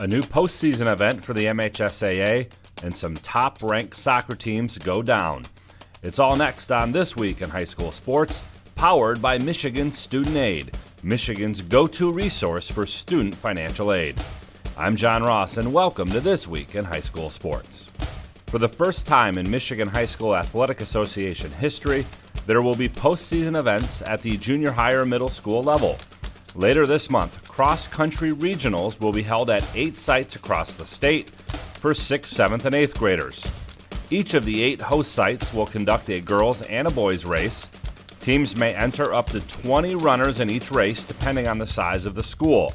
a new postseason event for the MHSAA, and some top ranked soccer teams go down. It's all next on This Week in High School Sports, powered by Michigan Student Aid, Michigan's go to resource for student financial aid. I'm John Ross, and welcome to This Week in High School Sports. For the first time in Michigan High School Athletic Association history, there will be postseason events at the junior higher middle school level. Later this month, cross country regionals will be held at eight sites across the state for 6th, 7th, and 8th graders. Each of the eight host sites will conduct a girls and a boys race. Teams may enter up to 20 runners in each race depending on the size of the school.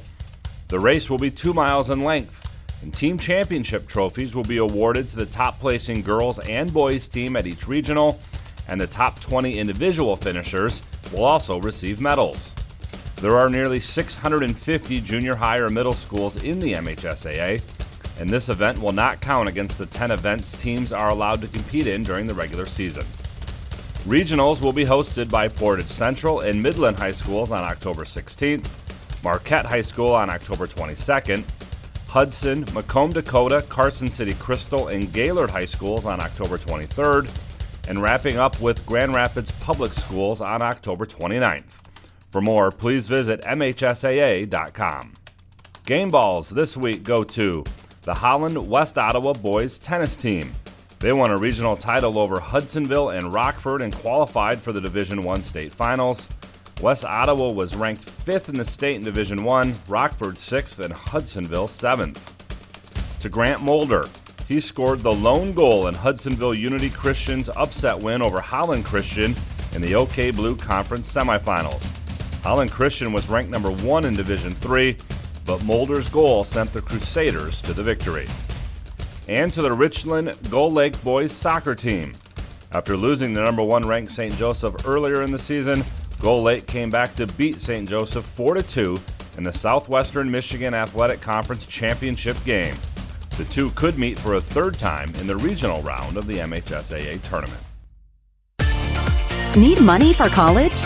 The race will be two miles in length, and team championship trophies will be awarded to the top placing girls and boys team at each regional, and the top 20 individual finishers will also receive medals. There are nearly 650 junior high or middle schools in the MHSAA, and this event will not count against the 10 events teams are allowed to compete in during the regular season. Regionals will be hosted by Portage Central and Midland High Schools on October 16th, Marquette High School on October 22nd, Hudson, Macomb Dakota, Carson City Crystal, and Gaylord High Schools on October 23rd, and wrapping up with Grand Rapids Public Schools on October 29th. For more, please visit MHSAA.com. Game balls this week go to the Holland West Ottawa boys tennis team. They won a regional title over Hudsonville and Rockford and qualified for the Division 1 state finals. West Ottawa was ranked 5th in the state in Division 1, Rockford 6th, and Hudsonville 7th. To Grant Mulder, he scored the lone goal in Hudsonville Unity Christian's upset win over Holland Christian in the OK Blue Conference semifinals. Holland Christian was ranked number one in Division 3, but Mulder's goal sent the Crusaders to the victory. And to the Richland Gull Lake boys soccer team. After losing the number one ranked St. Joseph earlier in the season, Gull Lake came back to beat St. Joseph 4 2 in the Southwestern Michigan Athletic Conference Championship game. The two could meet for a third time in the regional round of the MHSAA tournament. Need money for college?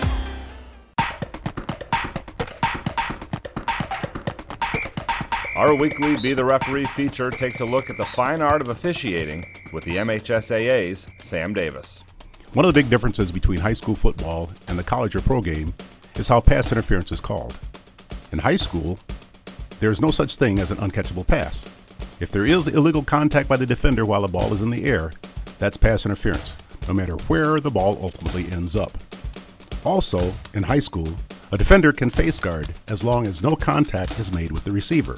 Our weekly Be the Referee feature takes a look at the fine art of officiating with the MHSAA's Sam Davis. One of the big differences between high school football and the college or pro game is how pass interference is called. In high school, there is no such thing as an uncatchable pass. If there is illegal contact by the defender while the ball is in the air, that's pass interference, no matter where the ball ultimately ends up. Also, in high school, a defender can face guard as long as no contact is made with the receiver.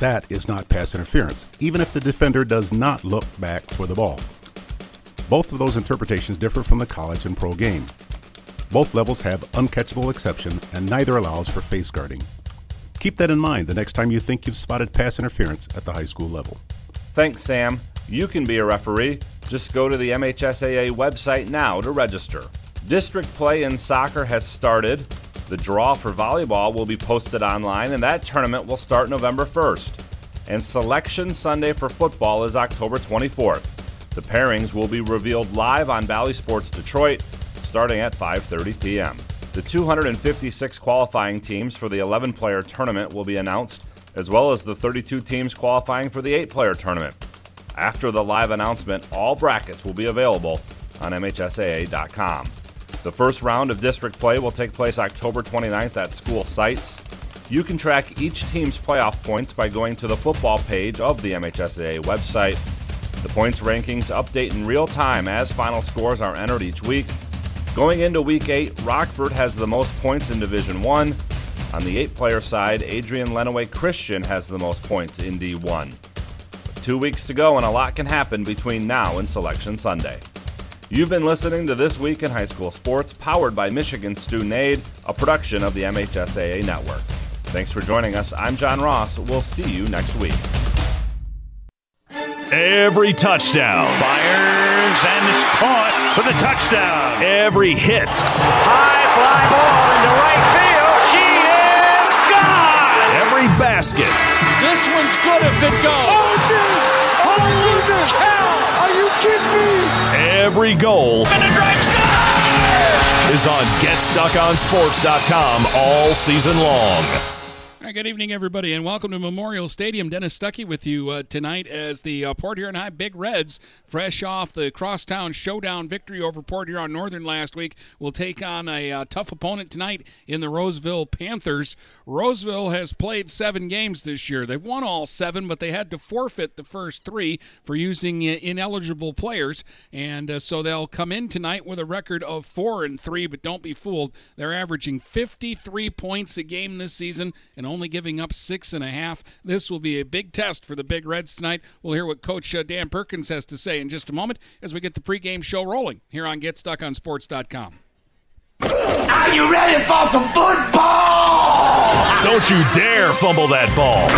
That is not pass interference, even if the defender does not look back for the ball. Both of those interpretations differ from the college and pro game. Both levels have uncatchable exception, and neither allows for face guarding. Keep that in mind the next time you think you've spotted pass interference at the high school level. Thanks, Sam. You can be a referee. Just go to the MHSAA website now to register. District play in soccer has started. The draw for volleyball will be posted online, and that tournament will start November 1st. And Selection Sunday for football is October 24th. The pairings will be revealed live on Bally Sports Detroit starting at 5:30 p.m. The 256 qualifying teams for the 11-player tournament will be announced, as well as the 32 teams qualifying for the 8-player tournament. After the live announcement, all brackets will be available on MHSAA.com. The first round of district play will take place October 29th at school sites. You can track each team's playoff points by going to the football page of the MHSAA website. The points rankings update in real time as final scores are entered each week. Going into week 8, Rockford has the most points in Division 1. On the 8 player side, Adrian Lenawee Christian has the most points in D1. Two weeks to go, and a lot can happen between now and Selection Sunday. You've been listening to This Week in High School Sports, powered by Michigan Student Aid, a production of the MHSAA Network. Thanks for joining us. I'm John Ross. We'll see you next week. Every touchdown. Fires and it's caught for the touchdown. Every hit. High fly ball into right field. She is gone. Every basket. This one's good if it goes. Oh, dude. Holy goodness. Cow. Are you kidding me? Every goal. And the drive is on GetStuckOnSports.com all season long. Right, good evening, everybody, and welcome to Memorial Stadium. Dennis Stuckey with you uh, tonight as the uh, Port Huron High Big Reds, fresh off the crosstown showdown victory over Port Huron Northern last week, will take on a uh, tough opponent tonight in the Roseville Panthers. Roseville has played seven games this year. They've won all seven, but they had to forfeit the first three for using uh, ineligible players, and uh, so they'll come in tonight with a record of four and three. But don't be fooled; they're averaging 53 points a game this season, and only only giving up six and a half. This will be a big test for the Big Reds tonight. We'll hear what Coach uh, Dan Perkins has to say in just a moment as we get the pregame show rolling here on GetStuckOnSports.com. Are you ready for some football? Don't you dare fumble that ball.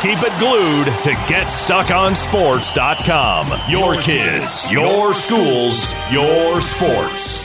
Keep it glued to GetStuckOnSports.com. Your kids, your schools, your sports.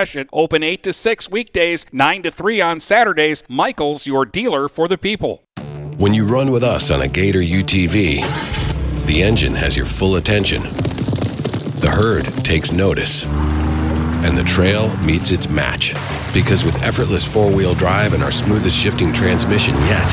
Open 8 to 6 weekdays, 9 to 3 on Saturdays. Michael's your dealer for the people. When you run with us on a Gator UTV, the engine has your full attention. The herd takes notice. And the trail meets its match. Because with effortless four wheel drive and our smoothest shifting transmission yet,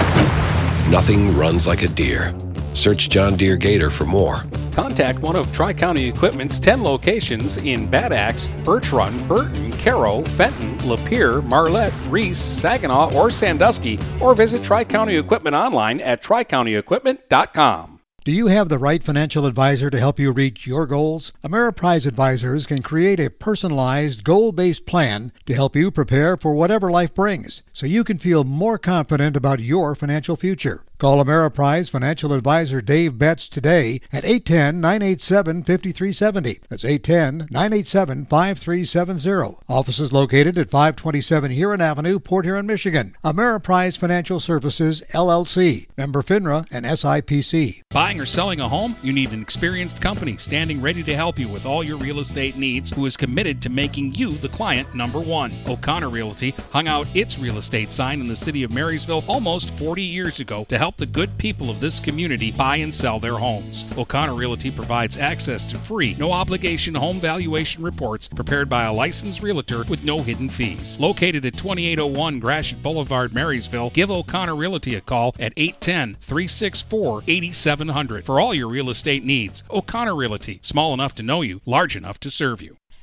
nothing runs like a Deere. Search John Deere Gator for more. Contact one of Tri County Equipment's 10 locations in Bad Axe, Birch Run, Burton, Caro, Fenton, Lapeer, Marlette, Reese, Saginaw, or Sandusky, or visit Tri County Equipment online at tricountyequipment.com. Do you have the right financial advisor to help you reach your goals? Ameriprise Advisors can create a personalized, goal based plan to help you prepare for whatever life brings so you can feel more confident about your financial future. Call Ameriprise financial advisor Dave Betts today at 810 987 5370. That's 810 987 5370. Office is located at 527 Huron Avenue, Port Huron, Michigan. Ameriprise Financial Services, LLC. Member FINRA and SIPC. Buying or selling a home? You need an experienced company standing ready to help you with all your real estate needs who is committed to making you the client number one. O'Connor Realty hung out its real estate sign in the city of Marysville almost 40 years ago to help help the good people of this community buy and sell their homes. O'Connor Realty provides access to free, no obligation home valuation reports prepared by a licensed realtor with no hidden fees. Located at 2801 Gratiot Boulevard, Marysville, give O'Connor Realty a call at 810 364 8700 for all your real estate needs. O'Connor Realty, small enough to know you, large enough to serve you.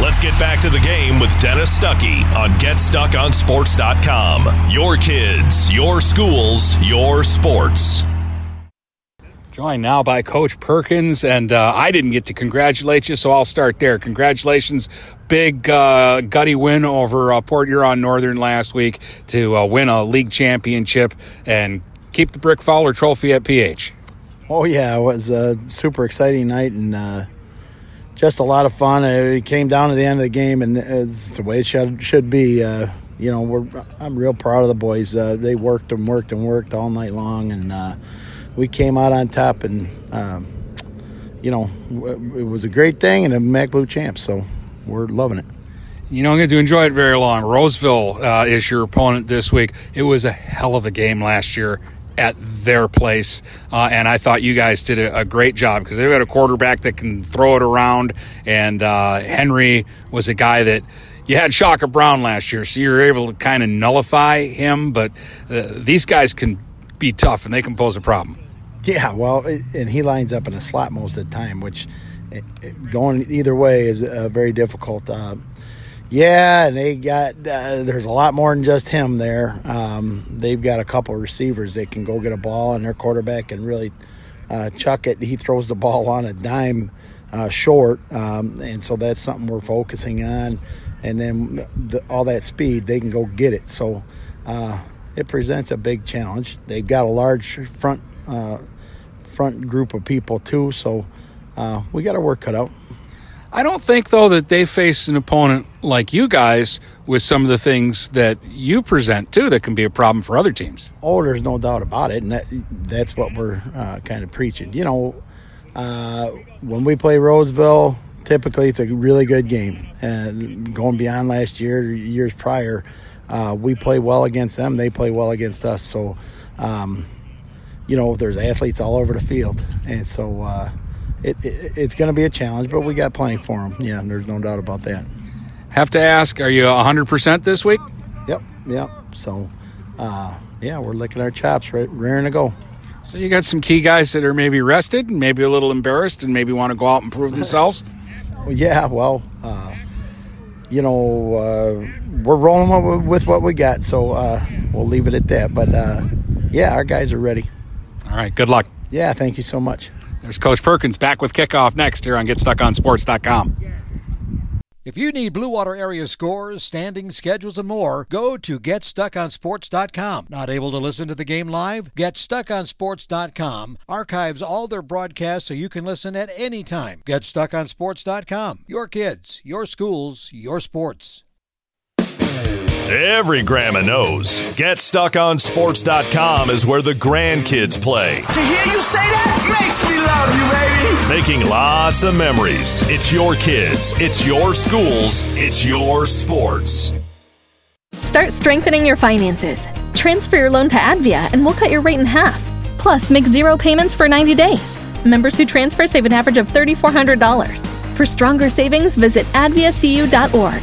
Let's get back to the game with Dennis Stuckey on GetStuckOnSports.com. Your kids, your schools, your sports. Joined now by Coach Perkins, and uh, I didn't get to congratulate you, so I'll start there. Congratulations, big uh, gutty win over uh, Port Huron Northern last week to uh, win a league championship and keep the Brick Fowler Trophy at PH. Oh yeah, it was a super exciting night and uh, just a lot of fun. It came down to the end of the game, and it's the way it should should be. Uh, you know, we're I'm real proud of the boys. Uh, they worked and worked and worked all night long, and uh, we came out on top. And um, you know, it was a great thing, and a Mac Blue champ. So we're loving it. You know, I'm going to enjoy it very long. Roseville uh, is your opponent this week. It was a hell of a game last year at their place. Uh, and I thought you guys did a, a great job because they've got a quarterback that can throw it around. And uh, Henry was a guy that you had Shaka Brown last year, so you were able to kind of nullify him. But uh, these guys can be tough and they can pose a problem. Yeah, well, and he lines up in a slot most of the time, which going either way is uh, very difficult. Uh, yeah, and they got uh, there's a lot more than just him there. Um, they've got a couple receivers that can go get a ball, and their quarterback can really uh, chuck it. He throws the ball on a dime uh, short, um, and so that's something we're focusing on. And then the, all that speed, they can go get it. So uh, it presents a big challenge. They've got a large front uh, front group of people too, so uh, we got our work cut out. I don't think, though, that they face an opponent like you guys with some of the things that you present, too, that can be a problem for other teams. Oh, there's no doubt about it. And that, that's what we're uh, kind of preaching. You know, uh, when we play Roseville, typically it's a really good game. And going beyond last year, years prior, uh, we play well against them, they play well against us. So, um, you know, there's athletes all over the field. And so, uh, it, it, it's going to be a challenge, but we got plenty for them. Yeah, there's no doubt about that. Have to ask, are you 100% this week? Yep, yep. So, uh, yeah, we're licking our chops, right, raring to go. So you got some key guys that are maybe rested and maybe a little embarrassed and maybe want to go out and prove themselves. well, yeah, well, uh, you know, uh, we're rolling with what we got, so uh, we'll leave it at that. But uh, yeah, our guys are ready. All right, good luck. Yeah, thank you so much. There's Coach Perkins back with kickoff next here on GetStuckOnSports.com. If you need Blue Water area scores, standings, schedules, and more, go to GetStuckOnSports.com. Not able to listen to the game live? GetStuckOnSports.com archives all their broadcasts so you can listen at any time. GetStuckOnSports.com. Your kids, your schools, your sports. Every grandma knows. GetStuckOnSports.com is where the grandkids play. To hear you say that makes me love you, baby. Making lots of memories. It's your kids, it's your schools, it's your sports. Start strengthening your finances. Transfer your loan to Advia and we'll cut your rate in half. Plus, make zero payments for 90 days. Members who transfer save an average of $3,400. For stronger savings, visit adviacu.org.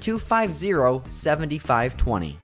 250 7520.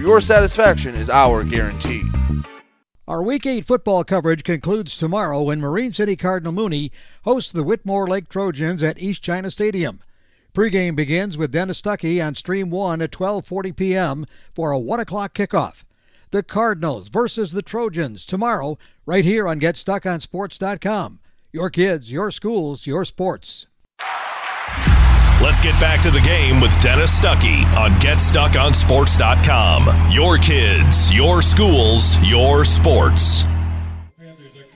your satisfaction is our guarantee. Our Week 8 football coverage concludes tomorrow when Marine City Cardinal Mooney hosts the Whitmore Lake Trojans at East China Stadium. Pregame begins with Dennis Stuckey on Stream 1 at 12.40 p.m. for a 1 o'clock kickoff. The Cardinals versus the Trojans tomorrow right here on GetStuckOnSports.com. Your kids, your schools, your sports. Let's get back to the game with Dennis Stuckey on GetStuckOnSports.com. Your kids, your schools, your sports.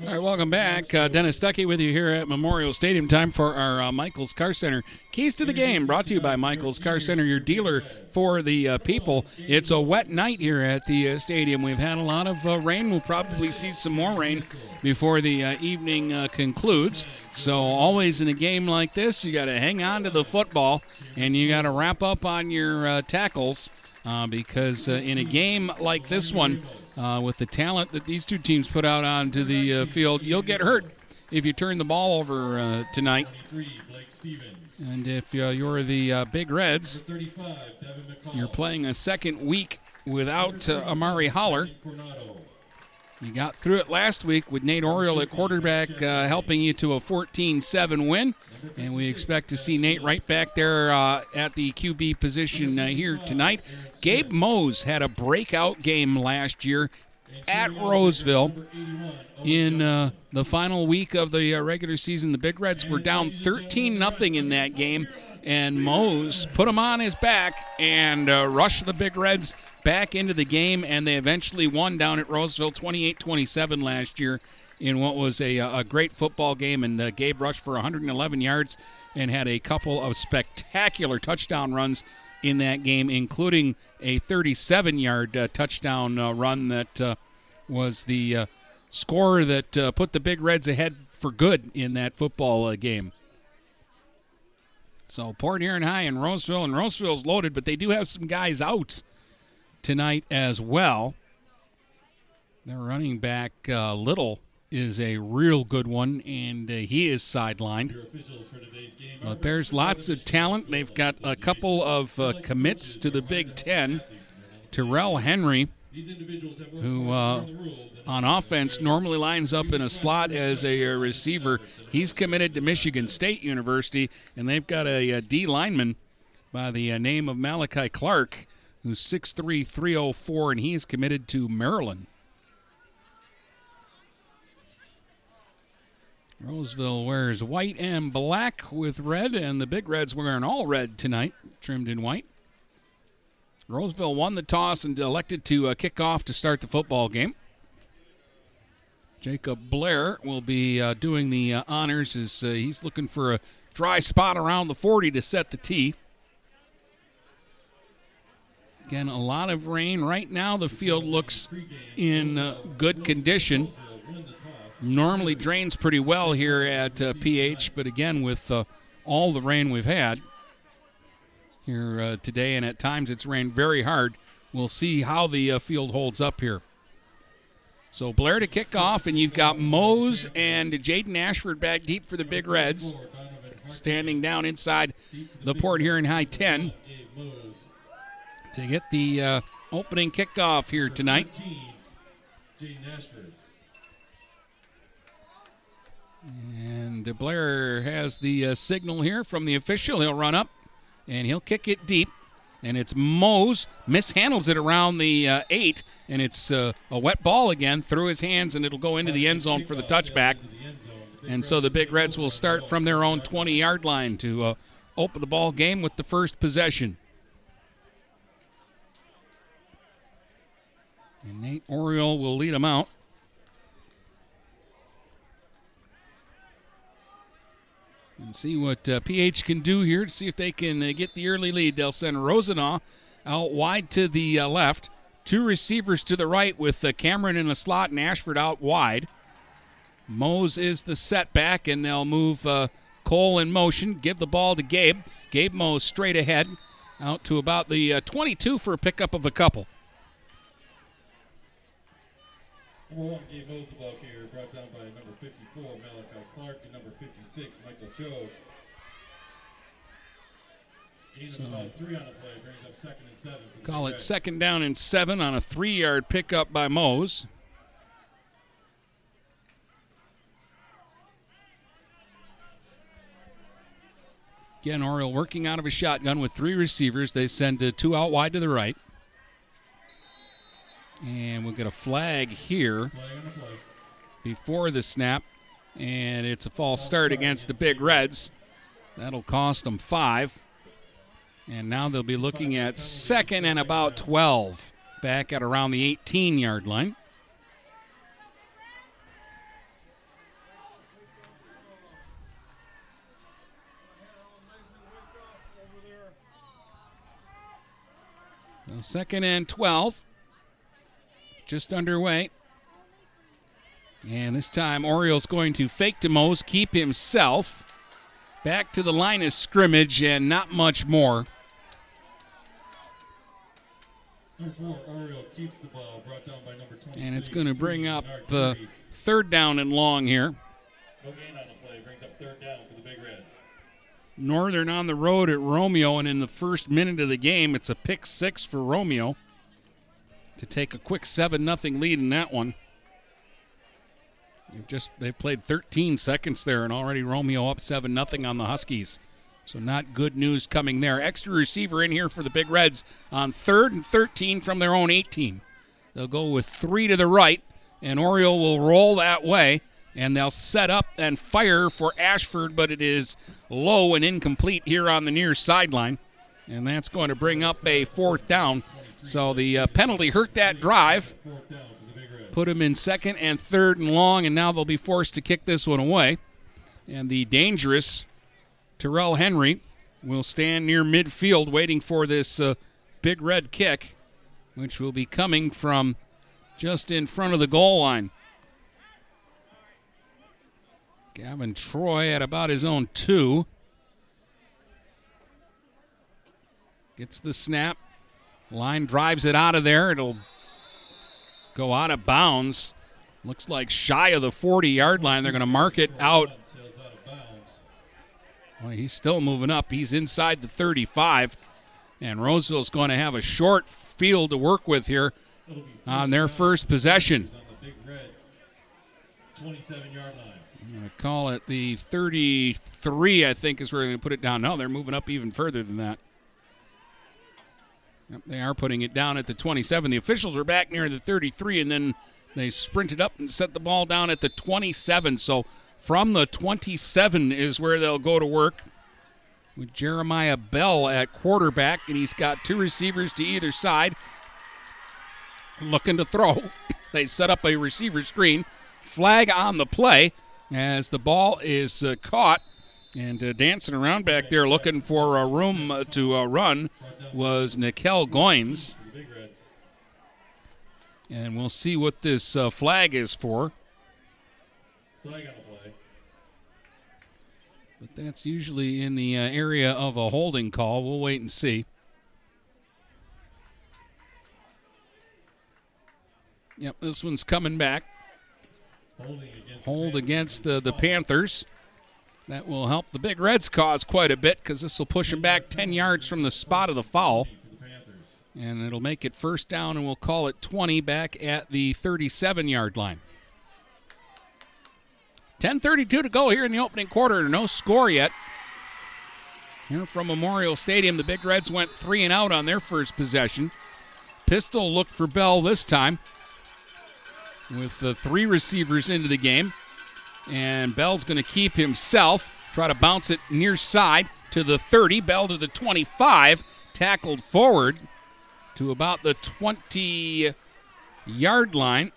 All right, welcome back. Uh, Dennis Stuckey with you here at Memorial Stadium. Time for our uh, Michaels Car Center Keys to the Game, brought to you by Michaels Car Center, your dealer for the uh, people. It's a wet night here at the uh, stadium. We've had a lot of uh, rain. We'll probably see some more rain before the uh, evening concludes. So, always in a game like this, you got to hang on to the football and you got to wrap up on your tackles because in a game like this one, uh, with the talent that these two teams put out onto the uh, field, you'll get hurt if you turn the ball over uh, tonight. And if uh, you're the uh, Big Reds, you're playing a second week without uh, Amari Holler. You got through it last week with Nate Oriole at quarterback, helping you to a 14 7 win. And we expect to see Nate right back there uh, at the QB position uh, here tonight. Gabe Mose had a breakout game last year at Roseville in uh, the final week of the uh, regular season. The Big Reds were down 13 0 in that game, and Mose put him on his back and uh, rushed the Big Reds back into the game, and they eventually won down at Roseville 28 27 last year in what was a, a great football game. And uh, Gabe rushed for 111 yards and had a couple of spectacular touchdown runs in that game, including a 37 yard uh, touchdown uh, run that uh, was the uh, score that uh, put the Big Reds ahead for good in that football game. So Port Huron High and Roseville, and Roseville's loaded, but they do have some guys out tonight as well. Their running back Little is a real good one, and uh, he is sidelined. But there's lots of talent. They've got a couple of uh, commits to the Big Ten. Terrell Henry, who uh, on offense normally lines up in a slot as a, a, receiver, he's committed to Michigan State University, and they've got a, a D lineman by the uh, name of Malachi Clark, who's 6'3", 304, and he is committed to Maryland. Roseville wears white and black with red, and the Big Reds wearing all red tonight, trimmed in white. Roseville won the toss and elected to uh, kick off to start the football game. Jacob Blair will be uh, doing the uh, honors as uh, he's looking for a dry spot around the 40 to set the tee. Again, a lot of rain. Right now, the field looks in uh, good condition normally drains pretty well here at uh, PH, but again, with uh, all the rain we've had here uh, today, and at times it's rained very hard, we'll see how the uh, field holds up here. So Blair to kick off, and you've got Mose and Jaden Ashford back deep for the Big Reds, standing down inside the Port Huron High 10 to get the uh, opening kickoff here tonight. And Blair has the uh, signal here from the official. He'll run up and he'll kick it deep. And it's Mose mishandles it around the uh, eight, and it's uh, a wet ball again through his hands, and it'll go into the end zone for the touchback. And so the Big Reds will start from their own 20 yard line to uh, open the ball game with the first possession. And Nate Oriole will lead them out. And see what uh, PH can do here to see if they can uh, get the early lead. They'll send Rosenau out wide to the uh, left. Two receivers to the right with uh, Cameron in the slot and Ashford out wide. Mose is the setback, and they'll move uh, Cole in motion, give the ball to Gabe. Gabe Mose straight ahead, out to about the uh, 22 for a pickup of a couple. Number one, Gabe Mose the ball carrier, brought down by number 54, Malachi Clark, and number 56, Michael. Gain of about three on the play, brings up second and seven. Call it second down and seven on a three yard pickup by Mose. Again, Oriole working out of a shotgun with three receivers. They send two out wide to the right. And we'll get a flag here before the snap. And it's a false start against the Big Reds. That'll cost them five. And now they'll be looking at second and about 12, back at around the 18 yard line. Second and 12, just underway. And this time, Orioles going to fake to Mose, keep himself. Back to the line of scrimmage, and not much more. Four, Oriole keeps the ball, brought down by number 23. And it's going to bring up uh, third down and long here. No on the play, brings up third down for the Big Reds. Northern on the road at Romeo, and in the first minute of the game, it's a pick six for Romeo to take a quick seven nothing lead in that one. They've just they've played 13 seconds there, and already Romeo up seven nothing on the Huskies. So not good news coming there. Extra receiver in here for the Big Reds on third and 13 from their own 18. They'll go with three to the right, and Oriole will roll that way, and they'll set up and fire for Ashford, but it is low and incomplete here on the near sideline, and that's going to bring up a fourth down. So the uh, penalty hurt that drive, put him in second and third and long, and now they'll be forced to kick this one away. And the dangerous Terrell Henry will stand near midfield waiting for this uh, big red kick, which will be coming from just in front of the goal line. Gavin Troy at about his own two. Gets the snap. Line drives it out of there. It'll go out of bounds. Looks like shy of the 40 yard line. They're going to mark it out. Well, he's still moving up. He's inside the 35. And Roseville's going to have a short field to work with here on their first possession. On the Big Red 27 yard line. To call it the 33, I think, is where they're going to put it down. No, they're moving up even further than that. Yep, they are putting it down at the 27. The officials are back near the 33, and then they sprinted up and set the ball down at the 27. So from the 27 is where they'll go to work with Jeremiah Bell at quarterback, and he's got two receivers to either side looking to throw. They set up a receiver screen. Flag on the play as the ball is uh, caught and uh, dancing around back there looking for a room uh, to uh, run was Nikel Goins. And we'll see what this uh, flag is for. Flag play. But that's usually in the uh, area of a holding call. We'll wait and see. Yep, this one's coming back. Hold against the, the Panthers. That will help the Big Reds cause quite a bit because this will push them back 10 yards from the spot of the foul. And it'll make it first down, and we'll call it 20 back at the 37 yard line. 10.32 to go here in the opening quarter. No score yet. Here from Memorial Stadium, the Big Reds went three and out on their first possession. Pistol looked for Bell this time with the three receivers into the game. And Bell's going to keep himself, try to bounce it near side to the 30. Bell to the 25, tackled forward to about the 20 yard line.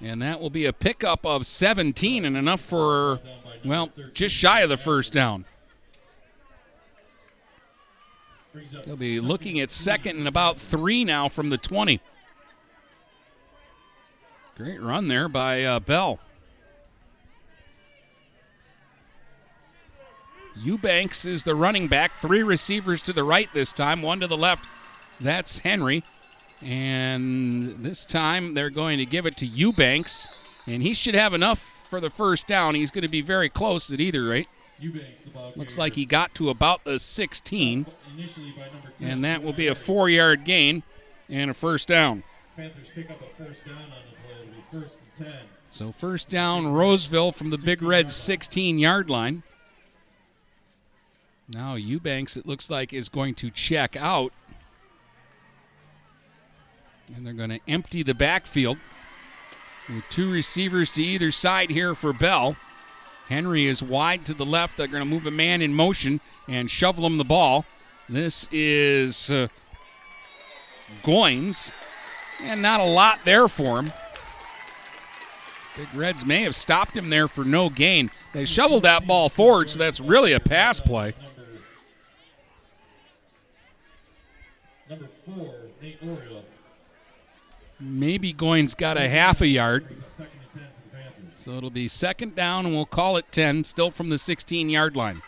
And that will be a pickup of 17 and enough for Well, just shy of the first down. They'll be looking at second and about three now from the 20. Great run there by uh, Bell. Eubanks is the running back. Three receivers to the right this time, one to the left. That's Henry. And this time they're going to give it to Eubanks. And he should have enough for the first down. He's going to be very close at either rate. Looks like he got to about the 16. And that will be a four yard gain and a first down. Panthers pick up a first down on the play. It'll be first and 10. So first down, Roseville from the Big Red 16 yard line. Now Eubanks, it looks like, is going to check out. And they're going to empty the backfield with two receivers to either side here for Bell. Henry is wide to the left. They're going to move a man in motion and shovel him the ball. This is uh, Goins, and not a lot there for him. Big Reds may have stopped him there for no gain. They shoveled that ball forward, so that's really a pass play. Number four, Oriole. Maybe Goins got a half a yard. Second and 10 for the Panthers. So it'll be second down, and we'll call it 10, still from the 16 yard line.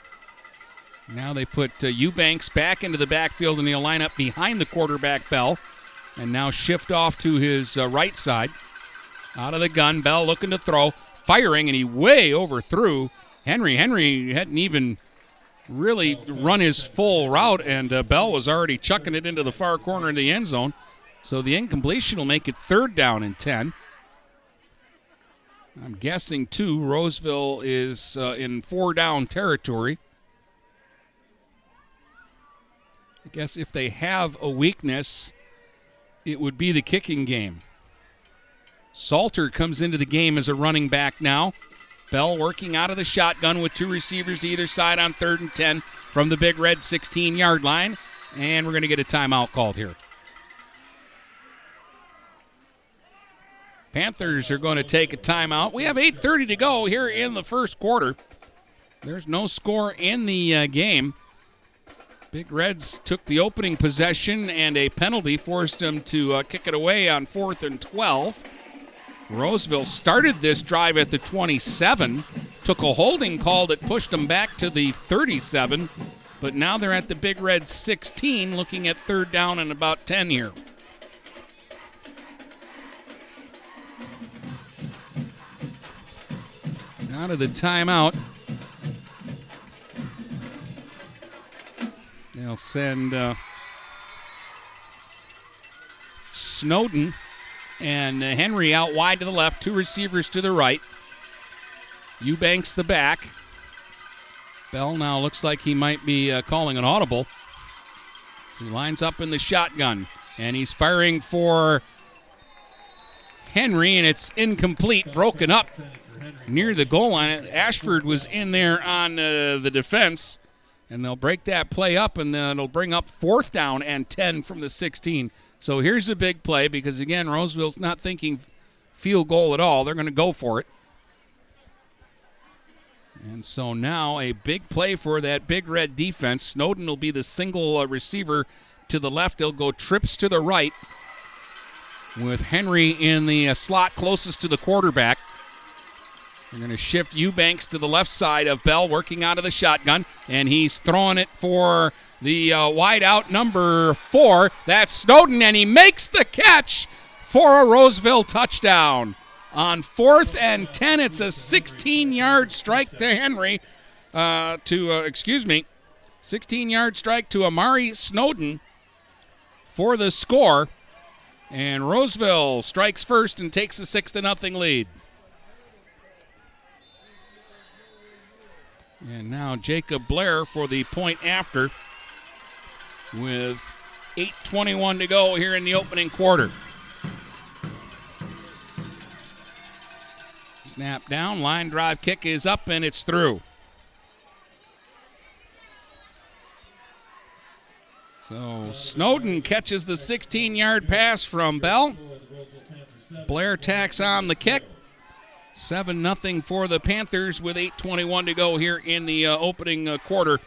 Now they put uh, Eubanks back into the backfield, and he'll line up behind the quarterback, Bell, and now shift off to his uh, right side. Out of the gun, Bell looking to throw, firing, and he way overthrew Henry. Henry hadn't even really run his full route, and uh, Bell was already chucking it into the far corner of the end zone. So the incompletion will make it third down and 10. I'm guessing, too, Roseville is uh, in four down territory. I guess if they have a weakness, it would be the kicking game. Salter comes into the game as a running back now. Bell working out of the shotgun with two receivers to either side on third and 10 from the Big Red 16 yard line. And we're going to get a timeout called here. Panthers are going to take a timeout. We have 8:30 to go here in the first quarter. There's no score in the uh, game. Big Reds took the opening possession, and a penalty forced them to uh, kick it away on fourth and 12. Roseville started this drive at the 27, took a holding call that pushed them back to the 37, but now they're at the Big Red 16, looking at third down and about 10 here. Out of the timeout. They'll send uh, Snowden and uh, Henry out wide to the left, two receivers to the right. Eubanks the back. Bell now looks like he might be uh, calling an audible. He lines up in the shotgun, and he's firing for Henry, and it's incomplete, broken up near the goal line. Ashford was in there on uh, the defense, and they'll break that play up, and then it'll bring up fourth down and 10 from the 16. So here's a big play because, again, Roseville's not thinking field goal at all. They're going to go for it. And so now a big play for that big red defense. Snowden will be the single uh, receiver to the left. He'll go trips to the right with Henry in the uh, slot closest to the quarterback. They're going to shift Eubanks to the left side of Bell, working out of the shotgun, and he's throwing it for the uh, wide out number four. That's Snowden, and he makes the catch for a Roseville touchdown. On fourth and 10, it's a 16 yard strike to Henry, uh, to, uh, excuse me, 16 yard strike to Amari Snowden for the score. And Roseville strikes first and takes a 6 to nothing lead. And now Jacob Blair for the point after with 8.21 to go here in the opening quarter. Snap down, line drive kick is up, and it's through. So Snowden catches the 16 yard pass from Bell. Blair tacks on the kick. 7 nothing for the Panthers with 8.21 to go here in the uh, opening uh, quarter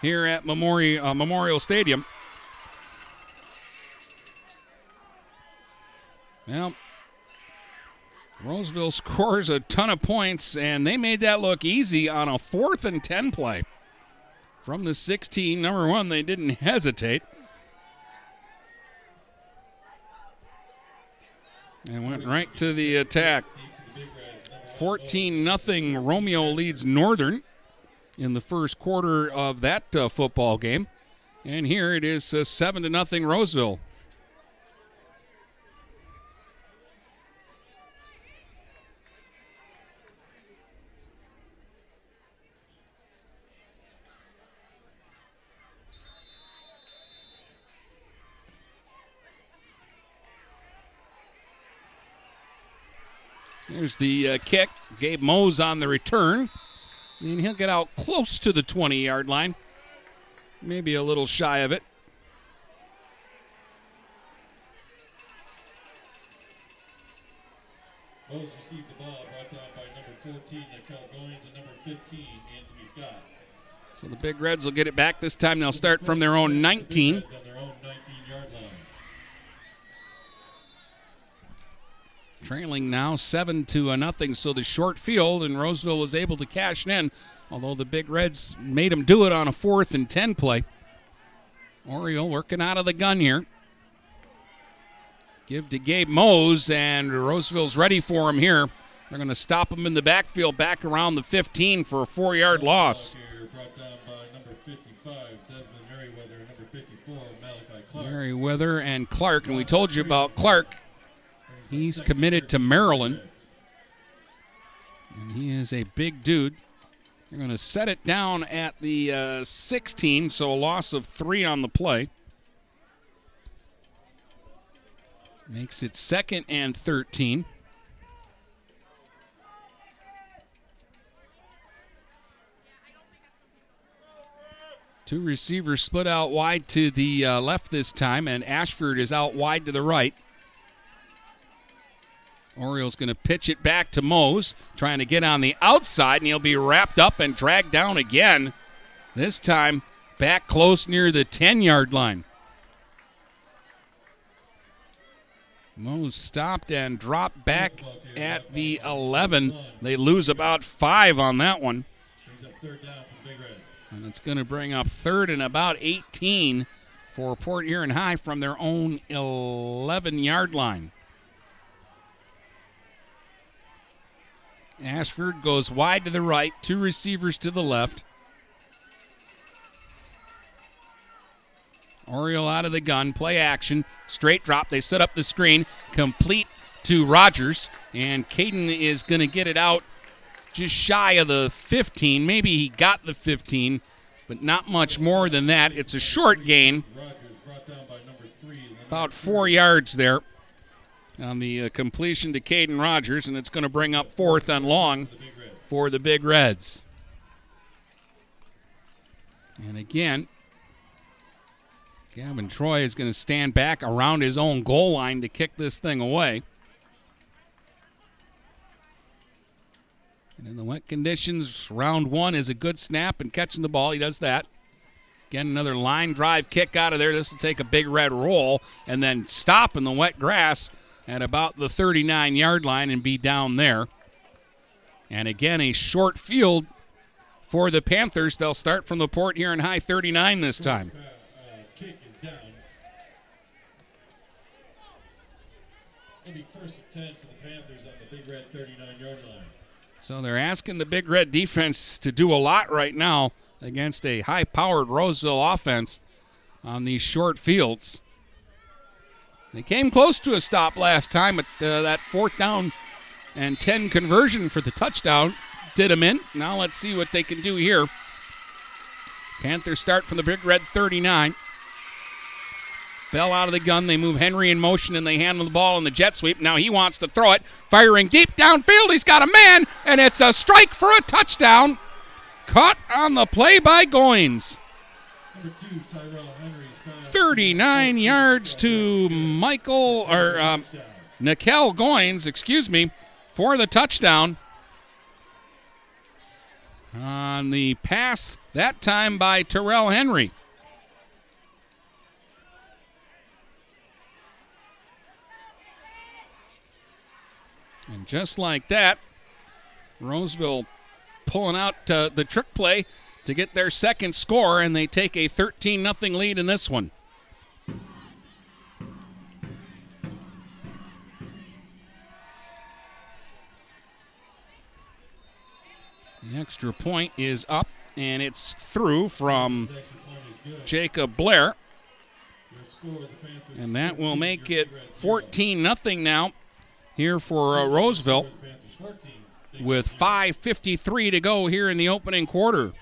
here at Memorial, uh, Memorial Stadium. Well, Roseville scores a ton of points, and they made that look easy on a fourth and 10 play. From the 16, number one, they didn't hesitate. And went right to the attack. 14 nothing. Romeo leads Northern in the first quarter of that uh, football game. And here it is uh, 7 to nothing Roseville. There's the uh, kick. Gabe Mose on the return. And he'll get out close to the 20 yard line. Maybe a little shy of it. Mose received the ball, brought down by number 14, Nicole Goins, and number 15, Anthony Scott. So the Big Reds will get it back this time. They'll start from their own 19. On their own 19-yard line. Trailing now seven to a nothing. So the short field, and Roseville was able to cash in, although the Big Reds made them do it on a fourth and ten play. Oriole working out of the gun here. Give to Gabe Mose, and Roseville's ready for him here. They're going to stop him in the backfield, back around the 15 for a four-yard loss. Here brought down by number 55, Desmond Merriweather, number 54, Malachi Clark. Merriweather and Clark, and we told you about Clark. He's committed to Maryland. And he is a big dude. They're going to set it down at the uh, 16, so a loss of three on the play. Makes it second and 13. Two receivers split out wide to the uh, left this time, and Ashford is out wide to the right. Orioles going to pitch it back to Mose, trying to get on the outside, and he'll be wrapped up and dragged down again. This time back close near the 10 yard line. Mose stopped and dropped back at the 11. They lose about five on that one. And it's going to bring up third and about 18 for Port Huron High from their own 11 yard line. Ashford goes wide to the right, two receivers to the left. Oriole out of the gun, play action, straight drop. They set up the screen, complete to Rogers, and Caden is going to get it out just shy of the 15. Maybe he got the 15, but not much more than that. It's a short gain, about four yards there on the uh, completion to Caden Rogers, and it's going to bring up fourth and long for the Big Reds. And again, Gavin Troy is going to stand back around his own goal line to kick this thing away. And in the wet conditions, round one is a good snap and catching the ball. He does that. Again, another line drive kick out of there. This will take a big red roll and then stop in the wet grass at about the 39 yard line and be down there. And again, a short field for the Panthers. They'll start from the Port Huron High 39 this time. kick is down. It'll be first and 10 for the Panthers on the Big Red 39-yard line. So they're asking the Big Red defense to do a lot right now against a high powered Roseville offense on these short fields. They came close to a stop last time, but uh, that fourth down and 10 conversion for the touchdown did them in. Now let's see what they can do here. Panthers start from the Big Red 39. Bell out of the gun. They move Henry in motion and they handle the ball in the jet sweep. Now he wants to throw it. Firing deep downfield. He's got a man, and it's a strike for a touchdown. Caught on the play by Goins. Number two, Tyrell. 39 yards to Michael, or um, Nikel Goins, excuse me, for the touchdown. On the pass, that time by Terrell Henry. And just like that, Roseville pulling out uh, the trick play to get their second score, and they take a 13 0 lead in this one. The extra point is up, and it's through from Jacob Blair. And that will make it 14 0 now here for uh, Roseville with 5.53 to go here in the opening quarter.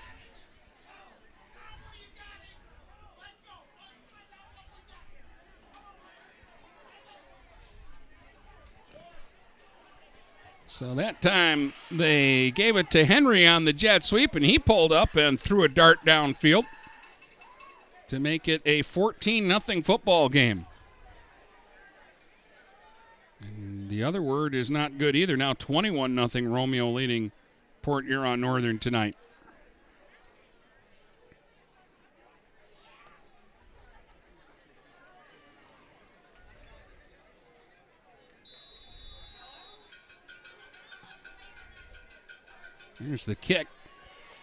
So that time they gave it to Henry on the jet sweep, and he pulled up and threw a dart downfield to make it a 14 0 football game. And the other word is not good either. Now 21 0 Romeo leading Port Huron Northern tonight. Here's the kick,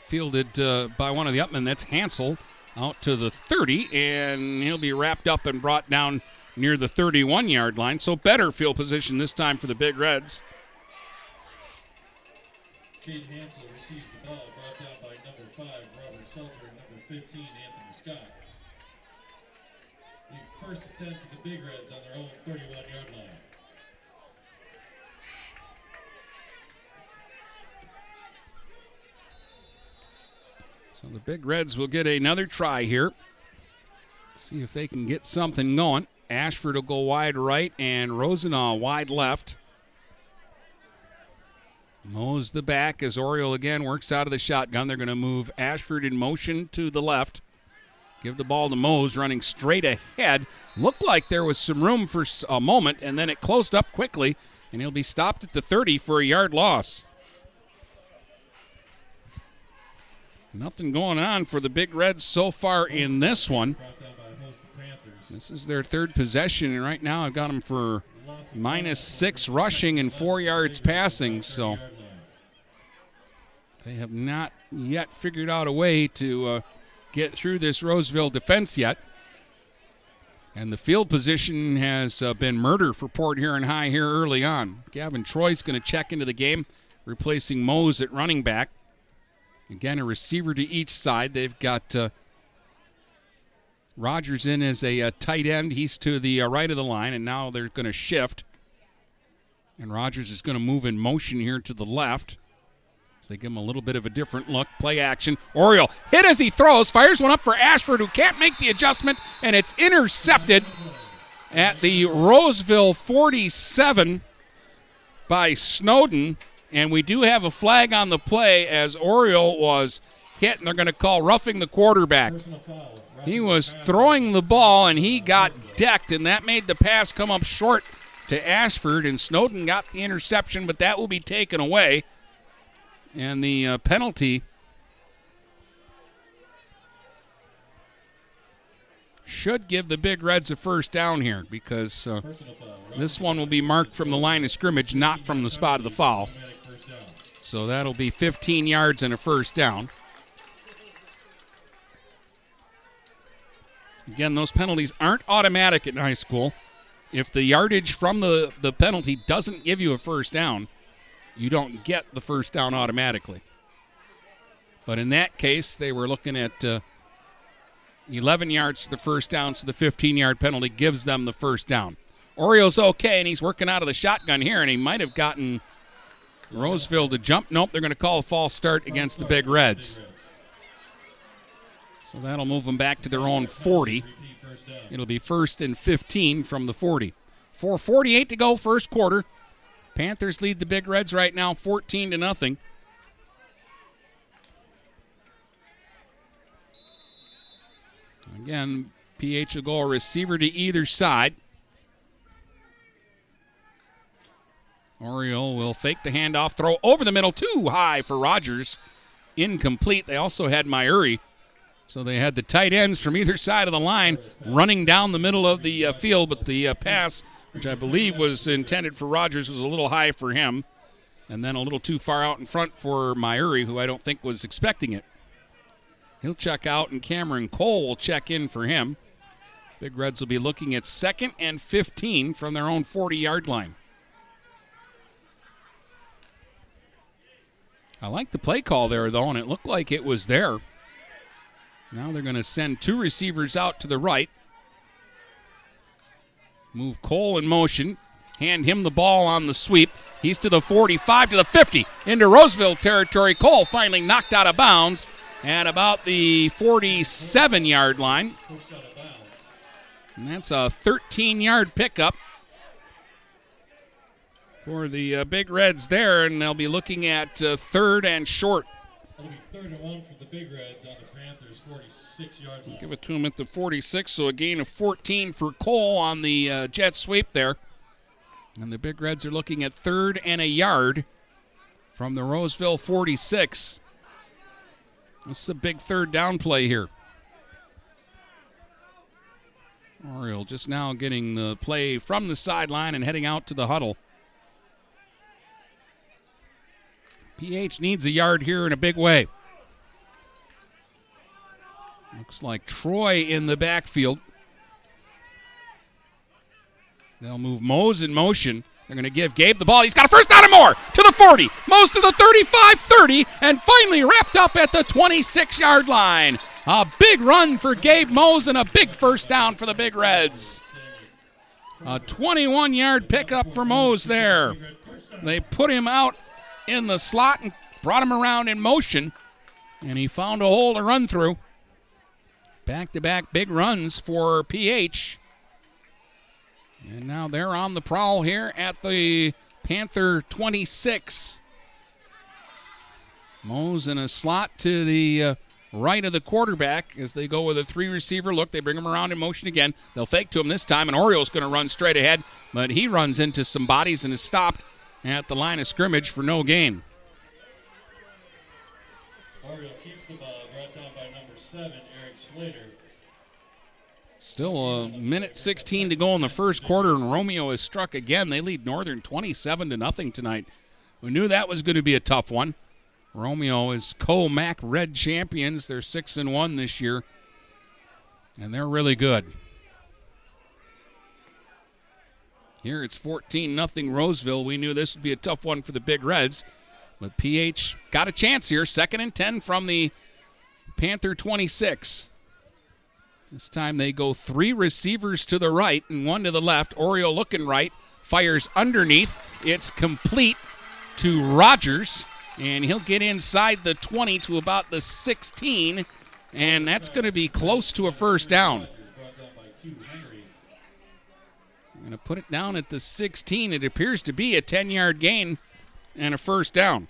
fielded uh, by one of the upmen. That's Hansel out to the 30, and he'll be wrapped up and brought down near the 31 yard line. So better field position this time for the Big Reds. Caden Hansel receives the ball, brought down by number five, Robert Seltzer, and number 15, Anthony Scott. The first attempt for the Big Reds on their own 31 yard line. So the Big Reds will get another try here. See if they can get something going. Ashford will go wide right and Rosenau wide left. Mose the back as Oriole again works out of the shotgun. They're going to move Ashford in motion to the left. Give the ball to Mose running straight ahead. Looked like there was some room for a moment, and then it closed up quickly, and he'll be stopped at the 30 for a yard loss. Nothing going on for the Big Reds so far in this one. This is their third possession, and right now I've got them for minus six rushing and four yards passing. So they have not yet figured out a way to uh, get through this Roseville defense yet. And the field position has uh, been murder for Port Huron High here early on. Gavin Troy's going to check into the game, replacing Mose at running back. Again, a receiver to each side. They've got uh, Rogers in as a, a, tight end. He's to the uh, right of the line, and now they're going to shift. And Rogers is going to move in motion here to the left. So they give him a little bit of a different look. Play action. Oriole hit as he throws. Fires one up for Ashford, who can't make the adjustment, and it's intercepted at the Roseville 47 by Snowden. And we do have a flag on the play as Oriole was hit, and they're going to call roughing the quarterback. He was throwing the ball, and he got decked, and that made the pass come up short to Ashford, and Snowden got the interception, but that will be taken away. And the uh, penalty should give the Big Reds a first down here because uh, this one will be marked from the line of scrimmage, not from the spot of the foul. So that'll be 15 yards and a first down. Again, those penalties aren't automatic in high school. If the yardage from the, the penalty doesn't give you a first down, you don't get the first down automatically. But in that case, they were looking at uh, 11 yards for the first down, so the 15 yard penalty gives them the first down. Oriole's okay, and he's working out of the shotgun here, and he might have gotten Roseville to jump. Nope, they're going to call a false start against the Big Reds. So that'll move them back to their own 40. It'll be first and 15 from the 40. 4:48 to go, first quarter. Panthers lead the Big Reds right now, 14 to nothing. Again, PH will go a receiver to either side. Oriole will fake the handoff, throw over the middle, too high for Rogers. incomplete. They also had Myuri. So they had the tight ends from either side of the line running down the middle of the uh, field, but the uh, pass, which I believe was intended for Rogers, was a little high for him, and then a little too far out in front for Myuri, who I don't think was expecting it. He'll check out, and Cameron Cole will check in for him. Big Reds will be looking at second and 15 from their own 40 yard line. I like the play call there, though, and it looked like it was there. Now they're going to send two receivers out to the right. Move Cole in motion. Hand him the ball on the sweep. He's to the 45 to the 50 into Roseville territory. Cole finally knocked out of bounds at about the 47 yard line. And that's a 13 yard pickup for the uh, Big Reds there, and they'll be looking at uh, third and short. It'll be third and one for the Big Reds on the Panthers' 46 yard line. Give it to him at the 46, so a gain of 14 for Cole on the uh, jet sweep there. And the Big Reds are looking at third and a yard from the Roseville 46. This is a big third down play here. Oriole just now getting the play from the sideline and heading out to the huddle. PH needs a yard here in a big way. Looks like Troy in the backfield. They'll move Mose in motion. They're going to give Gabe the ball. He's got a first down and more to the 40, most to the 35 30, and finally wrapped up at the 26 yard line. A big run for Gabe Mose and a big first down for the Big Reds. A 21 yard pickup for Mose there. They put him out in the slot and brought him around in motion, and he found a hole to run through. Back to back big runs for PH. And now they're on the prowl here at the Panther 26. Mose in a slot to the uh, right of the quarterback as they go with a three receiver look. They bring him around in motion again. They'll fake to him this time, and Oriole's going to run straight ahead, but he runs into some bodies and is stopped at the line of scrimmage for no gain. Oriole keeps the ball, brought down by number seven, Eric Slater. Still a minute 16 to go in the first quarter, and Romeo is struck again. They lead Northern 27 to nothing tonight. We knew that was going to be a tough one. Romeo is co-MAC Red champions. They're six and one this year, and they're really good. Here it's 14 nothing Roseville. We knew this would be a tough one for the Big Reds, but PH got a chance here. Second and 10 from the Panther 26. This time they go three receivers to the right and one to the left. Oriole looking right, fires underneath. It's complete to Rogers, and he'll get inside the 20 to about the 16, and that's going to be close to a first down. Going to put it down at the 16. It appears to be a 10 yard gain and a first down.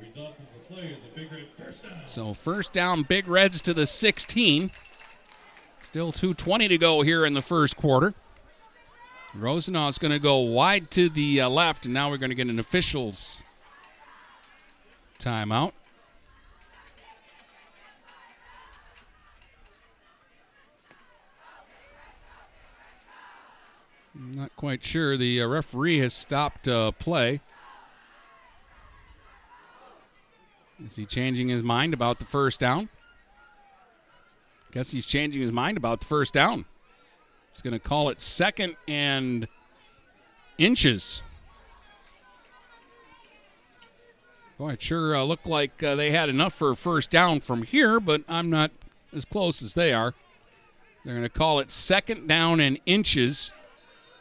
Results of the play is a big red first down. So first down, Big Reds to the 16. Still 2.20 to go here in the first quarter. Rosenau is going to go wide to the uh, left, and now we're going to get an official's timeout. I'm not quite sure. The uh, referee has stopped uh, play. Is he changing his mind about the first down? Guess he's changing his mind about the first down. He's going to call it second and inches. Boy, it sure uh, looked like uh, they had enough for a first down from here, but I'm not as close as they are. They're going to call it second down and inches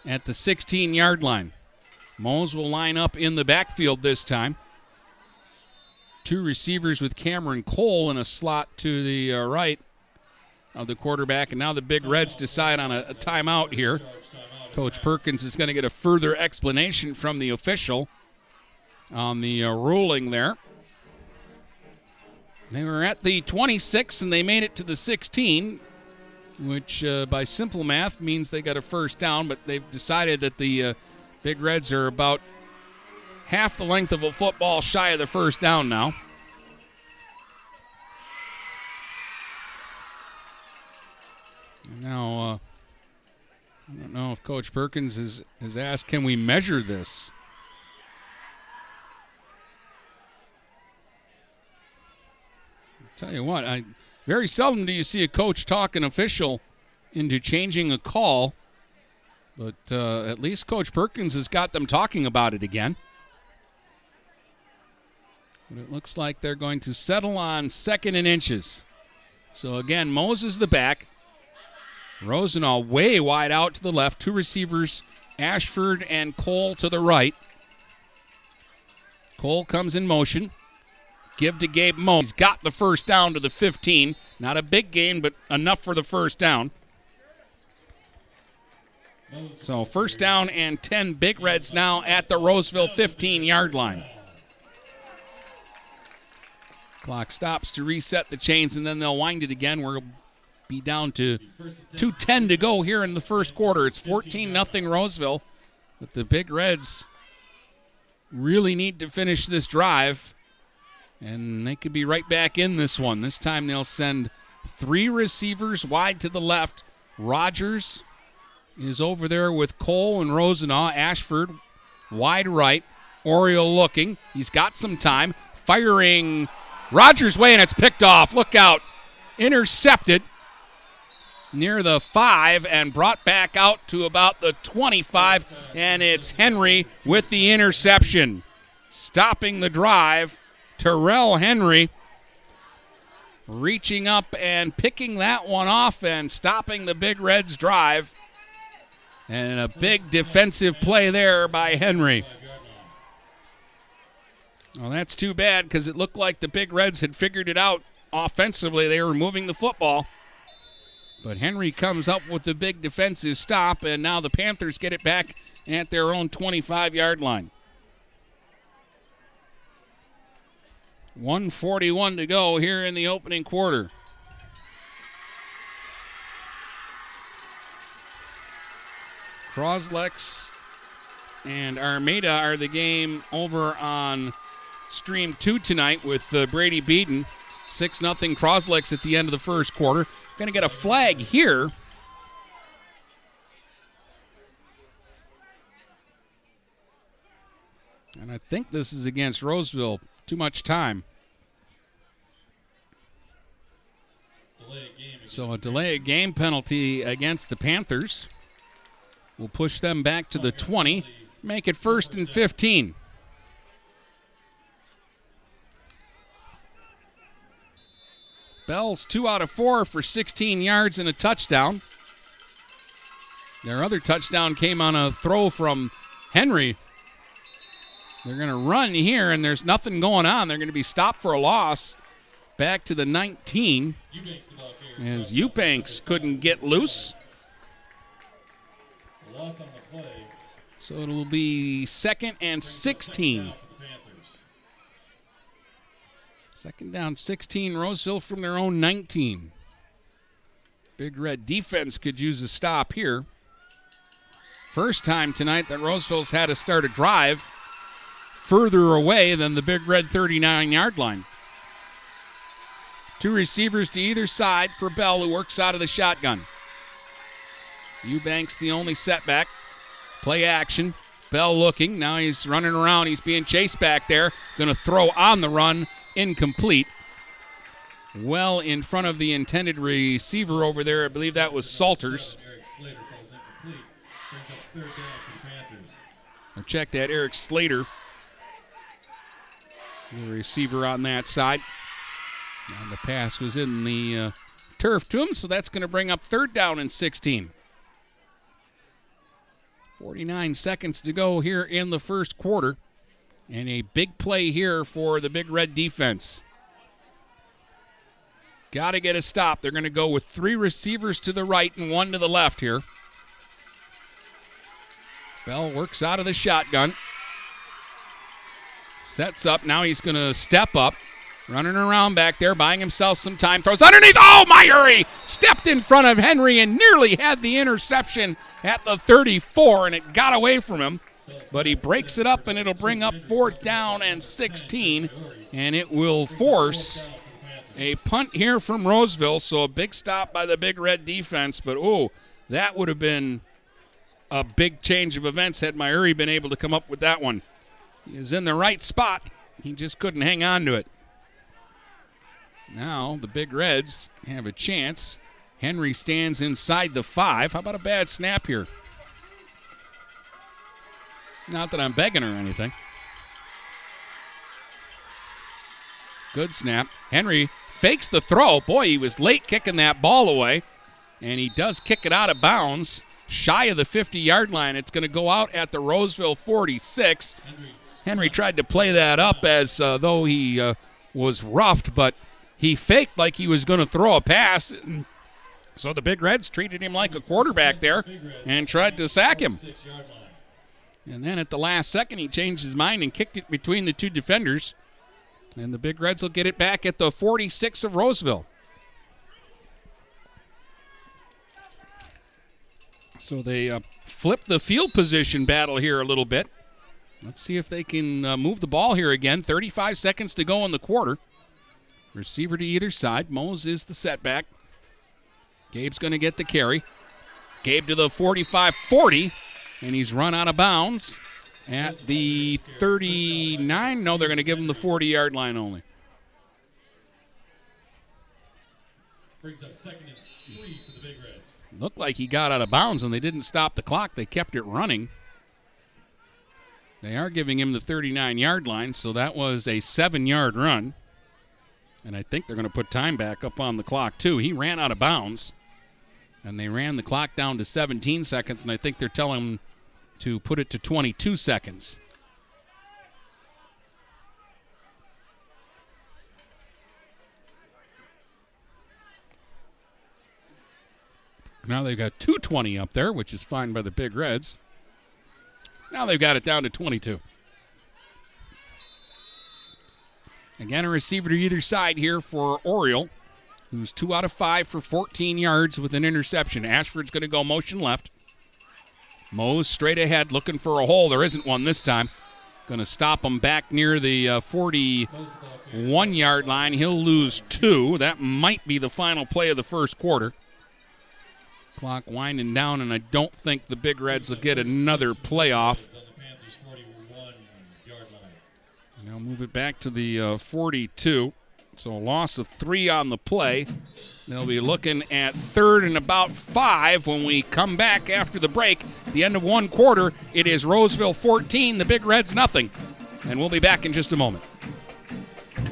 at the 16 yard line. Mose will line up in the backfield this time. Two receivers with Cameron Cole in a slot to the uh, right of the quarterback. And now the Big Reds decide on a, a timeout here. Coach Perkins is going to get a further explanation from the official on the uh, ruling there. They were at the 26 and they made it to the 16 which uh, by simple math means they got a first down, but they've decided that the uh, Big Reds are about half the length of a football shy of the first down now. Now, uh, I don't know if Coach Perkins has, has asked, can we measure this? I Tell you what, I very seldom do you see a coach talk an official into changing a call, but uh, at least Coach Perkins has got them talking about it again. But it looks like they're going to settle on second and inches. So again, Mose's the back. Rosenau way wide out to the left. Two receivers, Ashford and Cole to the right. Cole comes in motion. Give to Gabe Mo. He's got the first down to the 15. Not a big gain, but enough for the first down. So first down and 10 Big Reds now at the Roseville 15 yard line. Clock stops to reset the chains, and then they'll wind it again. We'll be down to 2.10 to go here in the first quarter. It's 14 0 Roseville, but the Big Reds really need to finish this drive, and they could be right back in this one. This time they'll send three receivers wide to the left. Rogers is over there with Cole and Rosenau. Ashford wide right. Oriole looking. He's got some time. Firing Rogers' way, and it's picked off. Look out. Intercepted near the five and brought back out to about the 25. And it's Henry with the interception. Stopping the drive. Terrell Henry reaching up and picking that one off and stopping the Big Reds drive. And a big defensive play there by Henry. Well, that's too bad because it looked like the Big Reds had figured it out offensively. They were moving the football. But Henry comes up with the big defensive stop, and now the Panthers get it back at their own 25 yard line. 141 to go here in the opening quarter. Croslex and Armada are the game over on Stream 2 tonight with uh, Brady Beaton. 6 0 Croslex at the end of the first quarter. Going to get a flag here. And I think this is against Roseville. Too much time. So a delay game penalty against the Panthers will push them back to the 20, make it first and 15. Bell's two out of four for 16 yards and a touchdown. Their other touchdown came on a throw from Henry. They're going to run here, and there's nothing going on. They're going to be stopped for a loss. Back to the 19 as Eubanks couldn't get loose. So it'll be second and 16. Second down 16, Roseville from their own 19. Big Red defense could use a stop here. First time tonight that Roseville's had to start a drive further away than the Big Red 39 yard line. Two receivers to either side for Bell, who works out of the shotgun. Eubanks the only setback. Play action. Bell looking. Now he's running around. He's being chased back there. Going to throw on the run incomplete. Well in front of the intended receiver over there. I believe that was Salters. Check that. Eric Slater, the receiver on that side. And the pass was in the uh, turf to him, so that's going to bring up third down and 16. 49 seconds to go here in the first quarter. And a big play here for the Big Red defense. Got to get a stop. They're going to go with three receivers to the right and one to the left here. Bell works out of the shotgun. Sets up. Now he's going to step up. Running around back there, buying himself some time. Throws underneath. Oh, Myuri stepped in front of Henry and nearly had the interception at the 34, and it got away from him. but he breaks it up and it'll bring up fourth down and 16, and it will force a punt here from Roseville. So a big stop by the Big Red defense, but oh, that would have been a big change of events had Myuri been able to come up with that one. Is in the right spot. He just couldn't hang on to it. Now the Big Reds have a chance. Henry stands inside the five. How about a bad snap here? Not that I'm begging or anything. Good snap. Henry fakes the throw. Boy, he was late kicking that ball away. And he does kick it out of bounds, shy of the 50 yard line. It's going to go out at the Roseville 46. Henry tried to play that up as uh, though he uh, was roughed, but he faked like he was going to throw a pass. So the Big Reds treated him like a quarterback there and tried to sack him. And then at the last second, he changed his mind and kicked it between the two defenders. And the Big Reds will get it back at the 46 of Roseville. So they uh, flip the field position battle here a little bit. Let's see if they can uh, move the ball here again. 35 seconds to go in the quarter. Receiver to either side. Mose is the setback. Gabe's going to get the carry. Gabe to the 45 40, and he's run out of bounds at the 39. No, they're going to give him the 40 yard line only. Brings up second and three for the Big Reds. Looked like he got out of bounds and they didn't stop the clock. They kept it running. They are giving him the 39 yard line, so that was a seven yard run. And I think they're going to put time back up on the clock, too. He ran out of bounds, and they ran the clock down to 17 seconds, and I think they're telling him to put it to 22 seconds. Now they've got 220 up there, which is fine by the Big Reds. Now they've got it down to 22. Again, a receiver to either side here for Oriole, who's two out of five for 14 yards with an interception. Ashford's going to go motion left. Mose straight ahead looking for a hole. There isn't one this time. Going to stop him back near the uh, 41 yard line. He'll lose two. That might be the final play of the first quarter. Clock winding down, and I don't think the Big Reds will get another playoff. Now move it back to the uh, 42. So a loss of three on the play. They'll be looking at third and about five when we come back after the break. The end of one quarter, it is Roseville 14, the Big Reds nothing. And we'll be back in just a moment.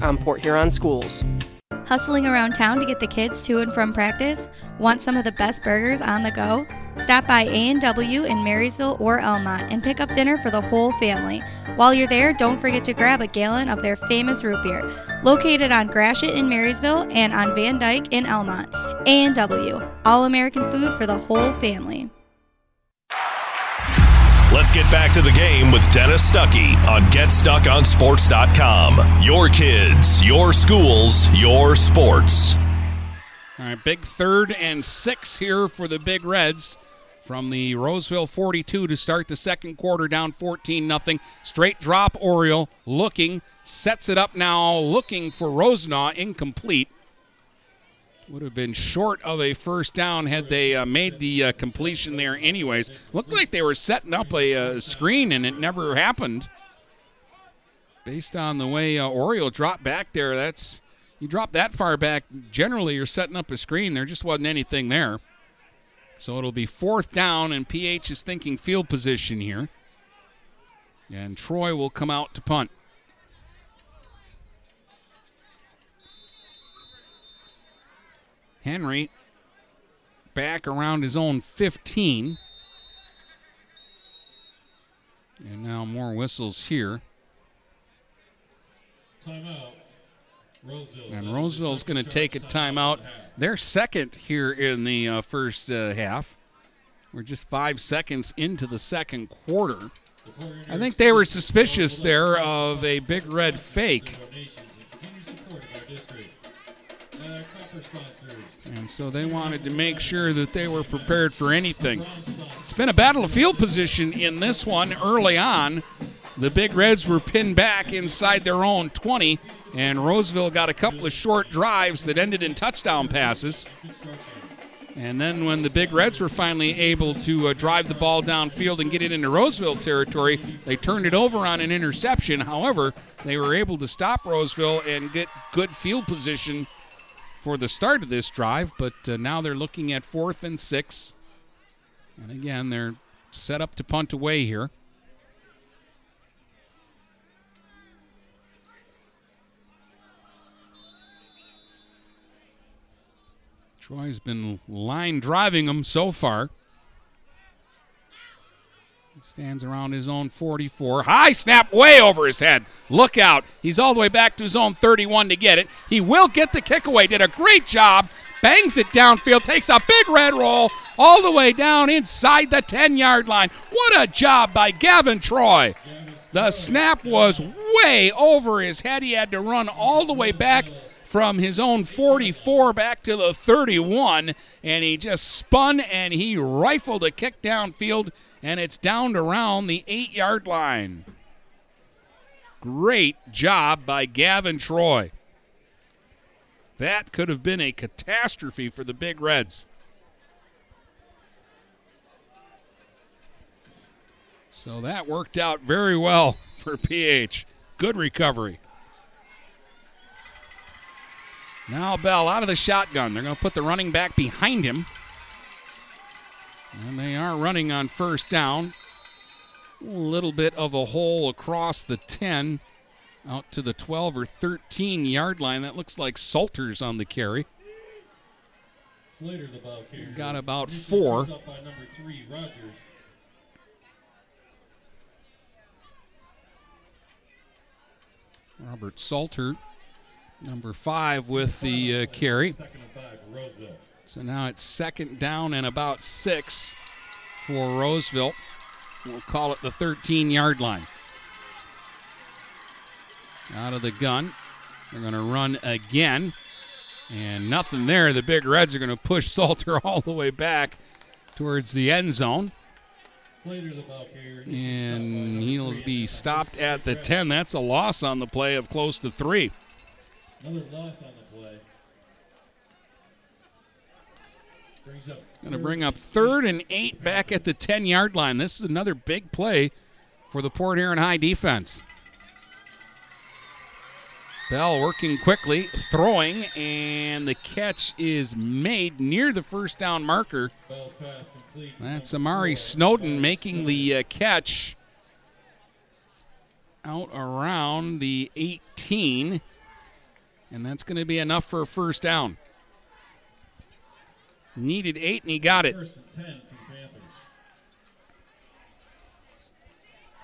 on Port Huron schools. Hustling around town to get the kids to and from practice? Want some of the best burgers on the go? Stop by A&W in Marysville or Almont and pick up dinner for the whole family. While you're there, don't forget to grab a gallon of their famous root beer. Located on Gratiot in Marysville and on Van Dyke in Almont. A&W, all American food for the whole family. Let's get back to the game with Dennis Stuckey on GetStuckOnSports.com. Your kids, your schools, your sports. All right, big third and six here for the Big Reds from the Roseville 42 to start the second quarter down 14 nothing. Straight drop Oriole looking, sets it up now looking for Rosenau incomplete. Would have been short of a first down had they uh, made the uh, completion there, anyways. Looked like they were setting up a uh, screen and it never happened. Based on the way uh, Oriole dropped back there, that's you drop that far back. Generally, you're setting up a screen. There just wasn't anything there. So it'll be fourth down, and PH is thinking field position here. And Troy will come out to punt. Henry back around his own 15. And now more whistles here. Timeout. Roseville. And Roseville's going to take a timeout. They're second here in the uh, first uh, half. We're just five seconds into the second quarter. I think they were suspicious there of a big red fake. And so they wanted to make sure that they were prepared for anything. It's been a battle of field position in this one early on. The Big Reds were pinned back inside their own 20, and Roseville got a couple of short drives that ended in touchdown passes. And then when the Big Reds were finally able to uh, drive the ball downfield and get it into Roseville territory, they turned it over on an interception. However, they were able to stop Roseville and get good field position for the start of this drive, but uh, now they're looking at fourth and six. And again, they're set up to punt away here. Troy's been line driving them so far. Stands around his own 44. High snap way over his head. Look out. He's all the way back to his own 31 to get it. He will get the kick away. Did a great job. Bangs it downfield. Takes a big red roll all the way down inside the 10 yard line. What a job by Gavin Troy. The snap was way over his head. He had to run all the way back from his own 44 back to the 31, and he just spun and he rifled a kick downfield, and it's down around the eight yard line. Great job by Gavin Troy. That could have been a catastrophe for the Big Reds. So that worked out very well for PH. Good recovery. Now Bell out of the shotgun. They're going to put the running back behind him. And they are running on first down. A little bit of a hole across the 10 out to the 12 or 13 yard line. That looks like Salters on the carry. Slater, the ball carrier. Got about four. up by number three, Rogers. Robert Salter, number five, with the uh, carry. Second and five Roseville. So now it's second down and about six for Roseville. We'll call it the 13 yard line. Out of the gun. They're going to run again. And nothing there. The Big Reds are going to push Salter all the way back towards the end zone. Slater, the ball. And he'll be stopped at the 10. That's a loss on the play of close to three. Another loss on the play. Brings up Going to bring up third and eight back at the 10 yard line. This is another big play for the Port Huron High defense. Bell working quickly, throwing, and the catch is made near the first down marker. That's Amari Snowden making the uh, catch out around the 18, and that's going to be enough for a first down. Needed eight, and he got it. First and ten for the Panthers.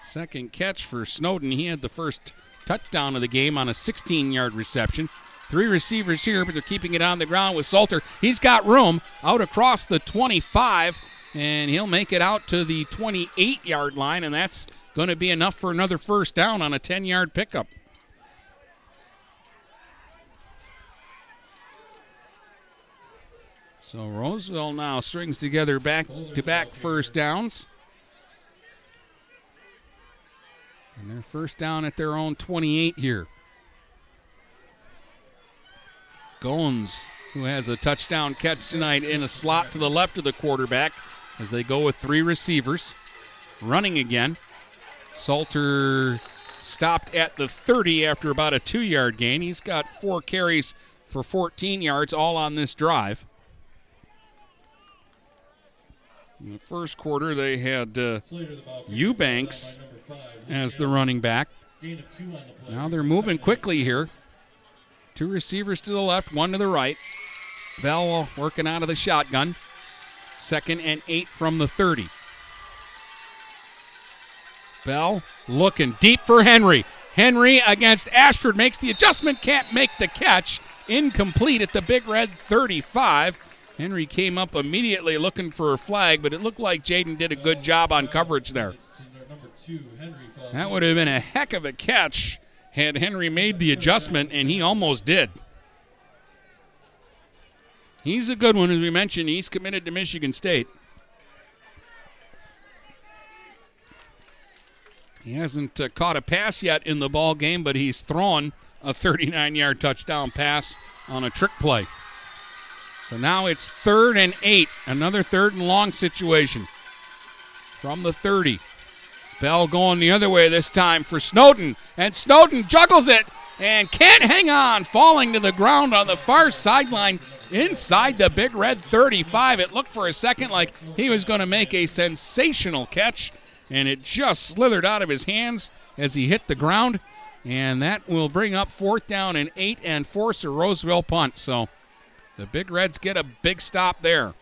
Second catch for Snowden. He had the first touchdown of the game on a 16 yard reception. Three receivers here, but they're keeping it on the ground with Salter. He's got room out across the 25, and he'll make it out to the 28 yard line, and that's going to be enough for another first down on a 10 yard pickup. So Roseville now strings together back to back first downs. And they're first down at their own 28 here. Goins, who has a touchdown catch tonight in a slot to the left of the quarterback as they go with three receivers. Running again. Salter stopped at the 30 after about a two yard gain. He's got four carries for 14 yards, all on this drive. In the first quarter, they had uh. Eubanks as the running back. Now they're moving quickly here. Two receivers to the left, one to the right. Bell working out of the shotgun. Second and eight from the 30. Bell looking deep for Henry. Henry against Ashford makes the adjustment, can't make the catch. Incomplete at the Big Red 35. Henry came up immediately looking for a flag, but it looked like Jaden did a good job on coverage there. That would have been a heck of a catch had Henry made the adjustment, and he almost did. He's a good one, as we mentioned. He's committed to Michigan State. He hasn't uh, caught a pass yet in the ball game, but he's thrown a 39-yard touchdown pass on a trick play. So now it's third and eight, another third and long situation from the 30. Bell going the other way this time for Snowden, and Snowden juggles it and can't hang on, falling to the ground on the far sideline inside the Big Red 35. It looked for a second like he was going to make a sensational catch, and it just slithered out of his hands as he hit the ground. And that will bring up fourth down and eight and force a Roseville punt. So the Big Reds get a big stop there.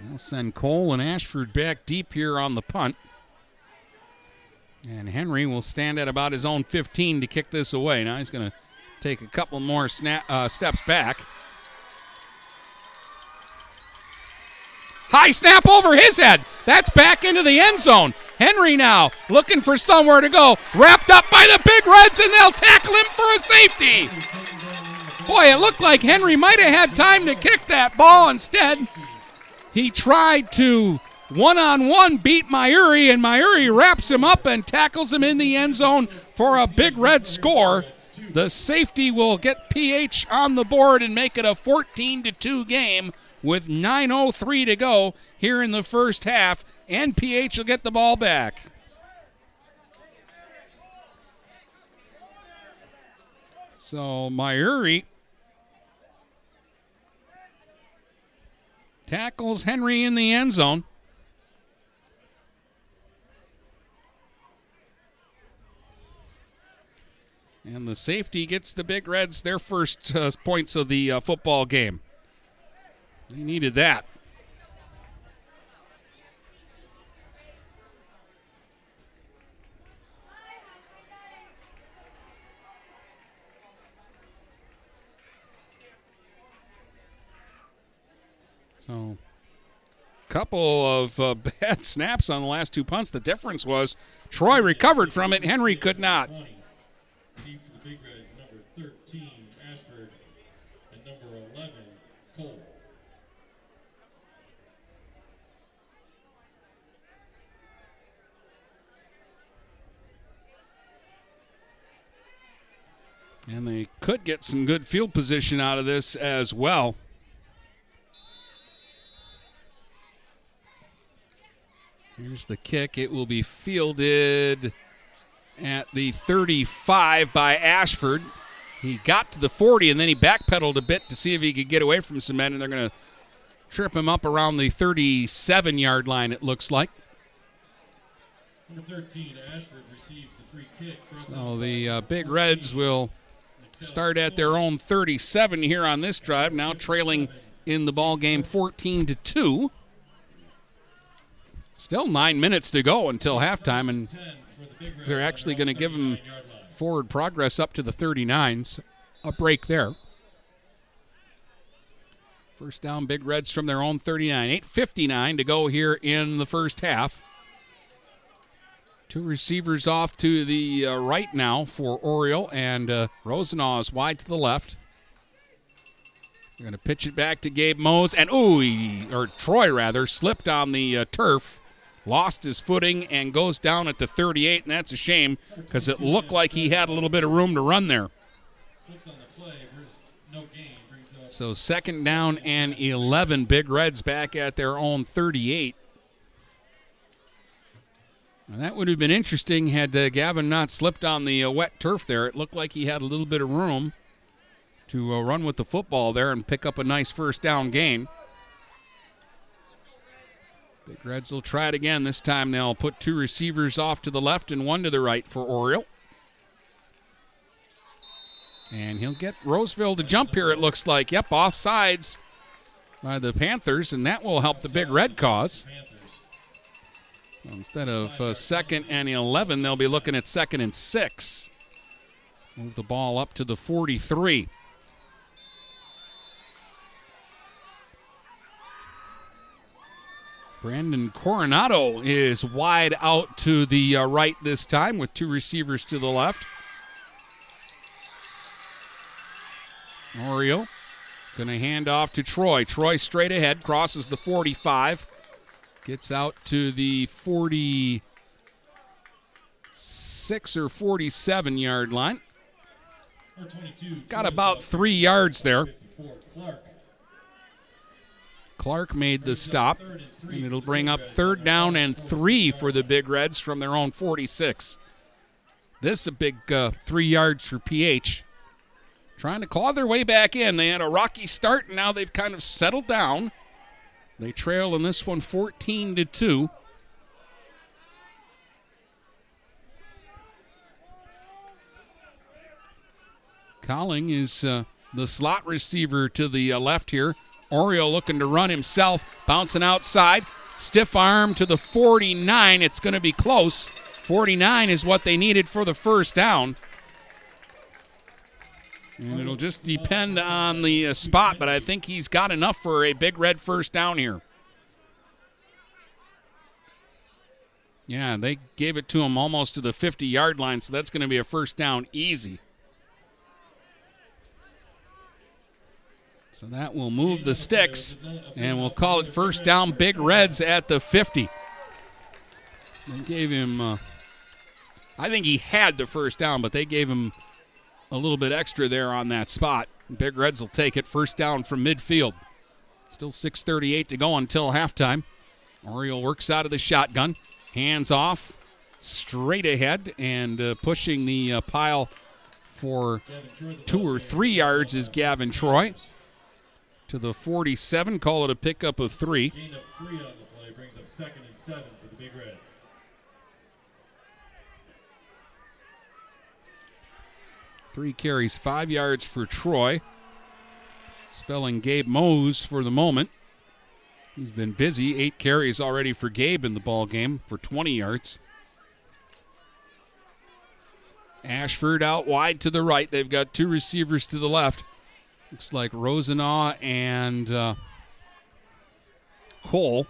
They'll send Cole and Ashford back deep here on the punt. And Henry will stand at about his own 15 to kick this away. Now he's going to take a couple more snap, uh, steps back. High snap over his head. That's back into the end zone. Henry now looking for somewhere to go. Wrapped up by the Big Reds, and they'll tackle him for a safety. Boy, it looked like Henry might have had time to kick that ball. Instead, he tried to one on one beat Myuri, and Myuri wraps him up and tackles him in the end zone for a Big Red score. The safety will get PH on the board and make it a 14 to 2 game with 9.03 to go here in the first half, and PH will get the ball back. So Myuri tackles Henry in the end zone. And the safety gets the Big Reds their first uh, points of the uh, football game. They needed that. So, couple of uh, bad snaps on the last two punts. The difference was Troy recovered from it. Henry could not. Deep for the Big Reds, number 13, Ashford, and number 11, Cole. And they could get some good field position out of this as well. Here's the kick. It will be fielded at the 35 by Ashford. He got to the 40 and then he backpedaled a bit to see if he could get away from some men, and they're going to trip him up around the 37 yard line, it looks like. Number 13, Ashford receives the free kick. So the uh, Big Reds will start at their own 37 here on this drive, now trailing in the ball game 14 to 2. Still nine minutes to go until halftime, and they're actually going to give them forward progress up to the 39s. A break there. First down, Big Reds from their own 39. 8.59 to go here in the first half. Two receivers off to the uh, right now for Oriole, and uh, Rosenau is wide to the left. They're going to pitch it back to Gabe Mose, and ooh, he, or Troy rather, slipped on the uh, turf, lost his footing, and goes down at the 38, and that's a shame because it looked like he had a little bit of room to run there. So second down and 11. Big Reds back at their own 38. Now, that would have been interesting had uh, Gavin not slipped on the uh, wet turf there. It looked like he had a little bit of room to uh, run with the football there and pick up a nice first down gain. Big Reds will try it again. This time they'll put two receivers off to the left and one to the right for Oriole. And he'll get Roseville to jump here, it looks like. Yep, off sides by the Panthers, and that will help the Big Red cause. So instead of uh, second and 11, they'll be looking at second and six. Move the ball up to the 43. Brandon Coronado is wide out to the uh, right this time with two receivers to the left. Oriole going to hand off to Troy. Troy straight ahead, crosses the 45, gets out to the 46 or 47 yard line. Got about three yards there. Clark made the stop, and it'll bring up third down and three for the Big Reds from their own 46. This is a big uh, three yards for PH. Trying to claw their way back in. They had a rocky start, and now they've kind of settled down. They trail in this one 14 to 2. Colling is uh, the slot receiver to the uh, left here. Oriole looking to run himself, bouncing outside. Stiff arm to the 49. It's going to be close. 49 is what they needed for the first down. And it'll just depend on the uh, spot, but I think he's got enough for a big red first down here. Yeah, they gave it to him almost to the 50 yard line, so that's going to be a first down easy. So that will move the sticks, and we'll call it first down. Big Reds at the 50. They gave him, uh, I think he had the first down, but they gave him a little bit extra there on that spot. Big Reds will take it first down from midfield. Still 6:38 to go until halftime. Oriole works out of the shotgun, hands off, straight ahead, and uh, pushing the uh, pile for two or three yards is Gavin Troy to the 47. Call it a pickup of three. Gain of three on the play brings up second and seven for the Big Reds. Three carries, five yards for Troy. Spelling Gabe Mose for the moment. He's been busy. Eight carries already for Gabe in the ball game for 20 yards. Ashford out wide to the right. They've got two receivers to the left. Looks like Rosenau and uh, Cole.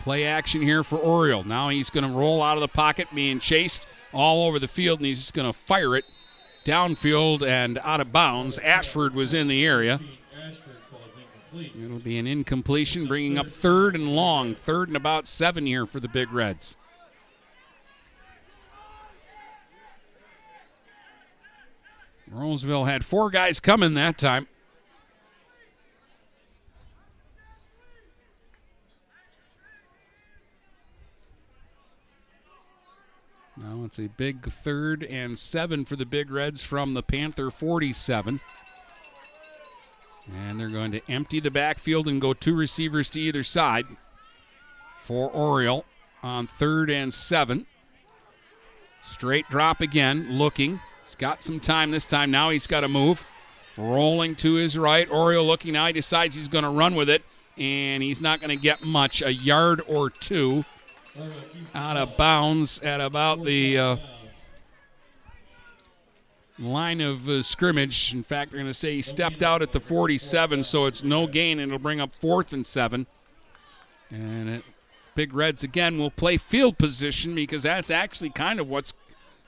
Play action here for Oriole. Now he's going to roll out of the pocket, being chased all over the field, and he's just going to fire it downfield and out of bounds. Ashford was in the area. It'll be an incompletion, bringing up third and long, third and about seven here for the Big Reds. Roseville had four guys coming that time. Now it's a big third and seven for the Big Reds from the Panther 47. And they're going to empty the backfield and go two receivers to either side for Oriole on third and seven. Straight drop again, looking. He's got some time this time. Now he's got to move. Rolling to his right. Oriole looking now. He decides he's going to run with it, and he's not going to get much. A yard or two out of bounds at about the uh, line of uh, scrimmage. In fact, they're going to say he stepped out at the 47, so it's no gain, and it'll bring up fourth and seven. And it, Big Reds again will play field position because that's actually kind of what's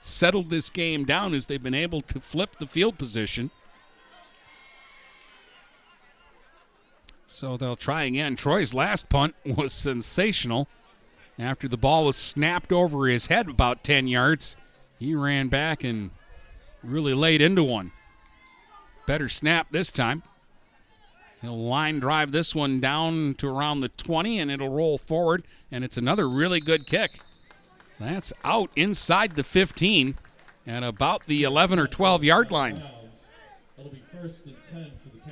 settled this game down is they've been able to flip the field position. So they'll try again. Troy's last punt was sensational. After the ball was snapped over his head about 10 yards, he ran back and really laid into one. Better snap this time. He'll line drive this one down to around the 20 and it'll roll forward, and it's another really good kick. That's out inside the 15 at about the 11 or 12 yard line.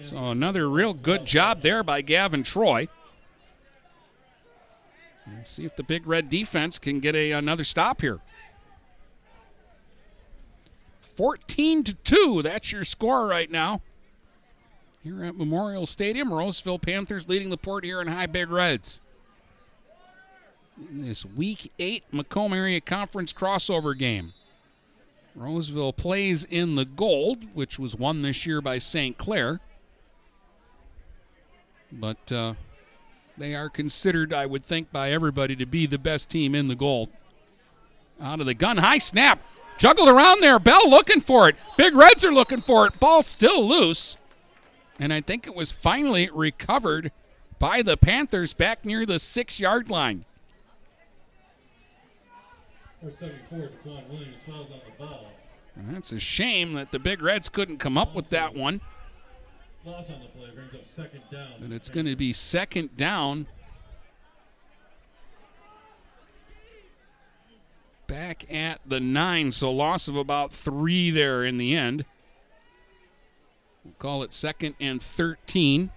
So another real good job there by Gavin Troy. See if the Big Red defense can get a, another stop here. 14 to 2, that's your score right now. Here at Memorial Stadium, Roseville Panthers leading the Port Huron High Big Reds. This Week 8 Macomb Area Conference crossover game. Roseville plays in the gold, which was won this year by St. Clair. But uh, they are considered, I would think, by everybody to be the best team in the gold. Out of the gun, high snap. Juggled around there. Bell looking for it. Big Reds are looking for it. Ball still loose. And I think it was finally recovered by the Panthers back near the six yard line. Number 74, Daquan Williams fouls on the ball. And that's a shame that the Big Reds couldn't come up with that one. Loss on the play brings up second down. And it's going to be second down. Back at the nine, so loss of about three there in the end. We'll call it second and 13.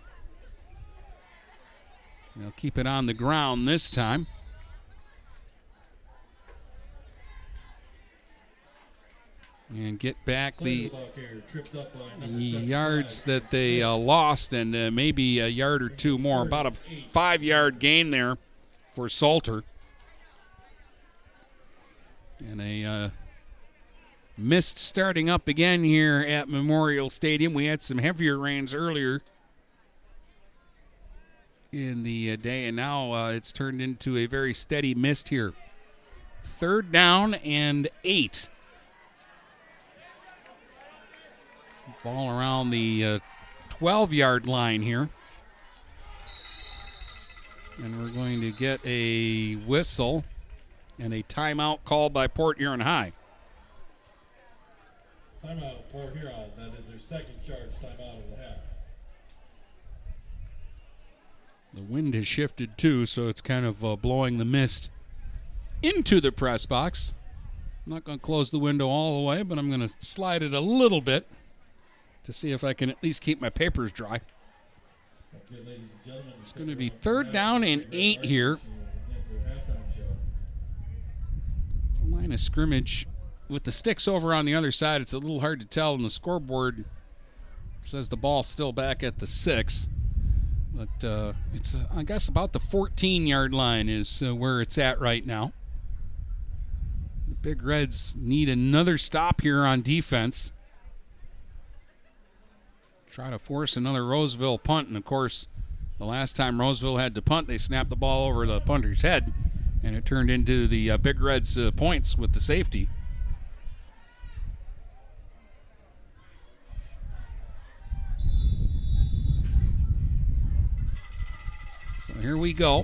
They'll keep it on the ground this time. And get back the yards that they uh, lost and uh, maybe a yard or two more. About a five yard gain there for Salter. And a uh, mist starting up again here at Memorial Stadium. We had some heavier rains earlier in the uh, day, and now uh, it's turned into a very steady mist here. Third down and eight. Ball around the 12 uh, yard line here. And we're going to get a whistle and a timeout called by Port Huron High. Timeout for Huron. That is their second charge timeout of the half. The wind has shifted too, so it's kind of uh, blowing the mist into the press box. I'm not going to close the window all the way, but I'm going to slide it a little bit to see if I can at least keep my papers dry. It's going to be third down and eight here. Line of scrimmage with the sticks over on the other side. It's a little hard to tell, and the scoreboard says the ball's still back at the six. But uh, it's, I guess, about the 14 yard line is uh, where it's at right now. The Big Reds need another stop here on defense. Try to force another Roseville punt, and of course, the last time Roseville had to punt, they snapped the ball over the punter's head, and it turned into the uh, Big Reds' uh, points with the safety. So here we go.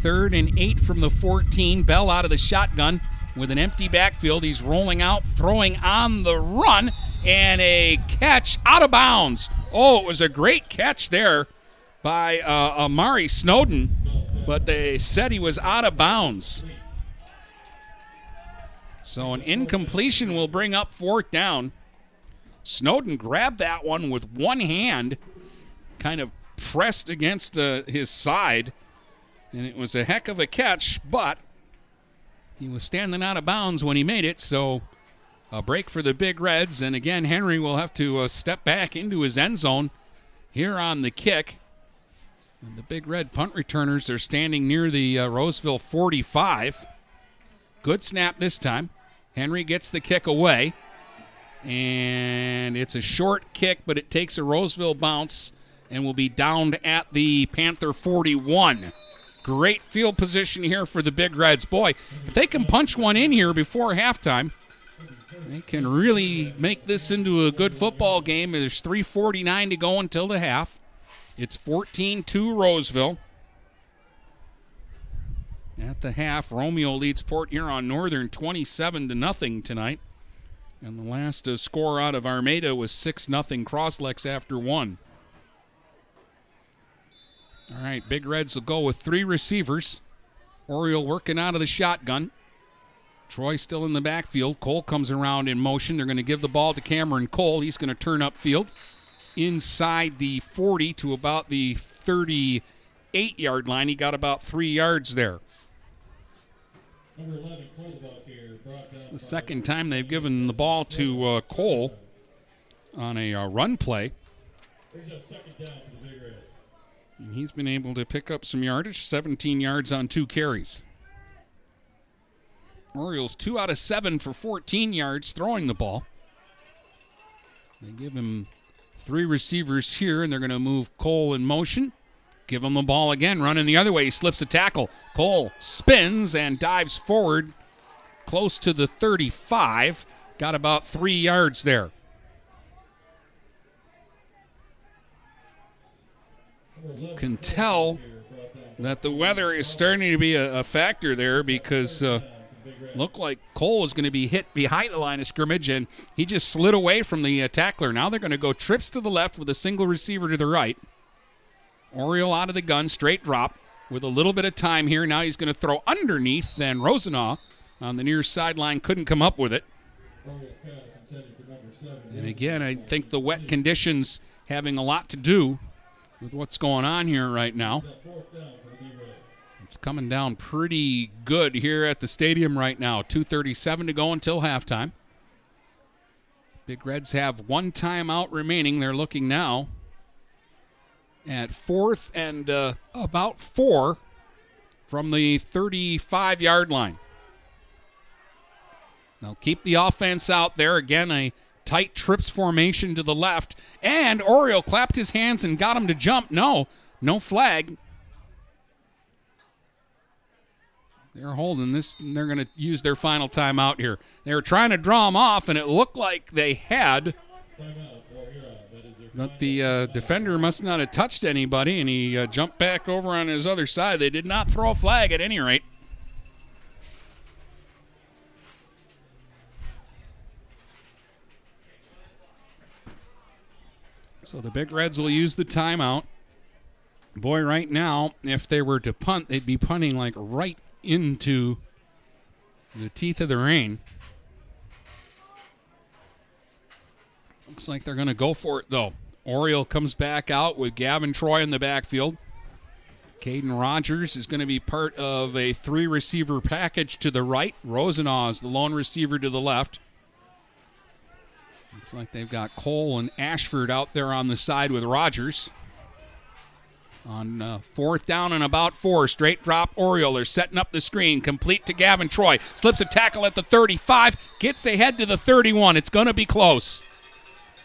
Third and eight from the 14. Bell out of the shotgun with an empty backfield. He's rolling out, throwing on the run, and a catch out of bounds. Oh, it was a great catch there by uh, Amari Snowden, but they said he was out of bounds. So an incompletion will bring up fourth down. Snowden grabbed that one with one hand, kind of pressed against uh, his side, and it was a heck of a catch, but he was standing out of bounds when he made it, so a break for the Big Reds. And again, Henry will have to uh, step back into his end zone here on the kick. And the Big Red punt returners are standing near the uh, Roseville 45. Good snap this time. Henry gets the kick away. And it's a short kick, but it takes a Roseville bounce and will be downed at the Panther 41. Great field position here for the Big Reds. Boy, if they can punch one in here before halftime, they can really make this into a good football game. There's 3:49 to go until the half. It's 14-2 Roseville. At the half, Romeo leads Port Huron Northern 27 to nothing tonight. And the last score out of Armada was 6 nothing Croslex after one. All right, Big Reds will go with three receivers. Oriole working out of the shotgun. Troy still in the backfield. Cole comes around in motion. They're going to give the ball to Cameron Cole. He's going to turn upfield inside the 40 to about the 38 yard line. He got about three yards there. It's the second time they've given the ball to uh, Cole on a uh, run play. And he's been able to pick up some yardage, 17 yards on two carries. Orioles two out of seven for 14 yards throwing the ball. They give him three receivers here, and they're going to move Cole in motion. Give him the ball again, running the other way. He slips a tackle. Cole spins and dives forward close to the 35. Got about three yards there. Can tell that the weather is starting to be a, a factor there because uh, looked like Cole was going to be hit behind the line of scrimmage and he just slid away from the uh, tackler. Now they're going to go trips to the left with a single receiver to the right. Oriole out of the gun, straight drop with a little bit of time here. Now he's going to throw underneath, and Rosenau on the near sideline couldn't come up with it. And again, I think the wet conditions having a lot to do with what's going on here right now. It's coming down pretty good here at the stadium right now. 2:37 to go until halftime. Big Reds have one timeout remaining. They're looking now at fourth and uh, about four from the 35 yard line. They'll keep the offense out there. Again, a tight trips formation to the left. And Oriole clapped his hands and got him to jump. No, no flag. They're holding this. They're going to use their final timeout here. They were trying to draw him off, and it looked like they had. But the uh, defender must not have touched anybody, and he uh, jumped back over on his other side. They did not throw a flag at any rate. So the Big Reds will use the timeout. Boy, right now, if they were to punt, they'd be punting like right into the teeth of the rain. Looks like they're going to go for it, though. Oriole comes back out with Gavin Troy in the backfield. Caden Rogers is going to be part of a three receiver package to the right. Rosenau is the lone receiver to the left. Looks like they've got Cole and Ashford out there on the side with Rogers. On uh, fourth down and about four, straight drop Oriole. They're setting up the screen, complete to Gavin Troy. Slips a tackle at the 35, gets ahead to the 31. It's going to be close.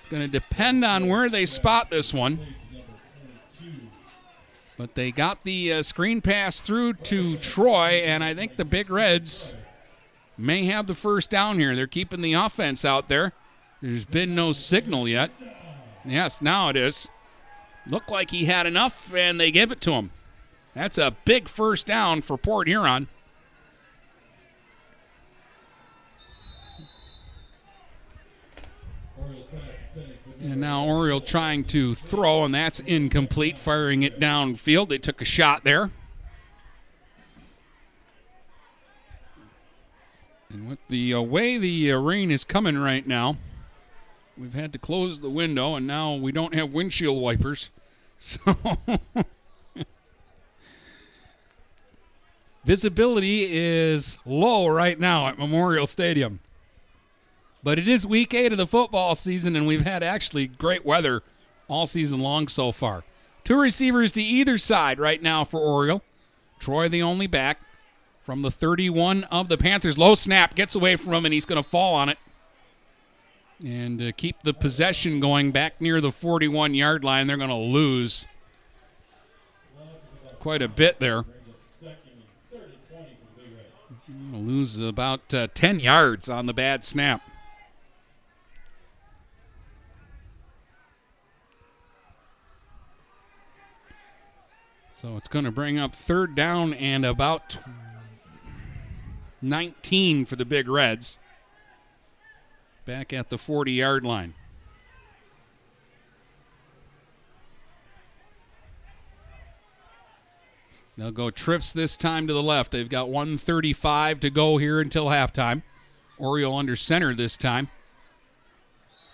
Going to depend on where they spot this one. But they got the uh, screen pass through to Troy, and I think the Big Reds may have the first down here. They're keeping the offense out there. There's been no signal yet. Yes, now it is. Looked like he had enough, and they give it to him. That's a big first down for Port Huron. And now Oriole trying to throw, and that's incomplete, firing it downfield. They took a shot there. And with the uh, way the uh, rain is coming right now, we've had to close the window, and now we don't have windshield wipers. So visibility is low right now at Memorial Stadium. But it is week eight of the football season, and we've had actually great weather all season long so far. Two receivers to either side right now for Oriole. Troy, the only back from the 31 of the Panthers. Low snap gets away from him, and he's going to fall on it and uh, keep the possession going back near the 41 yard line. They're going to lose quite a bit there. Lose about uh, 10 yards on the bad snap. So it's going to bring up third down and about 19 for the Big Reds back at the 40 yard line. They'll go trips this time to the left. They've got 135 to go here until halftime. Oriole under center this time.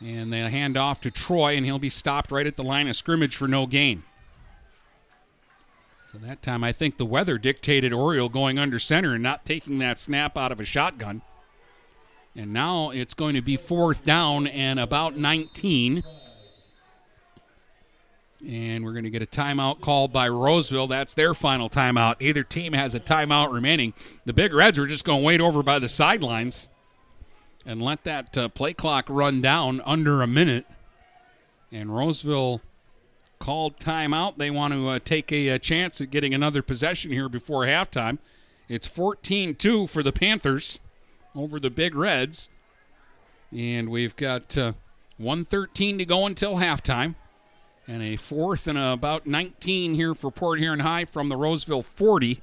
And they hand off to Troy, and he'll be stopped right at the line of scrimmage for no gain. So that time, I think the weather dictated Oriole going under center and not taking that snap out of a shotgun. And now it's going to be fourth down and about 19. And we're going to get a timeout called by Roseville. That's their final timeout. Either team has a timeout remaining. The Big Reds are just going to wait over by the sidelines and let that uh, play clock run down under a minute. And Roseville called timeout. They want to uh, take a, a, chance at getting another possession here before halftime. It's 14 2 for the Panthers over the Big Reds. And we've got uh, 113 to go until halftime. And a fourth and about 19 here for Port Huron High from the Roseville 40.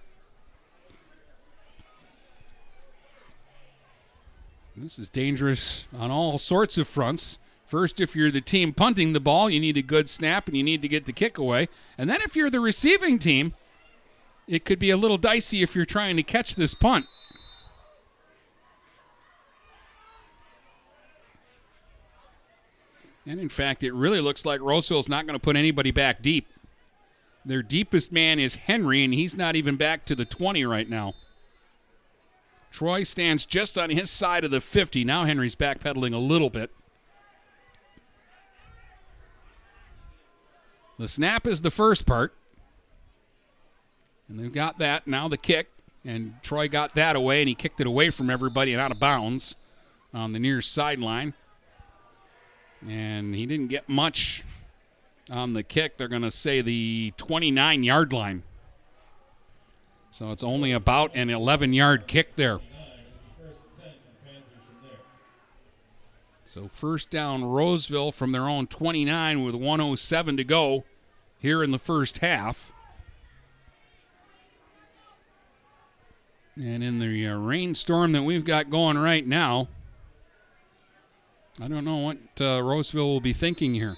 This is dangerous on all sorts of fronts. First, if you're the team punting the ball, you need a good snap and you need to get the kick away. And then, if you're the receiving team, it could be a little dicey if you're trying to catch this punt. And in fact, it really looks like Roseville's not going to put anybody back deep. Their deepest man is Henry, and he's not even back to the 20 right now. Troy stands just on his side of the 50. Now Henry's backpedaling a little bit. The snap is the first part. And they've got that. Now the kick. And Troy got that away, and he kicked it away from everybody and out of bounds on the near sideline and he didn't get much on the kick. They're going to say the 29 yard line. So it's only about an 11 yard kick there. So first down, Roseville from their own 29 with 107 to go here in the first half. And in the uh, rainstorm that we've got going right now, I don't know what uh, Roseville will be thinking here.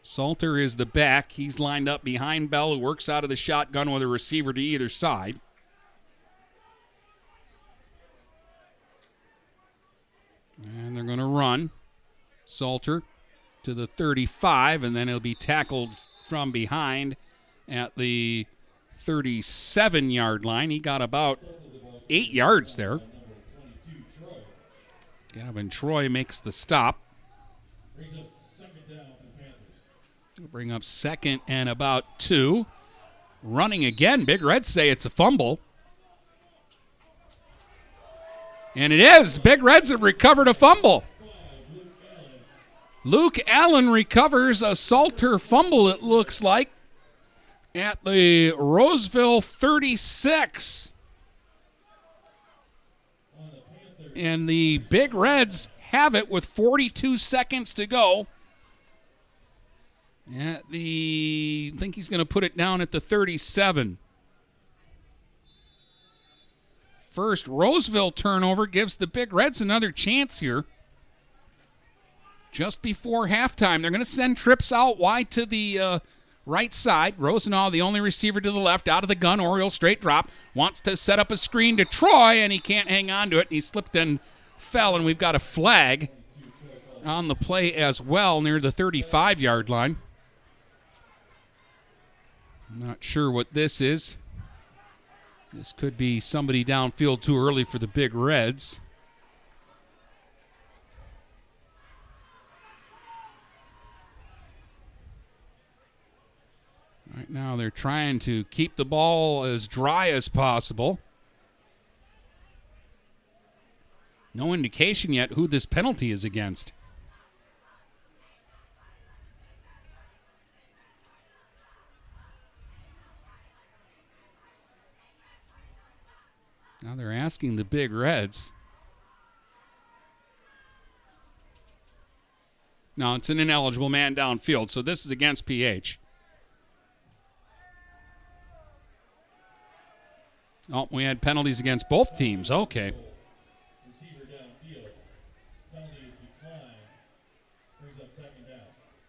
Salter is the back. He's lined up behind Bell, who works out of the shotgun with a receiver to either side. And they're going to run. Salter to the 35, and then he'll be tackled from behind at the 37 yard line. He got about eight yards there. Gavin Troy makes the stop. Bring up second and about two. Running again. Big Reds say it's a fumble. And it is. Big Reds have recovered a fumble. Luke Allen recovers a Salter fumble, it looks like, at the Roseville 36. And the Big Reds have it with 42 seconds to go. At the, I think he's going to put it down at the 37. First Roseville turnover gives the Big Reds another chance here. Just before halftime, they're going to send trips out wide to the uh, right side. Rosenau, the only receiver to the left, out of the gun. Oriole straight drop. Wants to set up a screen to Troy, and he can't hang on to it. And he slipped and fell, and we've got a flag on the play as well near the 35 yard line. Not sure what this is. This could be somebody downfield too early for the Big Reds. Right now, they're trying to keep the ball as dry as possible. No indication yet who this penalty is against. Now they're asking the Big Reds. Now it's an ineligible man downfield, so this is against PH. Oh, we had penalties against both teams. Okay.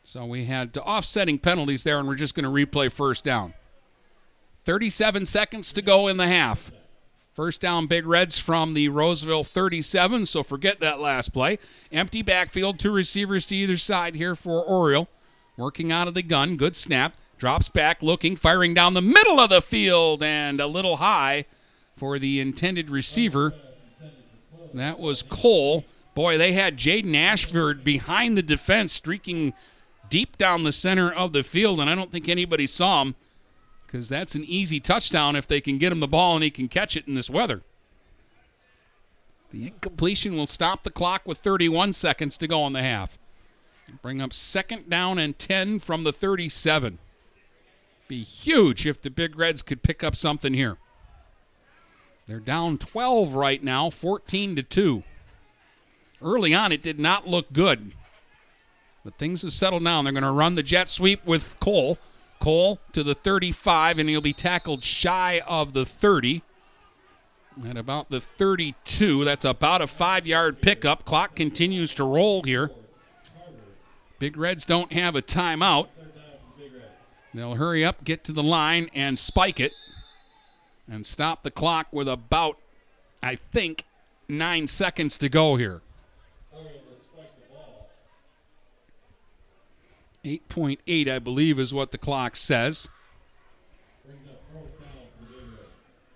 So we had offsetting penalties there, and we're just going to replay first down. 37 seconds to go in the half. First down, Big Reds from the Roseville 37, so forget that last play. Empty backfield, two receivers to either side here for Oriole. Working out of the gun, good snap. Drops back, looking, firing down the middle of the field, and a little high for the intended receiver. That was Cole, Boy, they had Jaden Ashford behind the defense, streaking deep down the center of the field, and I don't think anybody saw him because that's an easy touchdown if they can get him the ball and he can catch it in this weather. The incompletion will stop the clock with 31 seconds to go on the half. Bring up second down and 10 from the 37. Be huge if the Big Reds could pick up something here. They're down 12 right now, 14 to 2. Early on, it did not look good. But things have settled down. They're going to run the jet sweep with Cole. Cole to the 35, and he'll be tackled shy of the 30. At about the 32, that's about a five yard pickup. Clock continues to roll here. Big Reds don't have a timeout. They'll hurry up, get to the line, and spike it and stop the clock with about, I think, nine seconds to go here. 8.8, I believe, is what the clock says.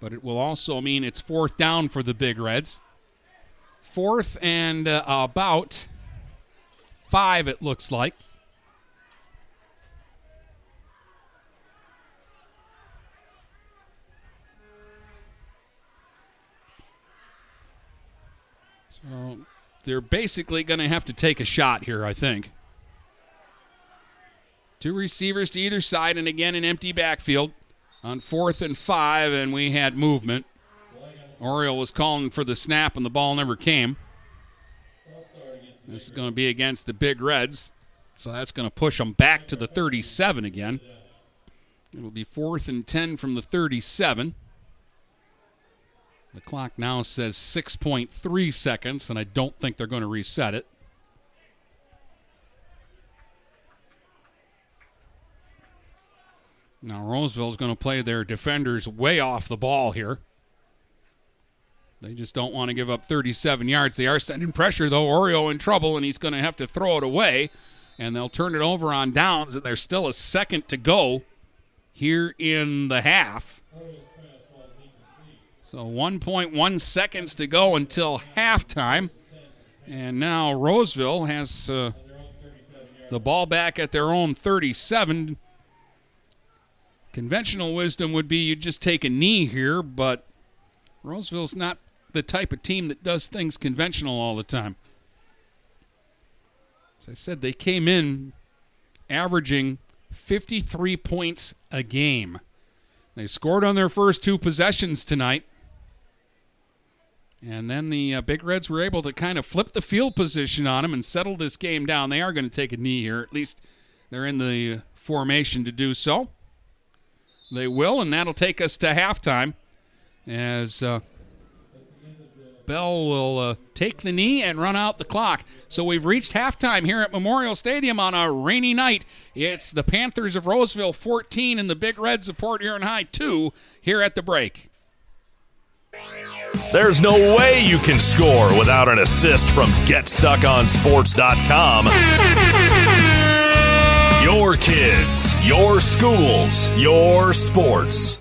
But it will also mean it's fourth down for the Big Reds. Fourth and uh, about five, it looks like. So they're basically going to have to take a shot here, I think. Two receivers to either side, and again an empty backfield on fourth and five, and we had movement. Oriole was calling for the snap, and the ball never came. This is going to be against the Big Reds, so that's going to push them back to the 37 again. It'll be fourth and 10 from the 37. The clock now says 6.3 seconds, and I don't think they're going to reset it. Now, Roseville's going to play their defenders way off the ball here. They just don't want to give up 37 yards. They are sending pressure, though. Oreo in trouble, and he's going to have to throw it away. And they'll turn it over on downs, and there's still a second to go here in the half. So 1.1 seconds to go until halftime. And now Roseville has uh, the ball back at their own 37. Conventional wisdom would be you just take a knee here, but Roseville's not the type of team that does things conventional all the time. As I said, they came in averaging 53 points a game. They scored on their first two possessions tonight. And then the uh, Big Reds were able to kind of flip the field position on them and settle this game down. They are going to take a knee here. At least they're in the formation to do so. They will, and that'll take us to halftime as uh, Bell will uh, take the knee and run out the clock. So we've reached halftime here at Memorial Stadium on a rainy night. It's the Panthers of Roseville 14 and the Big Reds of Port Huron High 2 here at the break. There's no way you can score without an assist from GetStuckOnSports.com. Your kids, your schools, your sports.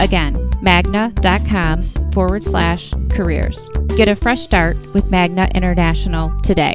Again, magna.com forward slash careers. Get a fresh start with Magna International today.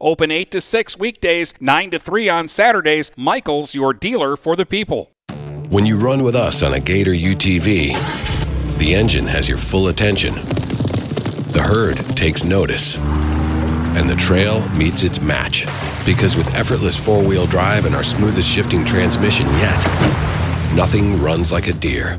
Open 8 to 6 weekdays, 9 to 3 on Saturdays. Michaels, your dealer for the people. When you run with us on a Gator UTV, the engine has your full attention. The herd takes notice. and the trail meets its match. Because with effortless four wheel drive and our smoothest shifting transmission yet, nothing runs like a Deere.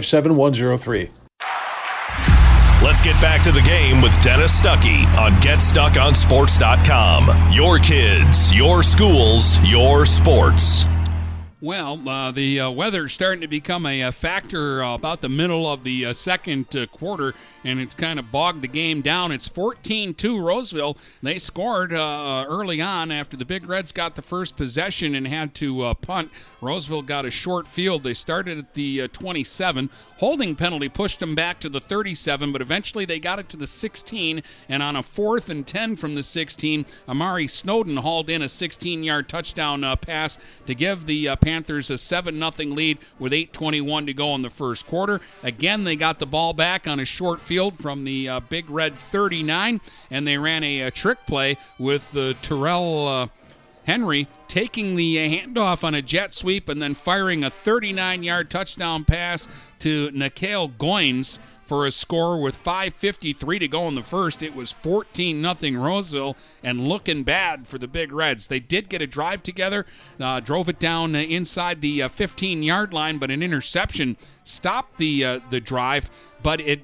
7103. Let's get back to the game with Dennis Stuckey on GetStuckOnSports.com. Your kids, your schools, your sports. Well, uh, the uh, weather's starting to become a, a factor uh, about the middle of the uh, second uh, quarter, and it's kind of bogged the game down. It's 14 2 Roseville. They scored uh, early on after the Big Reds got the first possession and had to punt. Roseville got a short field. They started at the uh, 27. Holding penalty pushed them back to the 37, but eventually they got it to the 16, and on a fourth and 10 from the 16, Amari Snowden hauled in a 16 yard touchdown uh, pass to give the uh, Panthers a 7 0 lead with 8.21 to go in the first quarter. Again, they got the ball back on a short field from the uh, Big Red 39, and they ran a, a trick play with the Terrell. Henry taking the handoff on a jet sweep and then firing a 39 yard touchdown pass to Nikhil Goins for a score with 5.53 to go in the first. It was 14 0 Roseville and looking bad for the Big Reds. They did get a drive together, uh, drove it down uh, inside the 15 uh, yard line, but an interception stopped the, uh, the drive. But it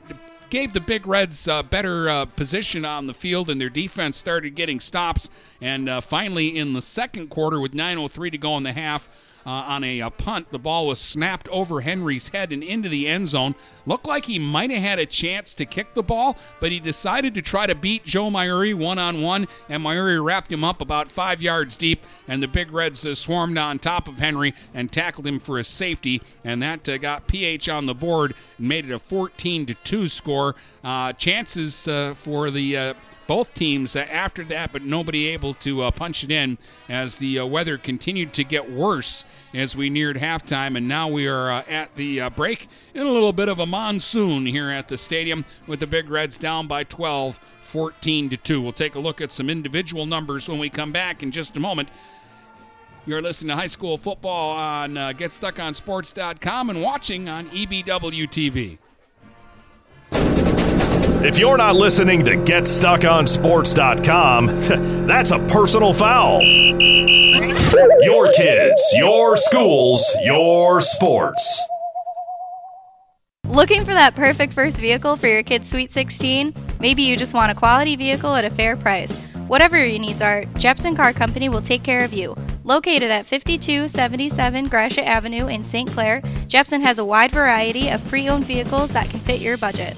gave the Big Reds uh, better uh, position on the field, and their defense started getting stops. And uh, finally, in the second quarter, with 9:03 to go in the half, uh, on a, a, punt. The ball was snapped over Henry's head and into the end zone. Looked like he might have had a chance to kick the ball, but he decided to try to beat Joe Myuri one on one, and Myuri wrapped him up about five yards deep, and the Big Reds uh, swarmed on top of Henry and tackled him for a safety, and that uh, got PH on the board and made it a 14 to 2 score. Uh, chances uh, for the uh, both teams after that, but nobody able to uh, punch it in as the uh, weather continued to get worse as we neared halftime. And now we are uh, at the uh, break in a little bit of a monsoon here at the stadium with the Big Reds down by 12, 14 to 2. We'll take a look at some individual numbers when we come back in just a moment. You're listening to high school football on uh, GetStuckOnSports.com and watching on EBW TV. If you're not listening to GetStuckOnSports.com, that's a personal foul. Your kids, your schools, your sports. Looking for that perfect first vehicle for your kid's Sweet 16? Maybe you just want a quality vehicle at a fair price. Whatever your needs are, Jepson Car Company will take care of you. Located at 5277 Gratiot Avenue in St. Clair, Jepson has a wide variety of pre owned vehicles that can fit your budget.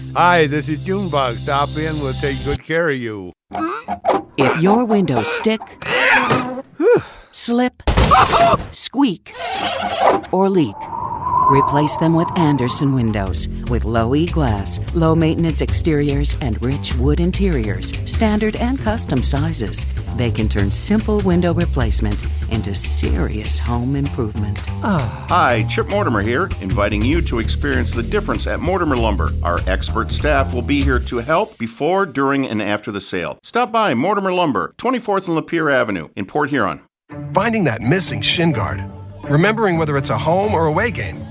Hi, this is Junebug. Stop in, we'll take good care of you. If your windows stick, slip, squeak, or leak, replace them with Andersen windows. With low E glass, low maintenance exteriors, and rich wood interiors, standard and custom sizes, they can turn simple window replacement into serious home improvement. Ah. Hi, Chip Mortimer here, inviting you to experience the difference at Mortimer Lumber. Our expert staff will be here to help before, during, and after the sale. Stop by Mortimer Lumber, 24th and Lapeer Avenue in Port Huron. Finding that missing shin guard. Remembering whether it's a home or away game.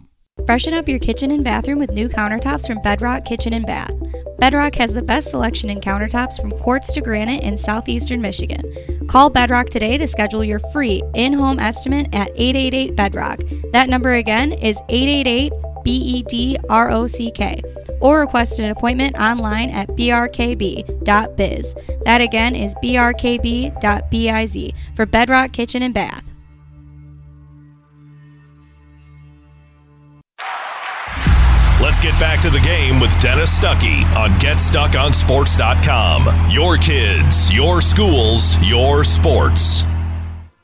Freshen up your kitchen and bathroom with new countertops from Bedrock Kitchen and Bath. Bedrock has the best selection in countertops from quartz to granite in southeastern Michigan. Call Bedrock today to schedule your free in home estimate at 888 Bedrock. That number again is 888 B E D R O C K. Or request an appointment online at brkb.biz. That again is brkb.biz for Bedrock Kitchen and Bath. Let's get back to the game with Dennis Stuckey on GetStuckOnSports.com. Your kids, your schools, your sports.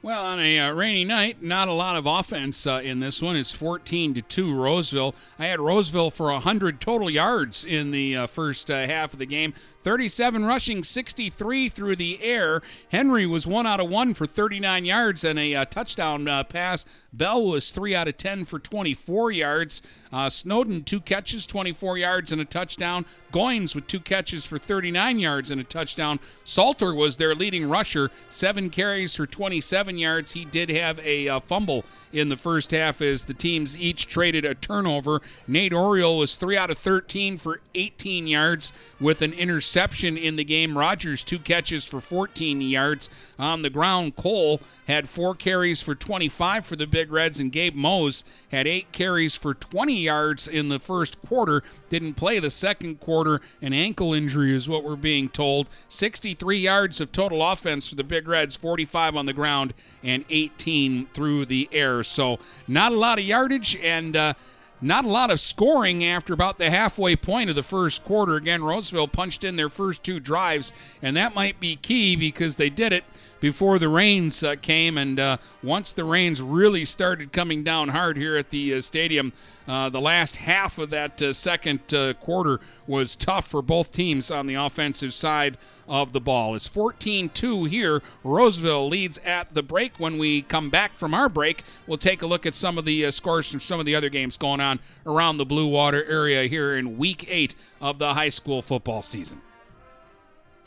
Well, on a uh, rainy night, not a lot of offense uh, in this one. It's 14 to 2 Roseville. I had Roseville for 100 total yards in the uh, first uh, half of the game. 37 rushing, 63 through the air. Henry was 1 out of 1 for 39 yards and a uh, touchdown uh, pass. Bell was 3 out of 10 for 24 yards. Snowden, two catches, 24 yards and a touchdown. Goins with two catches for 39 yards and a touchdown. Salter was their leading rusher, seven carries for 27 yards. He did have a uh, fumble in the first half as the teams each traded a turnover. Nate Oriole was 3 out of 13 for 18 yards with an interception in the game. Rogers, two catches for 14 yards. On the ground, Cole had four carries for 25 for the Big Reds, and Gabe Mose had eight carries for 20 yards in the first quarter. Didn't play the second quarter. An ankle injury is what we're being told. 63 yards of total offense for the Big Reds, 45 on the ground, and 18 through the air. So, not a lot of yardage and. Uh, not a lot of scoring after about the halfway point of the first quarter. Again, Roseville punched in their first two drives, and that might be key because they did it before the rains uh, came. And uh, once the rains really started coming down hard here at the uh, stadium, uh, the last half of that uh, second uh, quarter was tough for both teams on the offensive side of the ball. It's 14 2 here. Roseville leads at the break. When we come back from our break, we'll take a look at some of the scores from some of the other games going on around the Blue Water area here in week eight of the high school football season.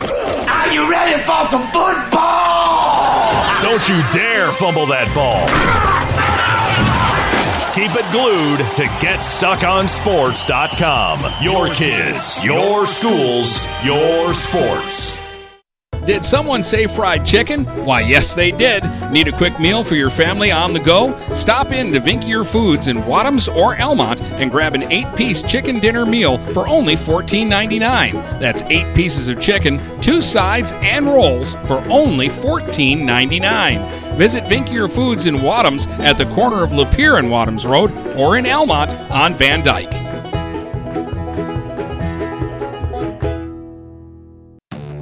Are you ready for some football? Don't you dare fumble that ball. Keep it glued to GetStuckOnSports.com. Your kids, your schools, your sports. Did someone say fried chicken? Why, yes, they did. Need a quick meal for your family on the go? Stop in to Vinckier Foods in Wadhams or Almont and grab an eight piece chicken dinner meal for only $14.99. That's eight pieces of chicken, two sides, and rolls for only $14.99. Visit Vinckier Foods in Wadhams at the corner of Lapeer and Wadhams Road or in Almont on Van Dyke.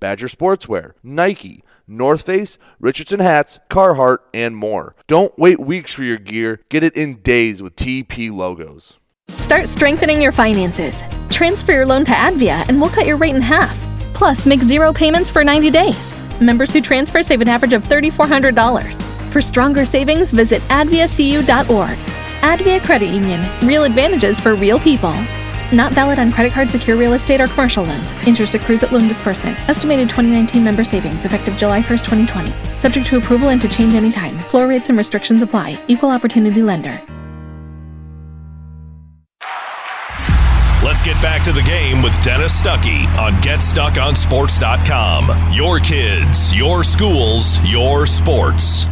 Badger Sportswear, Nike, North Face, Richardson hats, Carhartt, and more. Don't wait weeks for your gear. Get it in days with TP logos. Start strengthening your finances. Transfer your loan to Advia and we'll cut your rate in half. Plus, make zero payments for 90 days. Members who transfer save an average of $3,400. For stronger savings, visit adviacu.org. Advia Credit Union. Real advantages for real people. Not valid on credit card, secure real estate, or commercial loans. Interest accrues at loan disbursement. Estimated 2019 member savings effective July 1st, 2020. Subject to approval and to change anytime. Floor rates and restrictions apply. Equal opportunity lender. Let's get back to the game with Dennis Stuckey on GetStuckOnSports.com. Your kids, your schools, your sports.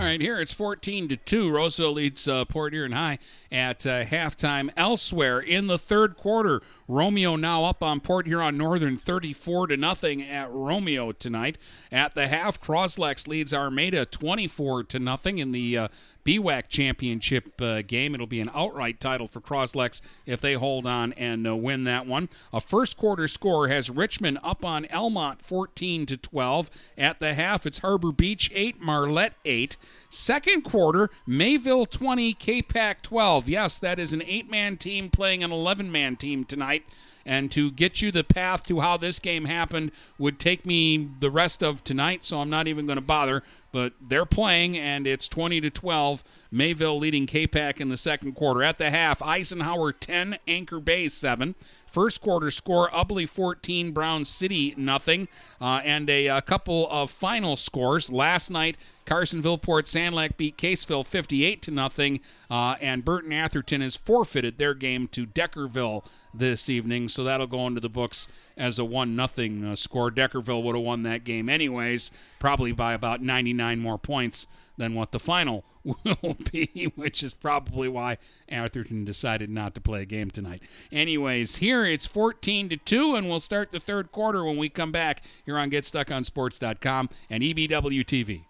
All right, here it's 14 to 2. Roseville leads uh, Port Huron High at uh, halftime. Elsewhere in the third quarter, Romeo now up on Port Huron Northern 34 to nothing at Romeo tonight. At the half, Croslex leads Armada 24 to nothing in the uh, BWAC championship uh, game. It'll be an outright title for Croslex if they hold on and uh, win that one. A first quarter score has Richmond up on Almont 14 to 12. At the half, it's Harbor Beach 8, Marlette 8. Second quarter, Mayville 20, K-Pac 12. Yes, that is an eight-man team playing an 11-man team tonight. And to get you the path to how this game happened would take me the rest of tonight, so I'm not even going to bother. But they're playing, and it's 20 to 12. Mayville leading K-Pac in the second quarter. At the half, Eisenhower 10, Anchor Bay 7. First quarter score: Ubly 14, Brown City nothing, uh, and a, a, couple of final scores. Last night, Carsonville Port Sanilac beat Caseville 58 to nothing, uh, and Burton Atherton has forfeited their game to Deckerville this evening, so that'll go into the books as a one nothing uh, score. Deckerville would have won that game anyways, probably by about 99 more points than what the final will be, which is probably why Atherton decided not to play a game tonight. Anyways, here it's 14 to 2, and we'll start the third quarter when we come back here on GetStuckOnSports.com and EBW TV.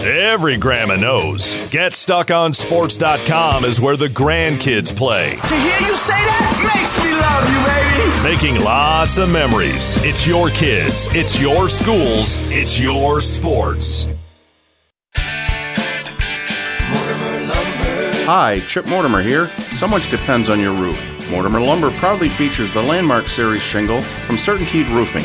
Every grandma knows. GetStuckOnSports.com is where the grandkids play. To hear you say that makes me love you, baby. Making lots of memories. It's your kids, it's your schools, it's your sports. Hi, Chip Mortimer here. So much depends on your roof. Mortimer Lumber proudly features the Landmark Series shingle from Certainteed Roofing.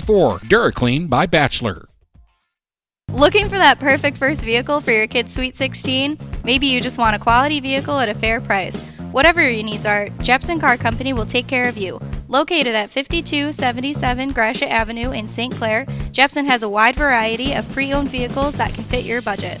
44. DuraClean by Bachelor. Looking for that perfect first vehicle for your kid's Sweet 16? Maybe you just want a quality vehicle at a fair price. Whatever your needs are, Jepson Car Company will take care of you. Located at 5277 Gratiot Avenue in St. Clair, Jepson has a wide variety of pre owned vehicles that can fit your budget.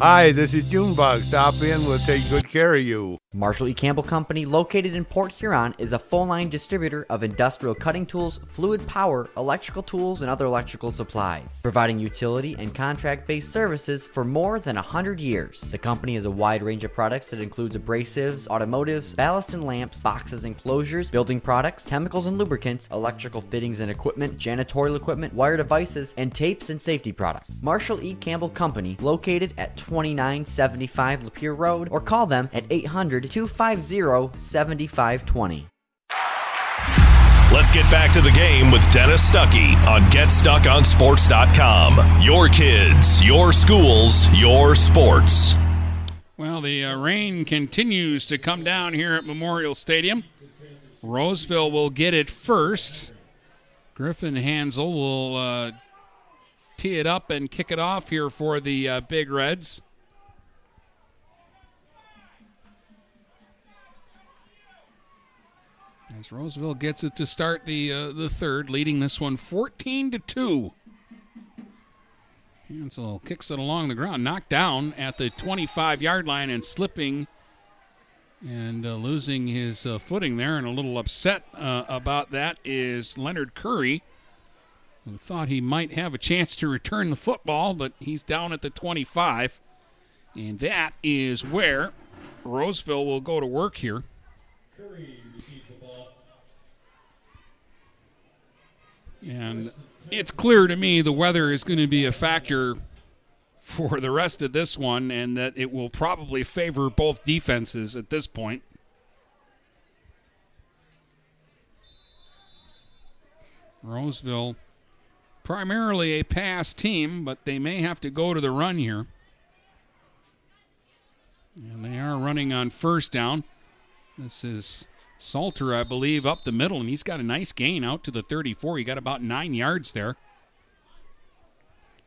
Hi, this is Junebug. Stop in, we'll take good care of you. Marshall E. Campbell Company, located in Port Huron, is a full line distributor of industrial cutting tools, fluid power, electrical tools, and other electrical supplies, providing utility and contract based services for more than 100 years. The company has a wide range of products that includes abrasives, automotives, ballast and lamps, boxes and closures, building products, chemicals and lubricants, electrical fittings and equipment, janitorial equipment, wire devices, and tapes and safety products. Marshall E. Campbell Company, located at 2975 Lapeer Road, or call them at 800 250 7520. Let's get back to the game with Dennis Stuckey on GetStuckOnSports.com. Your kids, your schools, your sports. Well, the uh, rain continues to come down here at Memorial Stadium. Roseville will get it first. Griffin Hansel will uh, tee it up and kick it off here for the uh, Big Reds. As Roseville gets it to start the uh, the third, leading this one 14 to two. Hansel kicks it along the ground, knocked down at the 25 yard line and slipping and uh, losing his uh, footing there, and a little upset uh, about that is Leonard Curry, thought he might have a chance to return the football, but he's down at the 25. And that is where Roseville will go to work here. And it's clear to me the weather is going to be a factor for the rest of this one, and that it will probably favor both defenses at this point. Roseville, primarily a pass team, but they may have to go to the run here. And they are running on first down. This is Salter, I believe, up the middle, and he's got a nice gain out to the 34. He got about nine yards there.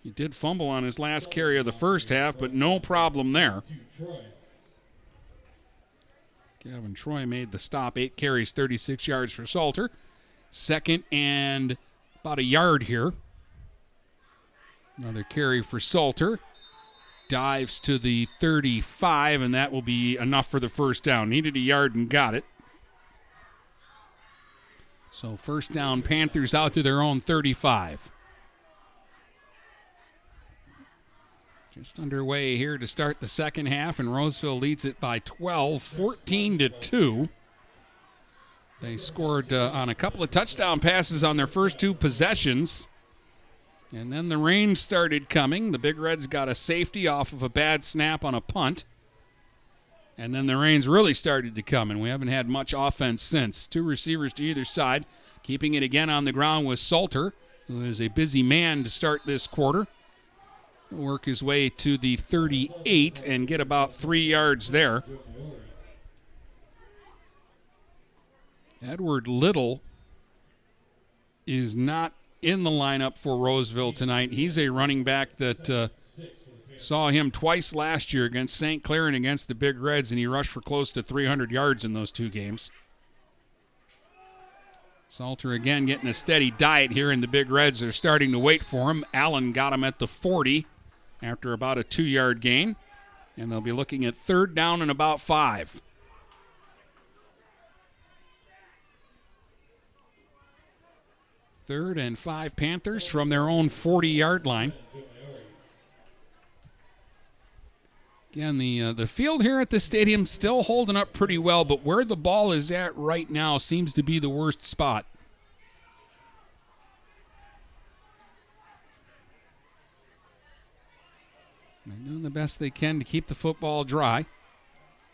He did fumble on his last carry of the first half, but no problem there. Gavin Troy made the stop. Eight carries, 36 yards for Salter. Second and about a yard here. Another carry for Salter. Dives to the 35, and that will be enough for the first down. Needed a yard and got it. So first down, Panthers out to their own 35. Just underway here to start the second half, and Roseville leads it by 12, 14 to 2. They scored uh, on a couple of touchdown passes on their first two possessions. And then the rain started coming. The Big Reds got a safety off of a bad snap on a punt. And then the rains really started to come, and we haven't had much offense since. Two receivers to either side. Keeping it again on the ground was Salter, who is a busy man to start this quarter. Work his way to the 38 and get about three yards there. Edward Little is not in the lineup for Roseville tonight. He's a running back that uh, saw him twice last year against St. Clair and against the Big Reds, and he rushed for close to 300 yards in those two games. Salter again getting a steady diet here, and the Big Reds are starting to wait for him. Allen got him at the 40 after about a two yard gain, and they'll be looking at third down and about five. Third and five Panthers from their own 40 yard line. Again, the uh, the field here at the stadium still holding up pretty well, but where the ball is at right now seems to be the worst spot. They're doing the best they can to keep the football dry.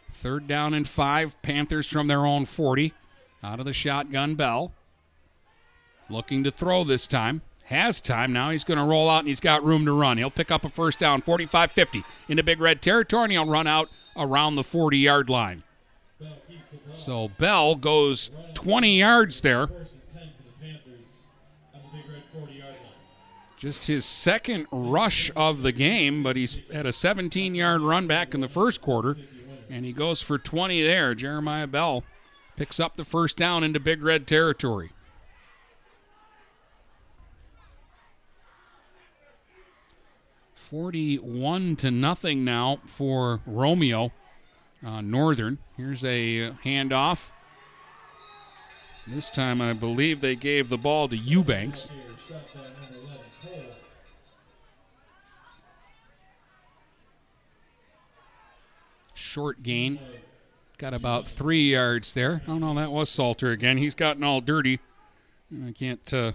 Third down and five. Panthers from their own 40. Out of the shotgun, Bell. Looking to throw this time. Has time. Now he's going to roll out and he's got room to run. He'll pick up a first down, 45 50 into Big Red territory, and he'll run out around the 40 yard line. So Bell goes 20 yards there. Just his second rush of the game, but he's had a 17 yard run back in the first quarter, and he goes for 20 there. Jeremiah Bell picks up the first down into Big Red territory. Forty-one to nothing now for Romeo uh, Northern. Here's a handoff. This time, I believe they gave the ball to Eubanks. Short gain. Got about three yards there. Oh, no, that was Salter again. He's gotten all dirty. I can't uh,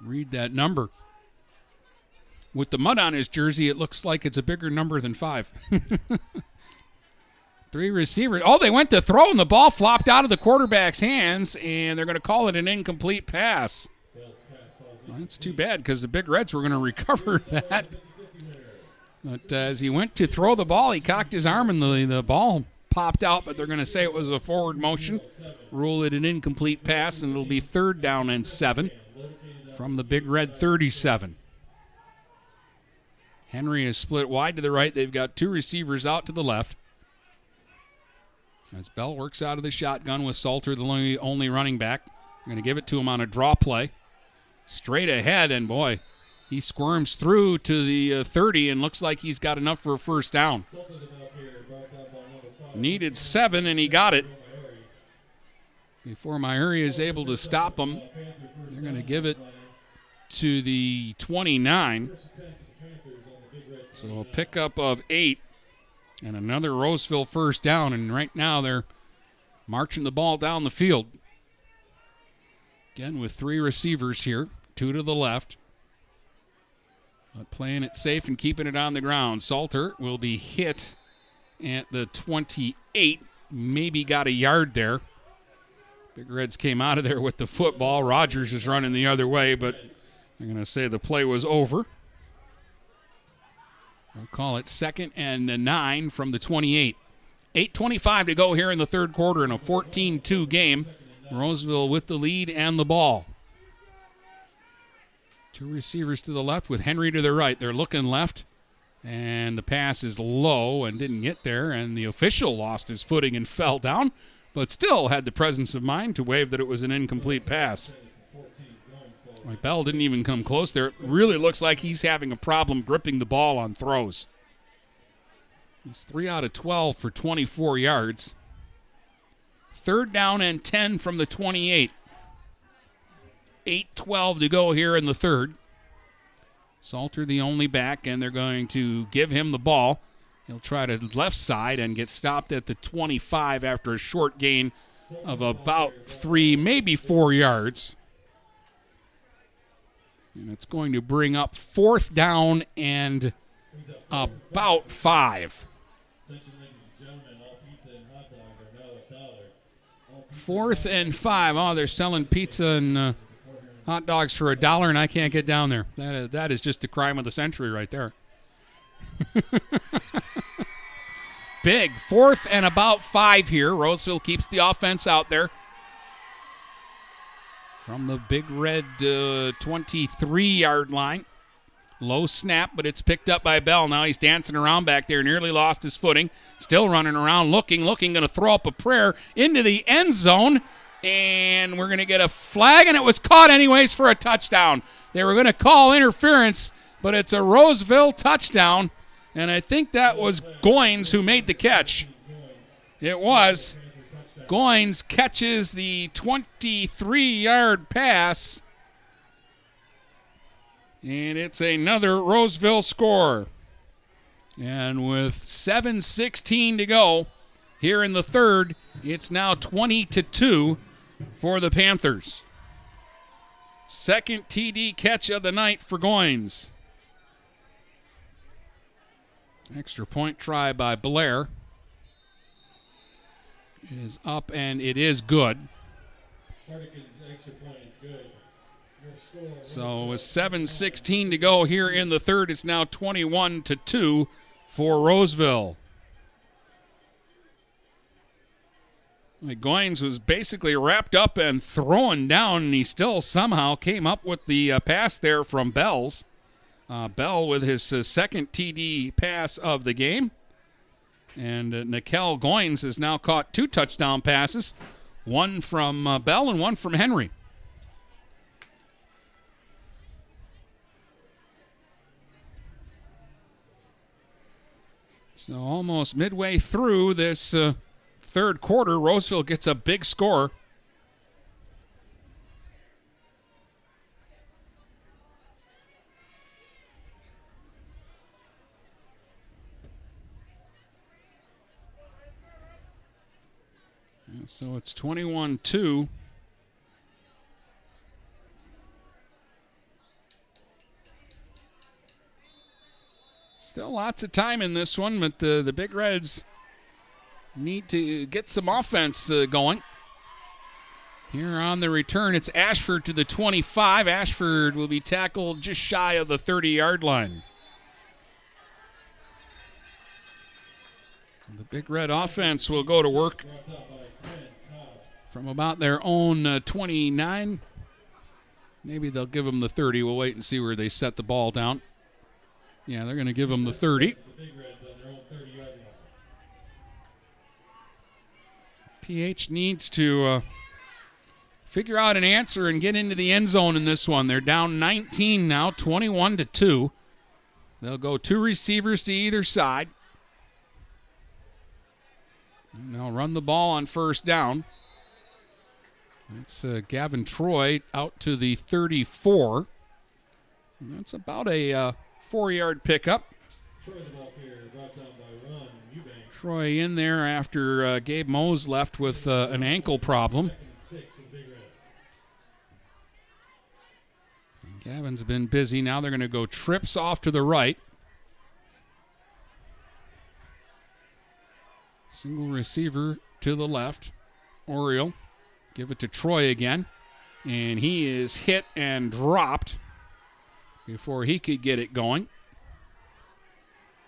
read that number. With the mud on his jersey, it looks like it's a bigger number than five. Three receivers. Oh, they went to throw, and the ball flopped out of the quarterback's hands, and they're going to call it an incomplete pass. Well, that's too bad because the Big Reds were going to recover that. But uh, as he went to throw the ball, he cocked his arm, and the, the ball popped out, but they're going to say it was a forward motion. Rule it an incomplete pass, and it'll be third down and seven from the Big Red 37. Henry is split wide to the right. They've got two receivers out to the left. As Bell works out of the shotgun with Salter, the only, running back. I'm going to give it to him on a draw play. Straight ahead, and boy, he squirms through to the uh, 30 and looks like he's got enough for a first down. Needed seven, and he got it. Before Myuri is able to stop him, they're going to give it to the 29. So a pickup of eight and another Roseville first down. And right now they're marching the ball down the field. Again, with three receivers here, two to the left. But playing it safe and keeping it on the ground. Salter will be hit at the 28. Maybe got a yard there. Big Reds came out of there with the football. Rogers is running the other way, but I'm going to say the play was over. We'll call it second and nine from the 28. 8.25 to go here in the third quarter in a 14 2 game. Roseville with the lead and the ball. Two receivers to the left with Henry to the right. They're looking left, and the pass is low and didn't get there, and the official lost his footing and fell down, but still had the presence of mind to wave that it was an incomplete pass. Like Bell didn't even come close there. It really looks like he's having a problem gripping the ball on throws. He's 3 out of 12 for 24 yards. Third down and 10 from the 28. 8 12 to go here in the third. Salter the only back, and they're going to give him the ball. He'll try to left side and get stopped at the 25 after a short gain of about three, maybe four yards. And it's going to bring up fourth down and about five. Fourth and five. Oh, they're selling pizza and uh, hot dogs for a dollar, and I can't get down there. That is, that is just the crime of the century right there. Big. Fourth and about five here. Roseville keeps the offense out there. From the big red uh, 23 yard line. Low snap, but it's picked up by Bell. Now he's dancing around back there, nearly lost his footing. Still running around, looking, looking, going to throw up a prayer into the end zone. And we're going to get a flag, and it was caught anyways for a touchdown. They were going to call interference, but it's a Roseville touchdown. And I think that was Goins who made the catch. It was. Goins catches the 23 yard pass. And it's another Roseville score. And with 7:16 to go here in the third, it's now 20 to 2 for the Panthers. Second TD catch of the night for Goins. Extra point try by Blair is up and it is good. So with 7:16 to go here in the third, it's now 21 to 2 for Roseville. Goins was basically wrapped up and thrown down, and he still somehow came up with the uh, pass there from Bells. Uh, Bell with his uh, second TD pass of the game. And uh, Nikhil Goins has now caught two touchdown passes, one from uh, Bell and one from Henry. So almost midway through this uh, third quarter, Roseville gets a big score. So it's 21 2. Still lots of time in this one, but the, the Big Reds need to get some offense uh, going. Here on the return, it's Ashford to the 25. Ashford will be tackled just shy of the 30 yard line. So the Big Red offense will go to work from about their own uh, 29. Maybe they'll give them the 30. We'll wait and see where they set the ball down. Yeah, they're going to give them the 30. PH needs to uh, figure out an answer and get into the end zone in this one. They're down 19 now, 21 to 2. They'll go two receivers to either side. And they'll run the ball on first down. That's uh, Gavin Troy out to the 34. And that's about a uh, four yard pickup. Troy in there after uh, Gabe Mose left with uh, an ankle problem. And Gavin's been busy. Now they're going to go trips off to the right. Single receiver to the left. Oriole. Give it to Troy again. And he is hit and dropped before he could get it going.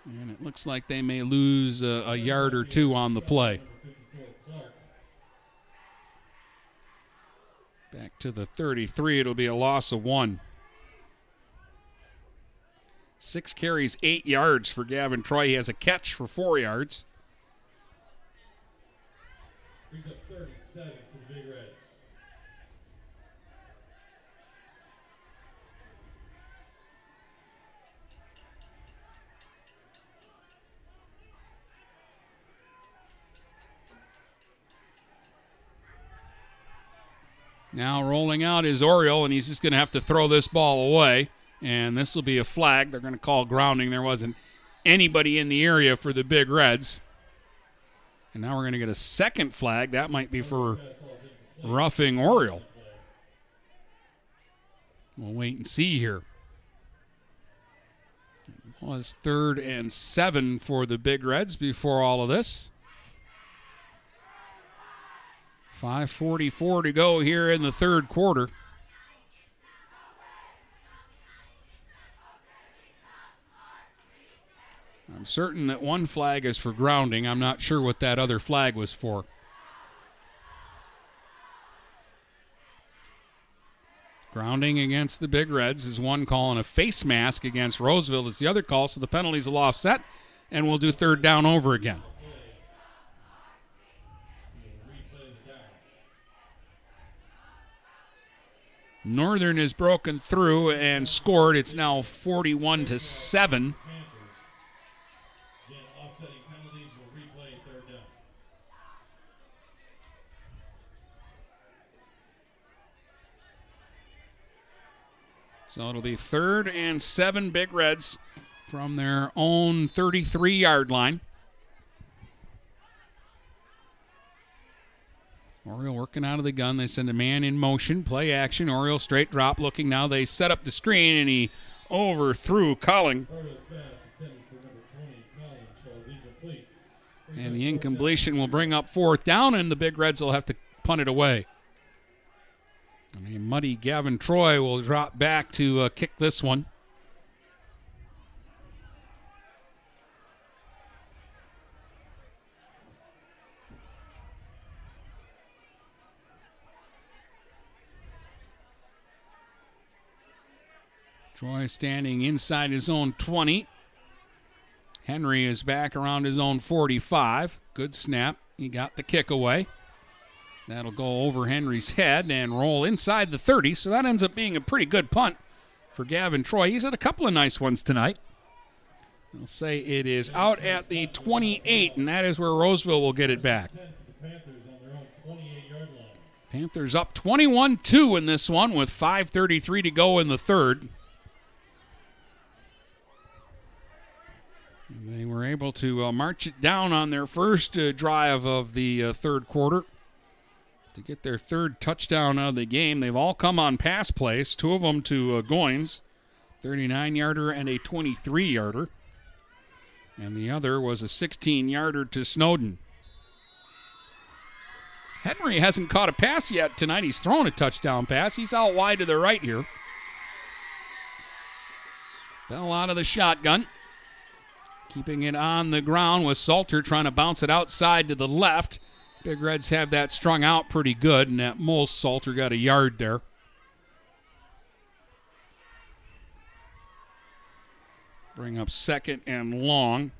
And it looks like they may lose a, a yard or two on the play. Back to the 33, it'll be a loss of one. Six carries, eight yards for Gavin Troy. He has a catch for four yards. Now rolling out is Oriole, and he's just going to have to throw this ball away. And this will be a flag. They're going to call grounding. There wasn't anybody in the area for the Big Reds. And now we're going to get a second flag. That might be for roughing Oriole. We'll wait and see here. It was third and seven for the Big Reds before all of this. 5.44 to go here in the third quarter. I'm certain that one flag is for grounding. I'm not sure what that other flag was for. Grounding against the Big Reds is one call, and a face mask against Roseville is the other call, so the penalties will offset, and we'll do third down over again. Northern has broken through and scored. It's now 41 to 7. Again, offsetting penalties will replay third down. So it'll be third and seven Big Reds from their own 33 yard line. Oriole working out of the gun. They send a man in motion, play action. Oriole straight drop looking now. They set up the screen and he overthrew Collins. Orioles pass intended for number 20, Collins, falls incomplete. And the incompletion will bring up fourth down, and the Big Reds will have to punt it away. And a muddy Gavin Troy will drop back to uh, kick this one. Troy standing inside his own 20. Henry is back around his own 45. Good snap. He got the kick away. That'll go over Henry's head and roll inside the 30. So that ends up being a pretty good punt for Gavin Troy. He's had a couple of nice ones tonight. I'll say it is out at the 28, and that is where Roseville will get it back. Panthers on their own 28 yard line. Panthers up 21 2 in this one with 5.33 to go in the third. They were able to uh, march it down on their first uh, drive of the uh, third quarter to get their third touchdown of the game. They've all come on pass plays, two of them to uh, Goins, 39 yarder and a 23 yarder. And the other was a 16 yarder to Snowden. Henry hasn't caught a pass yet tonight. He's thrown a touchdown pass. He's out wide to the right here. Fell out of the shotgun. Keeping it on the ground with Salter trying to bounce it outside to the left. Big Reds have that strung out pretty good, and at most, Salter got a yard there. Bring up second and long.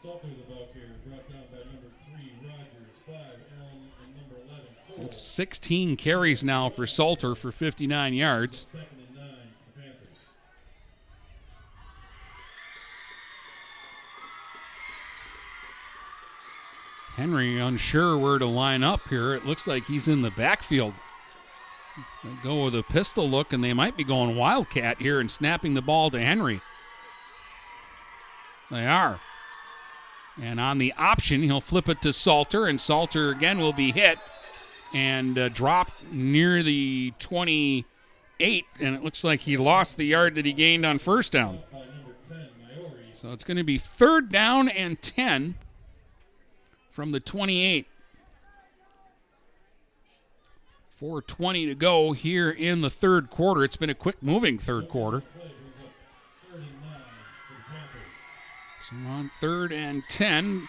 Salter down 3, Rogers, 5, Allen, and number 11, Cole. It's 16 carries now for Salter for 59 yards. Second Henry unsure where to line up here. It looks like he's in the backfield. They go with a pistol look, and they might be going wildcat here and snapping the ball to Henry. They are. And on the option, he'll flip it to Salter, and Salter again will be hit and uh, drop near the 28. And it looks like he lost the yard that he gained on first down. By number 10, Maori. So it's going to be third down and 10 from the 28. 420 to go here in the third quarter. It's been a quick moving third quarter. Play brings up 39 for the Panthers. So on third and 10,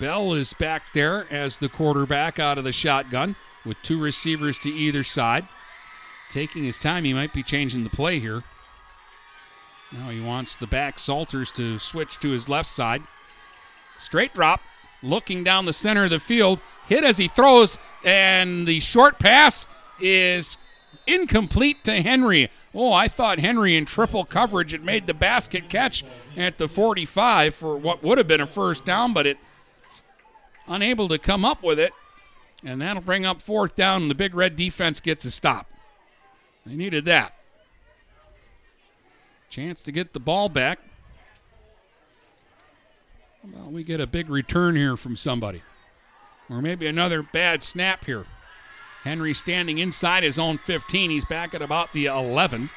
Bell is back there as the quarterback out of the shotgun with two receivers to either side. Taking his time, he might be changing the play here. Now he wants the back Salters to switch to his left side. Straight drop, looking down the center of the field, hit as he throws, and the short pass is incomplete to Henry. Oh, I thought Henry in triple coverage had made the basket catch at the 45 for what would have been a first down, but it unable to come up with it. And that'll bring up fourth down, and the big red defense gets a stop. They needed that. Chance to get the ball back. Well, we get a big return here from somebody. Or maybe another bad snap here. Henry standing inside his own 15. He's back at about the 11.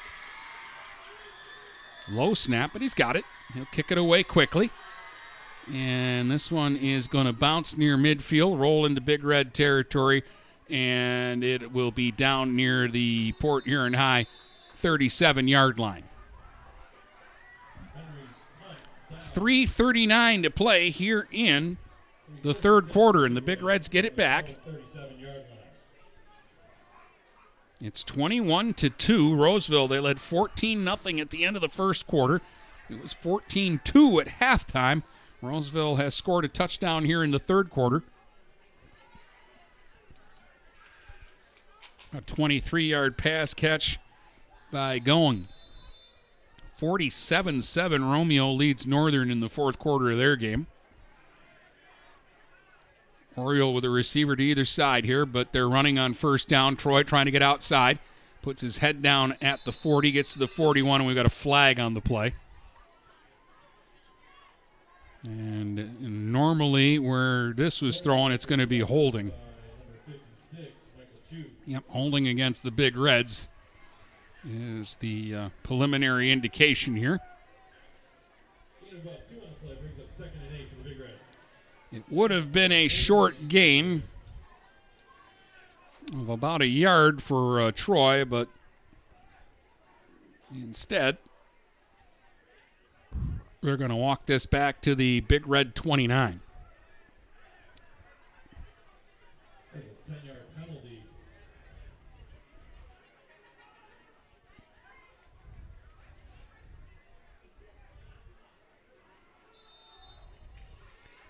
Low snap, but he's got it. He'll kick it away quickly. And this one is going to bounce near midfield, roll into Big Red territory, and it will be down near the Port Huron High 37 yard line. 3.39 to play here in the third quarter, and the Big Reds get it back. It's 21 to 2. Roseville, they led 14 0 at the end of the first quarter. It was 14 2 at halftime. Roseville has scored a touchdown here in the third quarter. A 23 yard pass catch by Goins. 47 7. Romeo leads Northern in the fourth quarter of their game. Oriole with a receiver to either side here, but they're running on first down. Troy trying to get outside. Puts his head down at the 40, gets to the 41, and we've got a flag on the play. And normally, where this was thrown, it's going to be holding. Yep, holding against the Big Reds is the uh, preliminary indication here. It would have been a short gain of about a yard for uh, Troy, but instead, they're going to walk this back to the Big Red 29.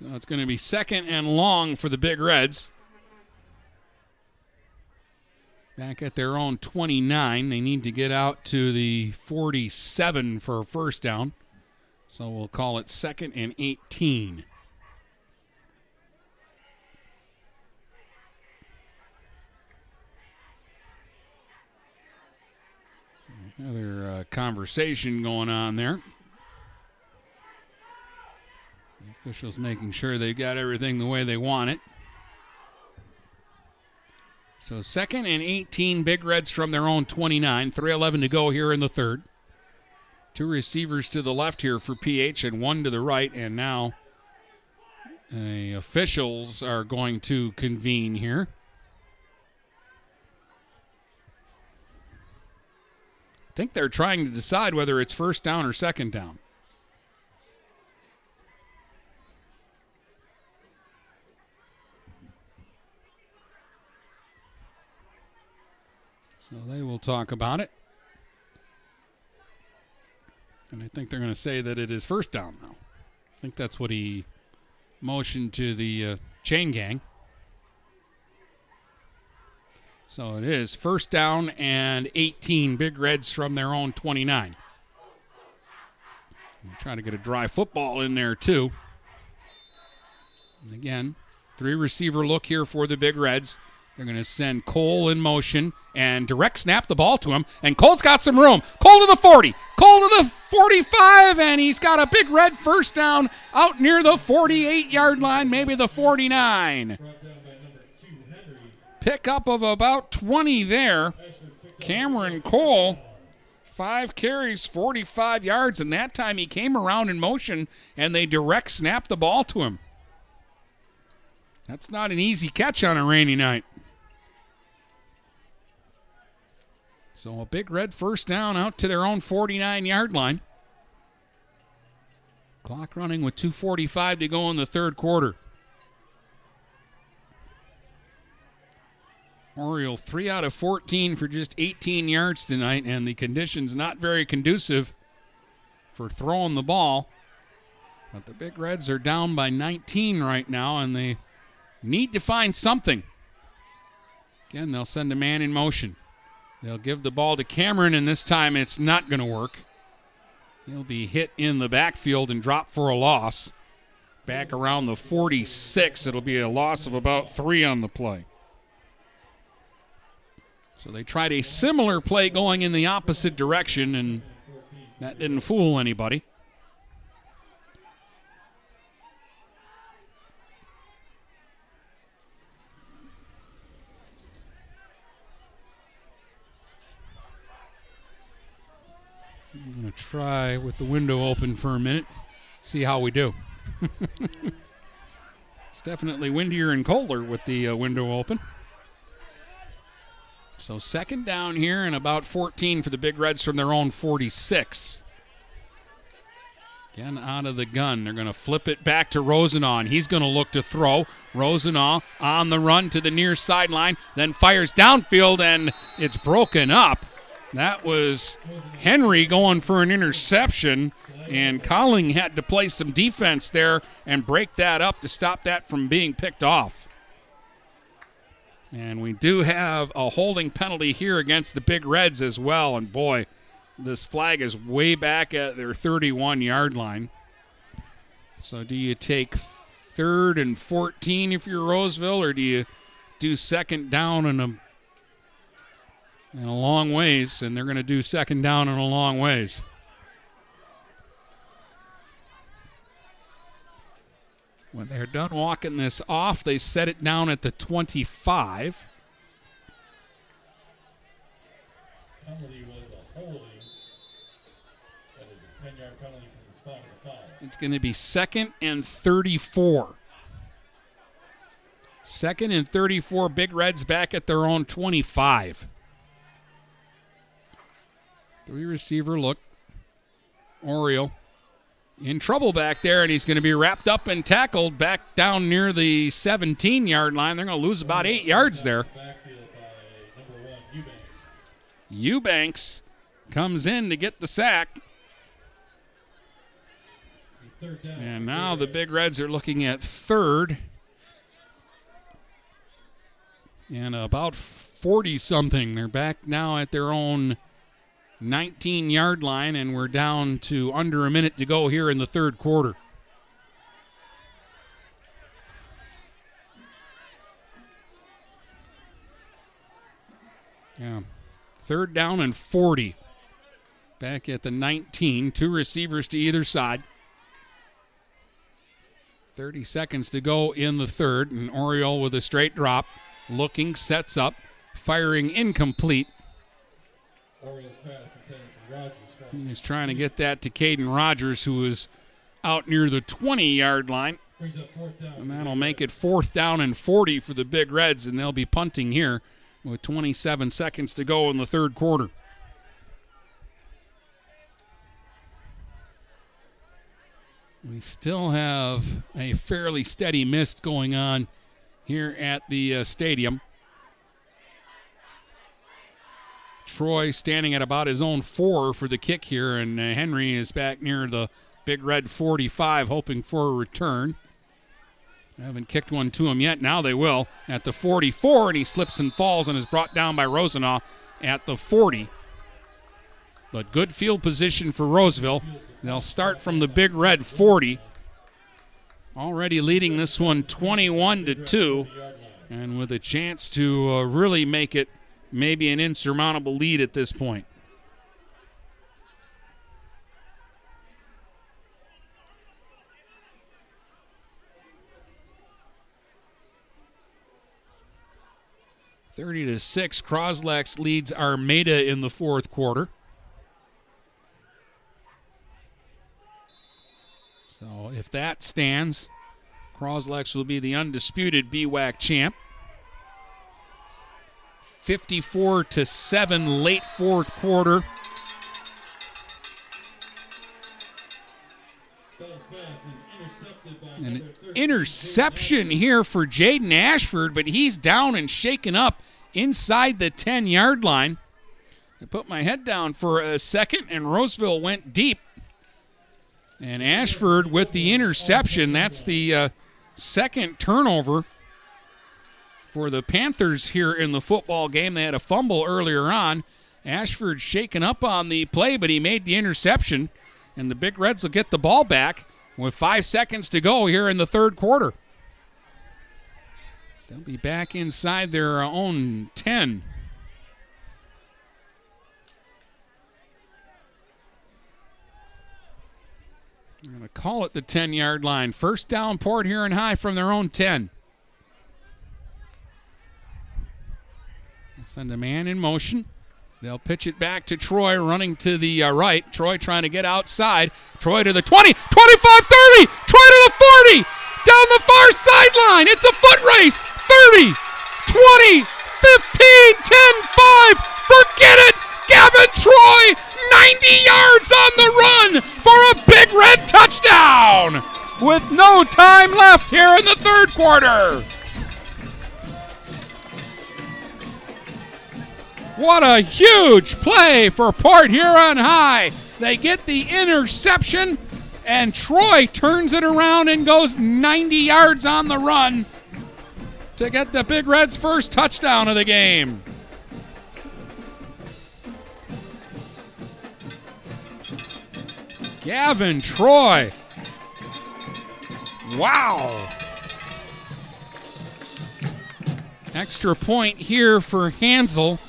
So it's going to be second and long for the Big Reds. Back at their own 29. They need to get out to the 47 for a first down. So we'll call it second and 18. Another uh, conversation going on there. The officials making sure they've got everything the way they want it. So second and 18, Big Reds from their own 29. 3:11 to go here in the third. Two receivers to the left here for PH and one to the right, and now the officials are going to convene here. I think they're trying to decide whether it's first down or second down. So they will talk about it. And I think they're going to say that it is first down now. I think that's what he motioned to the uh, chain gang. So it is first down and 18 Big Reds from their own 29. trying to get a dry football in there, too. And again, three receiver look here for the Big Reds. They're going to send Cole in motion and direct snap the ball to him. And Cole's got some room. Cole to the 40. Cole to the 45. And he's got a big red first down out near the 48 yard line, maybe the 49. Pickup of about 20 there. Cameron Cole, five carries, 45 yards. And that time he came around in motion and they direct snap the ball to him. That's not an easy catch on a rainy night. So a big red first down out to their own 49 yard line. Clock running with 2.45 to go in the third quarter. Oriole 3 out of 14 for just 18 yards tonight, and the conditions not very conducive for throwing the ball. But the Big Reds are down by 19 right now, and they need to find something. Again, they'll send a man in motion. They'll give the ball to Cameron, and this time it's not going to work. He'll be hit in the backfield and drop for a loss. Back around the 46, it'll be a loss of about three on the play. So they tried a similar play going in the opposite direction, and that didn't fool anybody. Try with the window open for a minute, see how we do. it's definitely windier and colder with the uh, window open. So second down here and about 14 for the Big Reds from their own 46. Again, out of the gun. They're going to flip it back to Rosenau. He's going to look to throw. Rosenau on the run to the near sideline, then fires downfield, and it's broken up. That was Henry going for an interception, and Collins had to play some defense there and break that up to stop that from being picked off. And we do have a holding penalty here against the Big Reds as well. And boy, this flag is way back at their 31 yard line. So do you take third and 14 if you're Roseville, or do you do second down and a and a long ways, and they're going to do second down and a long ways. When they're done walking this off, they set it down at the 25. Penalty was a holding. That is a 10 yard penalty from the spot of the foul. It's going to be second and 34. Second and 34, Big Reds back at their own 25. Three receiver look. Oriole in trouble back there, and he's going to be wrapped up and tackled back down near the 17 yard line. They're going to lose about eight yards there. Eubanks comes in to get the sack. And now the Big Reds are looking at third. And about 40 something. They're back now at their own 19 yard line, and we're down to under a minute to go here in the third quarter. Yeah. Third down and 40. Back at the 19. Two receivers to either side. 30 seconds to go in the third. And Oriole with a straight drop. Looking, sets up, firing incomplete. Orioles pass. He's trying to get that to Caden Rogers, who is out near the 20 yard line. And that'll make it fourth down and 40 for the Big Reds, and they'll be punting here with 27 seconds to go in the third quarter. We still have a fairly steady mist going on here at the uh, stadium. Troy standing at about his own four for the kick here, and uh, Henry is back near the Big Red 45, hoping for a return. Haven't kicked one to him yet. Now they will at the 44, and he slips and falls and is brought down by Rosenau at the 40. But good field position for Roseville. They'll start from the Big Red 40. Already leading this one 21 to 2, and with a chance to uh, really make it maybe an insurmountable lead at this point. Thirty to six, Croslex leads Armada in the fourth quarter. So if that stands, Croslex will be the undisputed BWAC champ. 54 to 7 late fourth quarter. An interception here for Jaden Ashford, but he's down and shaken up inside the 10 yard line. I put my head down for a second, and Roseville went deep. And Ashford with the interception. That's the uh, second turnover for the Panthers here in the football game. They had a fumble earlier on. Ashford shaken up on the play, but he made the interception. And the Big Reds will get the ball back with five seconds to go here in the third quarter. They'll be back inside their own 10. I'm going to call it the 10 yard line. First down, Port Huron High from their own 10. Send a man in motion. They'll pitch it back to Troy running to the uh, right. Troy trying to get outside. Troy to the 20, 25 30. Troy to the 40. Down the far sideline. It's a foot race. 30, 20, 15, 10, 5. Forget it. Gavin Troy, 90 yards on the run for a big red touchdown with no time left here in the third quarter. What a huge play for Port Huron High. They get the interception, and Troy turns it around and goes 90 yards on the run to get the Big Reds' first touchdown of the game. Gavin Troy. Wow. Extra point here for Hansel.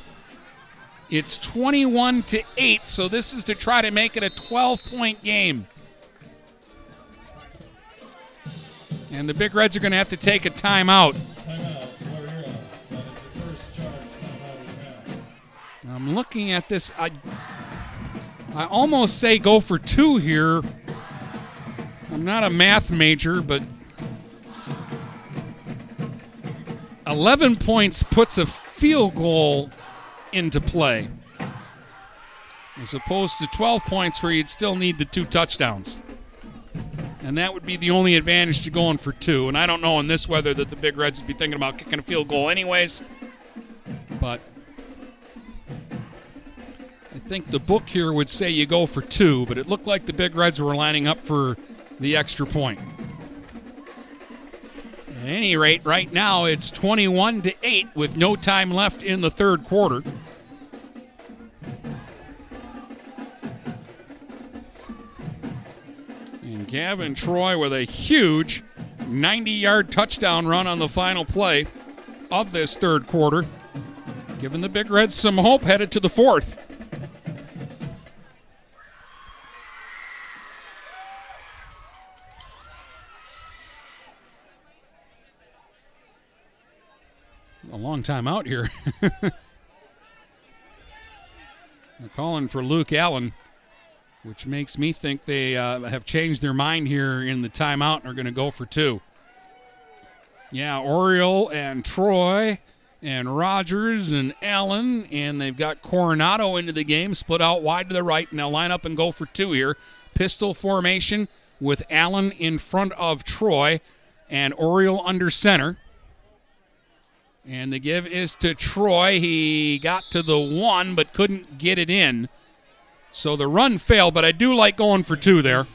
It's 21 to 8, so this is to try to make it a 12 point game. And the Big Reds are going to have to take a timeout. I'm looking at this. I, I almost say go for two here. I'm not a math major, but 11 points puts a field goal into play. As opposed to 12 points where you'd still need the two touchdowns. And that would be the only advantage to going for two. And I don't know in this weather that the Big Reds would be thinking about kicking a field goal anyways. But I think the book here would say you go for two, but it looked like the Big Reds were lining up for the extra point. Any rate, right now it's 21 to 8 with no time left in the third quarter. And Gavin Troy with a huge 90 yard touchdown run on the final play of this third quarter, giving the Big Reds some hope headed to the fourth. A long time out here. They're calling for Luke Allen, which makes me think they uh, have changed their mind here in the timeout and are going to go for two. Yeah, Oriole and Troy and Rogers and Allen, and they've got Coronado into the game, split out wide to the right, and they'll line up and go for two here. Pistol formation with Allen in front of Troy and Oriole under center. And the give is to Troy. He got to the one, but couldn't get it in. So the run failed, but I do like going for two there.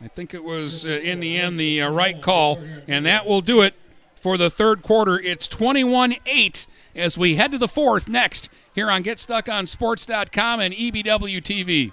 I think it was, uh, in the end, the uh, right call. And that will do it for the third quarter. It's 21 8 as we head to the fourth next here on GetStuckOnSports.com and EBW TV.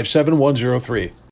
7103.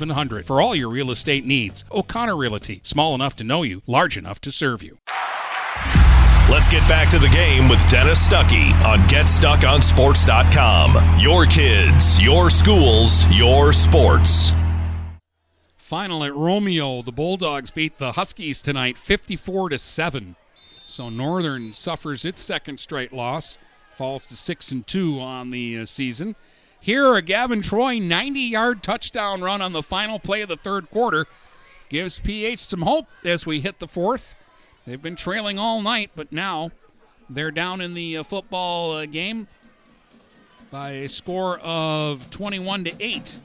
8700 for all your real estate needs. O'Connor Realty, small enough to know you, large enough to serve you. Let's get back to the game with Dennis Stuckey on GetStuckOnSports.com. Your kids, your schools, your sports. Final at Romeo, the Bulldogs beat the Huskies tonight 54 to 7. So Northern suffers its second straight loss, falls to 6 and 2 on the uh, season. Here, a Gavin Troy 90 yard touchdown run on the final play of the third quarter gives PH some hope as we hit the fourth. They've been trailing all night, but now they're down in the uh, football uh, game by a score of 21 to 8.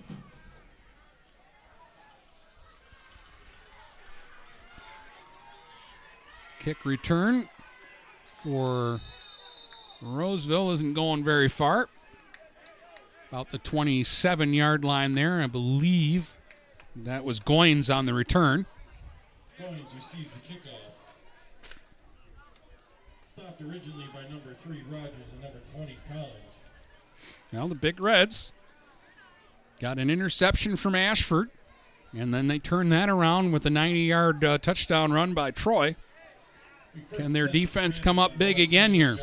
Kick return for Roseville isn't going very far. About the 27 yard line there, I believe. That was Goins on the return. Goins receives the kickoff. Stopped originally by number three Rogers and number 20 Collins. Well, the Big Reds got an interception from Ashford, and then they turned that around with a 90 yard uh, touchdown run by Troy. Can their defense come up big again here?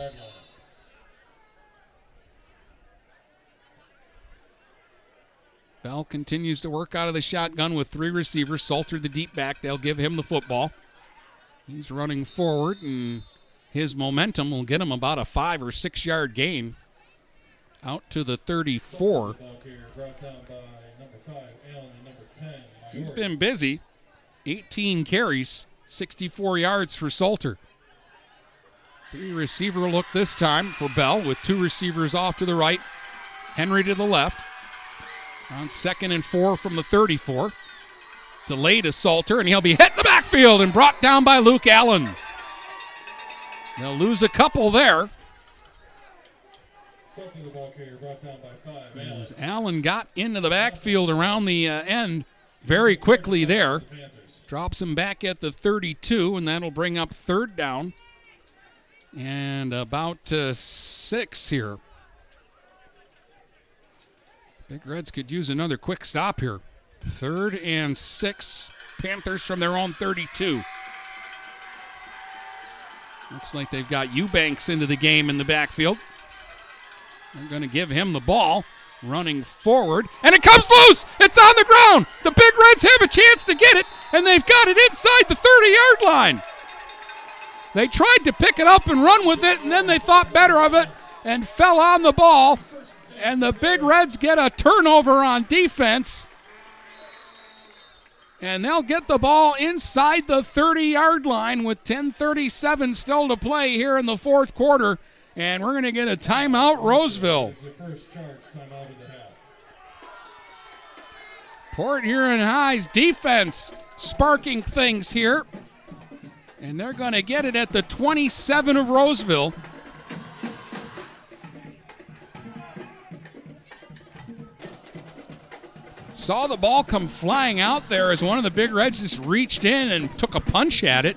Bell continues to work out of the shotgun with three receivers. Salter, the deep back, they'll give him the football. He's running forward, and his momentum will get him about a five or six yard gain out to the 34. He's been busy. 18 carries, 64 yards for Salter. Three receiver look this time for Bell with two receivers off to the right, Henry to the left. On second and four from the 34. Delayed to Salter, and he'll be hit in the backfield and brought down by Luke Allen. They'll lose a couple there. As Allen got into the backfield around the uh, end very quickly there. Drops him back at the 32, and that'll bring up third down. And about uh, six here. Big Reds could use another quick stop here. Third and six. Panthers from their own 32. Looks like they've got Eubanks into the game in the backfield. They're going to give him the ball. Running forward, and it comes loose! It's on the ground! The Big Reds have a chance to get it, and they've got it inside the 30 yard line. They tried to pick it up and run with it, and then they thought better of it and fell on the ball and the Big Reds get a turnover on defense. And they'll get the ball inside the 30 yard line with 10.37 still to play here in the fourth quarter. And we're going to get a timeout, Roseville. Port Huron High's defense sparking things here. And they're going to get it at the 27 of Roseville. Saw the ball come flying out there as one of the big reds just reached in and took a punch at it.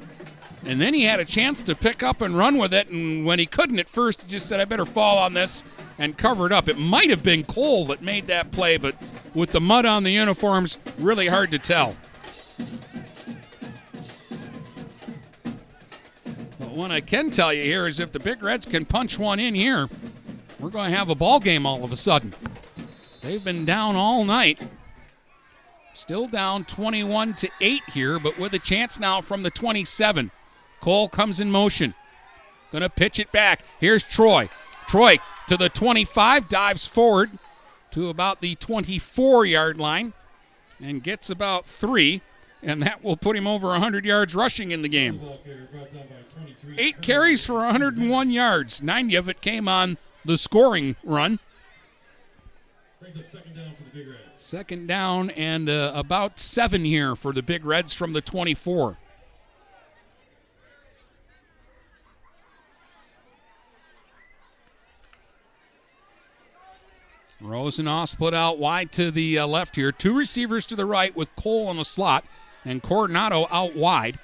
And then he had a chance to pick up and run with it. And when he couldn't at first, he just said, I better fall on this and cover it up. It might have been Cole that made that play, but with the mud on the uniforms, really hard to tell. But what I can tell you here is if the Big Reds can punch one in here, we're going to have a ball game all of a sudden. They've been down all night. Still down 21 to 8 here, but with a chance now from the 27. Cole comes in motion. Gonna pitch it back. Here's Troy. Troy to the 25, dives forward to about the 24 yard line and gets about three, and that will put him over 100 yards rushing in the game. Eight carries for 101 yards. 90 of it came on the scoring run. Brings up second down for the Big Reds. Second down and uh, about seven here for the Big Reds from the 24. Rosenau split out wide to the uh, left here. Two receivers to the right with Cole in the slot and Coronado out wide.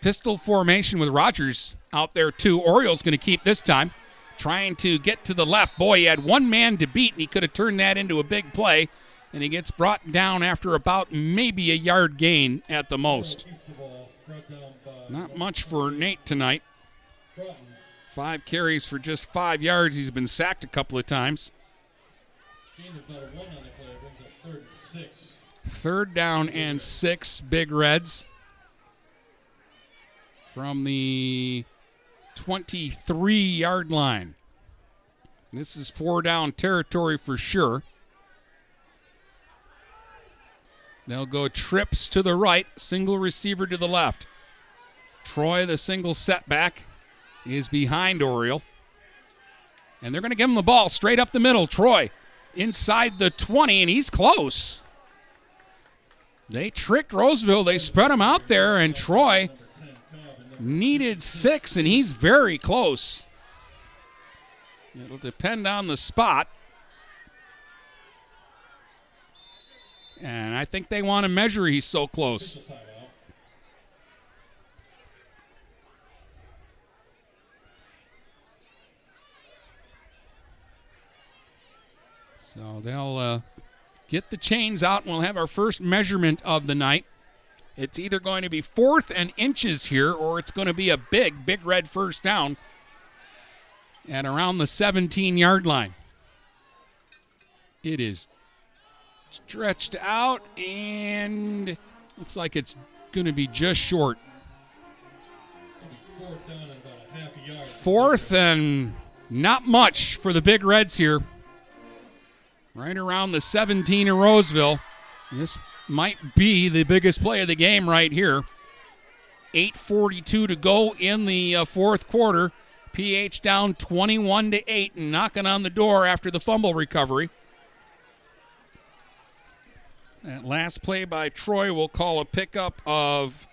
Pistol formation with Rogers out there too. Orioles going to keep this time. Trying to get to the left. Boy, he had one man to beat, and he could have turned that into a big play. And he gets brought down after about maybe a yard gain at the most. Not much for Nate tonight. Five carries for just five yards. He's been sacked a couple of times. Third down and six, Big Reds. From the 23 yard line. This is four down territory for sure. They'll go trips to the right, single receiver to the left. Troy, the single setback, is behind Oriole. And they're going to give him the ball straight up the middle. Troy inside the 20, and he's close. They tricked Roseville. They spread him out there, and Troy needed six, and he's very close. It'll depend on the spot. And I think they want to measure he's so close. So they'll uh, get the chains out, and we'll have our first measurement of the night. It's either going to be fourth and inches here, or it's going to be a big, big red first down at around the 17 yard line. It is stretched out and looks like it's going to be just short. Fourth and not much for the Big Reds here. Right around the 17 in Roseville. This might be the biggest play of the game right here. 8:42 to go in the uh, fourth quarter. PH down 21 to 8 and knocking on the door after the fumble recovery. That last play by Troy will call a pickup of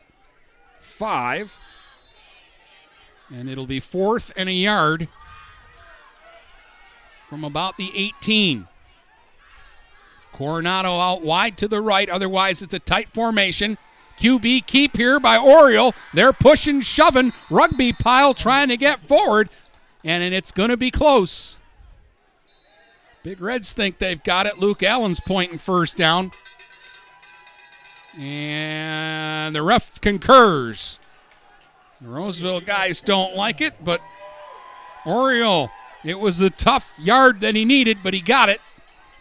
five. And it'll be fourth and a yard from about the 18. Coronado out wide to the right. Otherwise, it's a tight formation. QB keep here by Oriole. They're pushing, shoving. Rugby pile trying to get forward, and it's going to be close. Big Reds think they've got it. Luke Allen's pointing first down. And the ref concurs. The Roseville guys don't like it, but Oriole, it was the tough yard that he needed, but he got it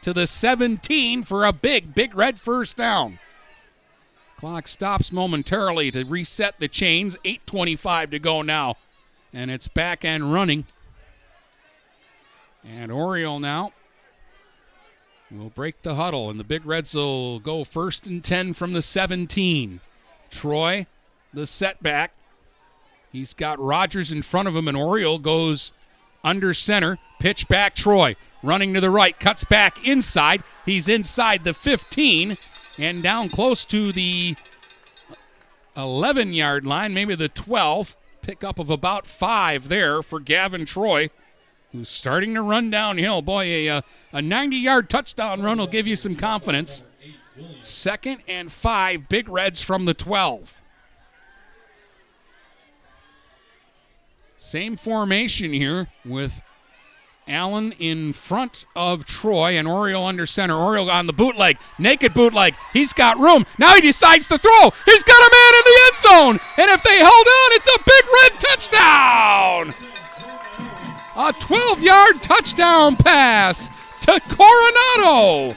to the 17 for a big, big red first down. Clock stops momentarily to reset the chains. 8.25 to go now. And it's back and running. And Oriole now will break the huddle. And the Big Reds will go first and 10 from the 17. Troy, the setback. He's got Rogers in front of him, and Oriole goes under center. Pitch back, Troy. Running to the right, cuts back inside. He's inside the 15 and down close to the 11 yard line, maybe the 12. Pickup of about five there for Gavin Troy, who's starting to run downhill. Boy, a, uh, a 90 yard touchdown run will give you some confidence. Second and five, Big Reds from the 12. Same formation here with Allen in front of Troy and Oriole under center. Oriole on the bootleg, naked bootleg. He's got room. Now he decides to throw. He's got a man in the end zone. And if they hold on, it's a big red touchdown. A 12 yard touchdown pass to Coronado.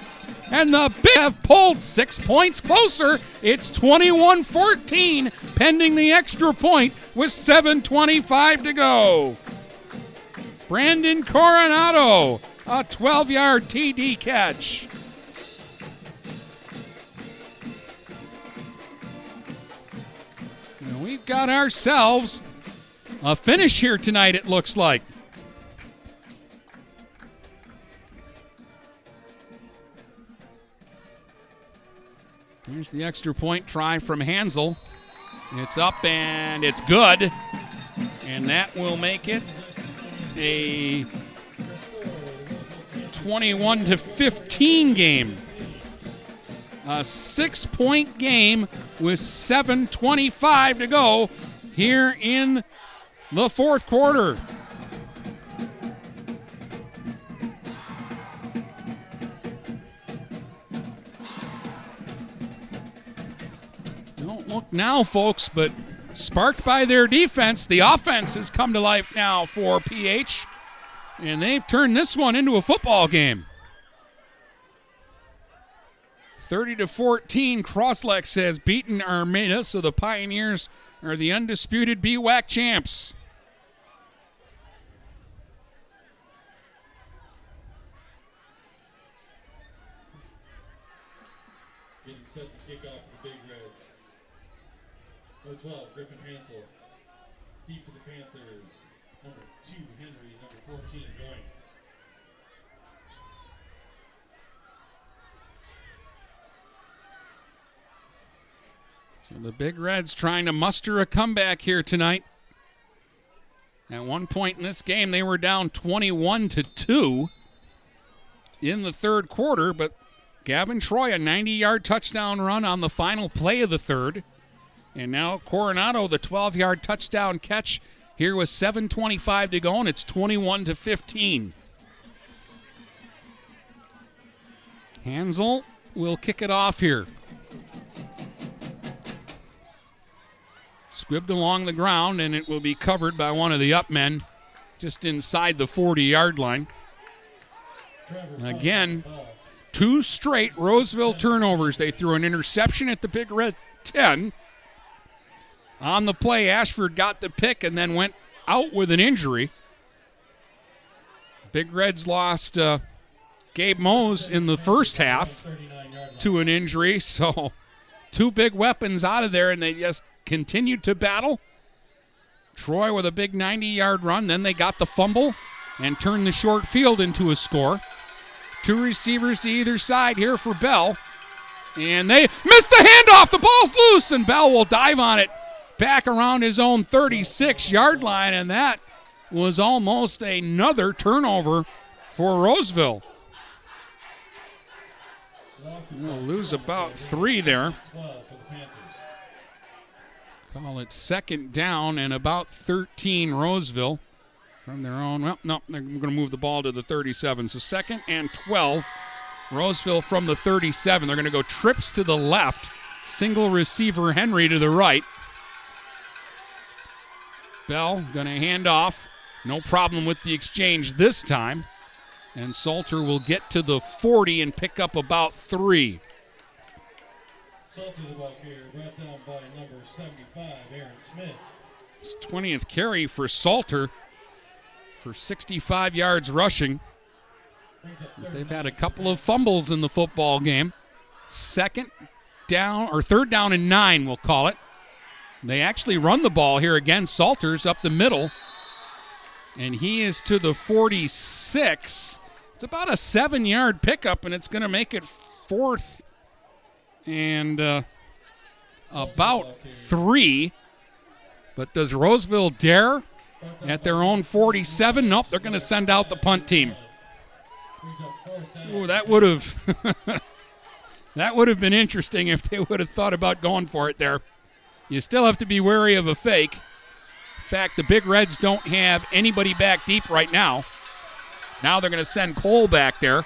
And the Big have pulled six points closer. It's 21 14, pending the extra point with 7.25 to go. Brandon Coronado, a 12 yard TD catch. And we've got ourselves a finish here tonight, it looks like. Here's the extra point try from Hansel. It's up and it's good. And that will make it a 21 to 15 game. A six point game with 7.25 to go here in the fourth quarter. Now, folks, but sparked by their defense, the offense has come to life now for PH, and they've turned this one into a football game. 30 to 14, Crosslex has beaten Armada, so the Pioneers are the undisputed BWAC champs. Getting set to kick off for the Big Reds. Number 12, Griffin Hansel. Deep for the Panthers. Number 2, Henry. Number 14, Goins. The Big Reds trying to muster a comeback here tonight. At one point in this game, they were down 21 to 2 in the third quarter, but Gavin Troy, a 90 yard touchdown run on the final play of the third. And now Coronado, the 12 yard touchdown catch here with 7.25 to go, and it's 21 to 15. Hansel will kick it off here. Squibbed along the ground, and it will be covered by one of the up men just inside the 40 yard line. Again, two straight Roseville turnovers. They threw an interception at the Big Red 10. On the play, Ashford got the pick and then went out with an injury. Big Reds lost uh, Gabe Mose in the first half to an injury, so two big weapons out of there, and they just continued to battle. Troy with a big 90 yard run. Then they got the fumble and turned the short field into a score. Two receivers to either side here for Bell. And they missed the handoff. The ball's loose, and Bell will dive on it back around his own 36 yard line. And that was almost another turnover for Roseville. They'll lose about three there. Call it second down and about 13 Roseville from their own. Well, no, they're going to move the ball to the 37. So second and 12. Roseville from the 37. They're going to go trips to the left. Single receiver Henry to the right. Bell going to hand off. No problem with the exchange this time. And Salter will get to the 40 and pick up about three. Salter the ball carrier, brought down by number 75, Aaron Smith. It's 20th carry for Salter for 65 yards rushing. They've had a couple of fumbles in the football game. Second down, or third down and nine, we'll call it. They actually run the ball here again. Salters up the middle. And he is to the 46. It's about a seven yard pickup, and it's going to make it fourth and uh, about three. But does Roseville dare at their own 47? Nope, they're going to send out the punt team. Ooh, that would have that would have been interesting if they would have thought about going for it there. You still have to be wary of a fake. In fact, the Big Reds don't have anybody back deep right now. Now they're going to send Cole back there.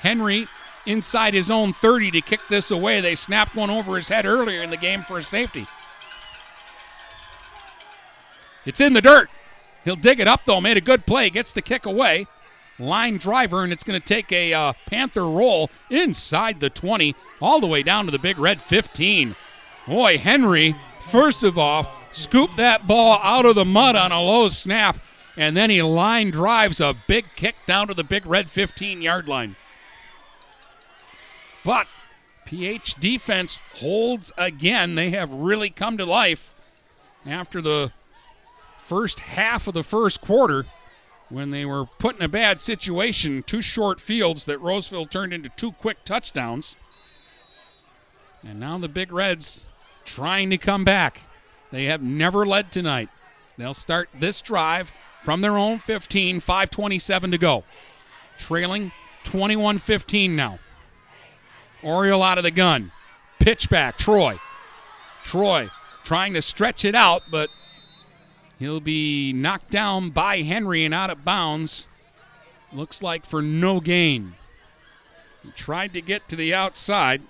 Henry inside his own 30 to kick this away. They snapped one over his head earlier in the game for a safety. It's in the dirt. He'll dig it up, though. Made a good play. Gets the kick away. Line driver, and it's going to take a uh, Panther roll inside the 20, all the way down to the big red 15. Boy, Henry, first of all, scooped that ball out of the mud on a low snap, and then he line drives a big kick down to the big red 15 yard line. But PH defense holds again. They have really come to life after the first half of the first quarter when they were put in a bad situation. Two short fields that Roseville turned into two quick touchdowns. And now the Big Reds trying to come back. They have never led tonight. They'll start this drive from their own 15, 527 to go. Trailing 21 15 now. Oriole out of the gun. Pitch back, Troy. Troy trying to stretch it out, but he'll be knocked down by Henry and out of bounds. Looks like for no gain. He tried to get to the outside.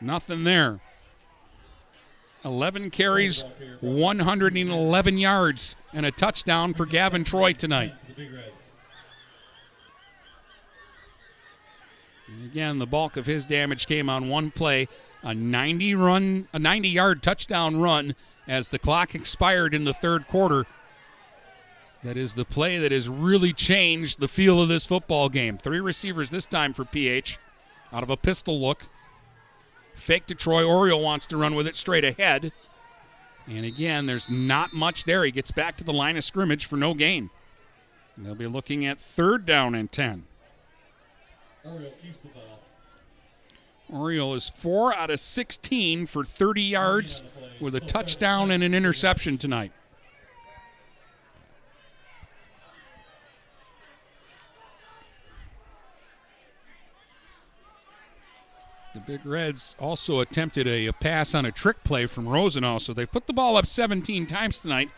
Nothing there. 11 carries, 111 yards, and a touchdown for Gavin Troy tonight. Again, the bulk of his damage came on one play, a 90 run, a 90 yard touchdown run as the clock expired in the third quarter. That is the play that has really changed the feel of this football game. Three receivers this time for PH out of a pistol look. Fake to Troy. Oriole wants to run with it straight ahead. And again, there's not much there. He gets back to the line of scrimmage for no gain. And they'll be looking at third down and 10. Oriole keeps the ball. Oriole is 4 out of 16 for 30 yards with a touchdown and an interception tonight. The Big Reds also attempted a, a, pass on a trick play from Rosenau, so they've put the ball up 17 times tonight.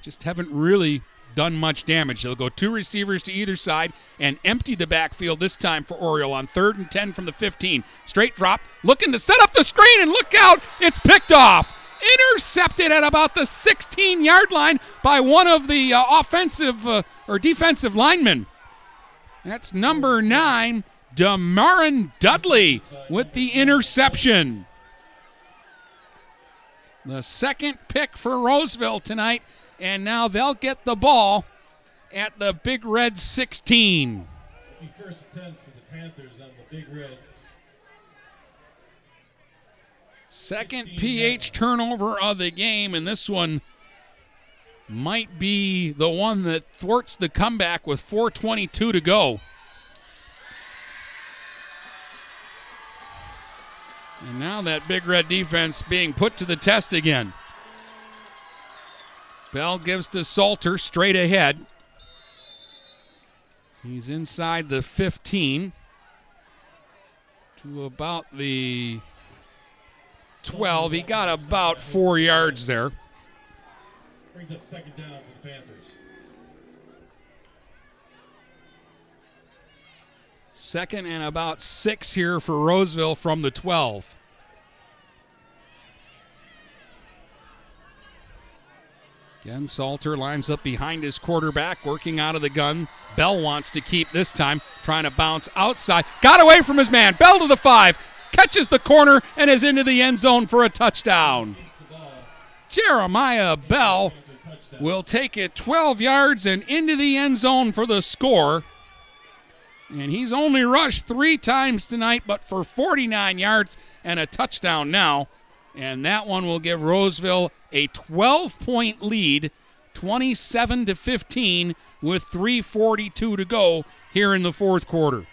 Just haven't really done much damage. They'll go two receivers to either side and empty the backfield this time for Oriole on third and 10 from the 15. Straight drop, looking to set up the screen, and look out, it's picked off. Intercepted at about the 16 yard line by one of the uh, offensive uh, or defensive linemen. That's number nine, Damarin Dudley with the interception. The second pick for Roseville tonight, and now they'll get the ball at the Big Red 16. First and 10 for the Panthers on the Big Reds. Second PH turnover of the game, and this one might be the one that thwarts the comeback with 4.22 to go. And now that Big Red defense being put to the test again. Bell gives to Salter straight ahead. He's inside the 15 to about the 12. He got about four yards there. Brings up second down for the Panthers. Second and about six here for Roseville from the 12. Again, Salter lines up behind his quarterback, working out of the gun. Bell wants to keep this time, trying to bounce outside. Got away from his man. Bell to the five, catches the corner, and is into the end zone for a touchdown. Jeremiah Bell will take it 12 yards and into the end zone for the score. And he's only rushed three times tonight, but for 49 yards and a touchdown now. And that one will give Roseville a 12 point lead, 27 to 15, with 3.42 to go here in the fourth quarter.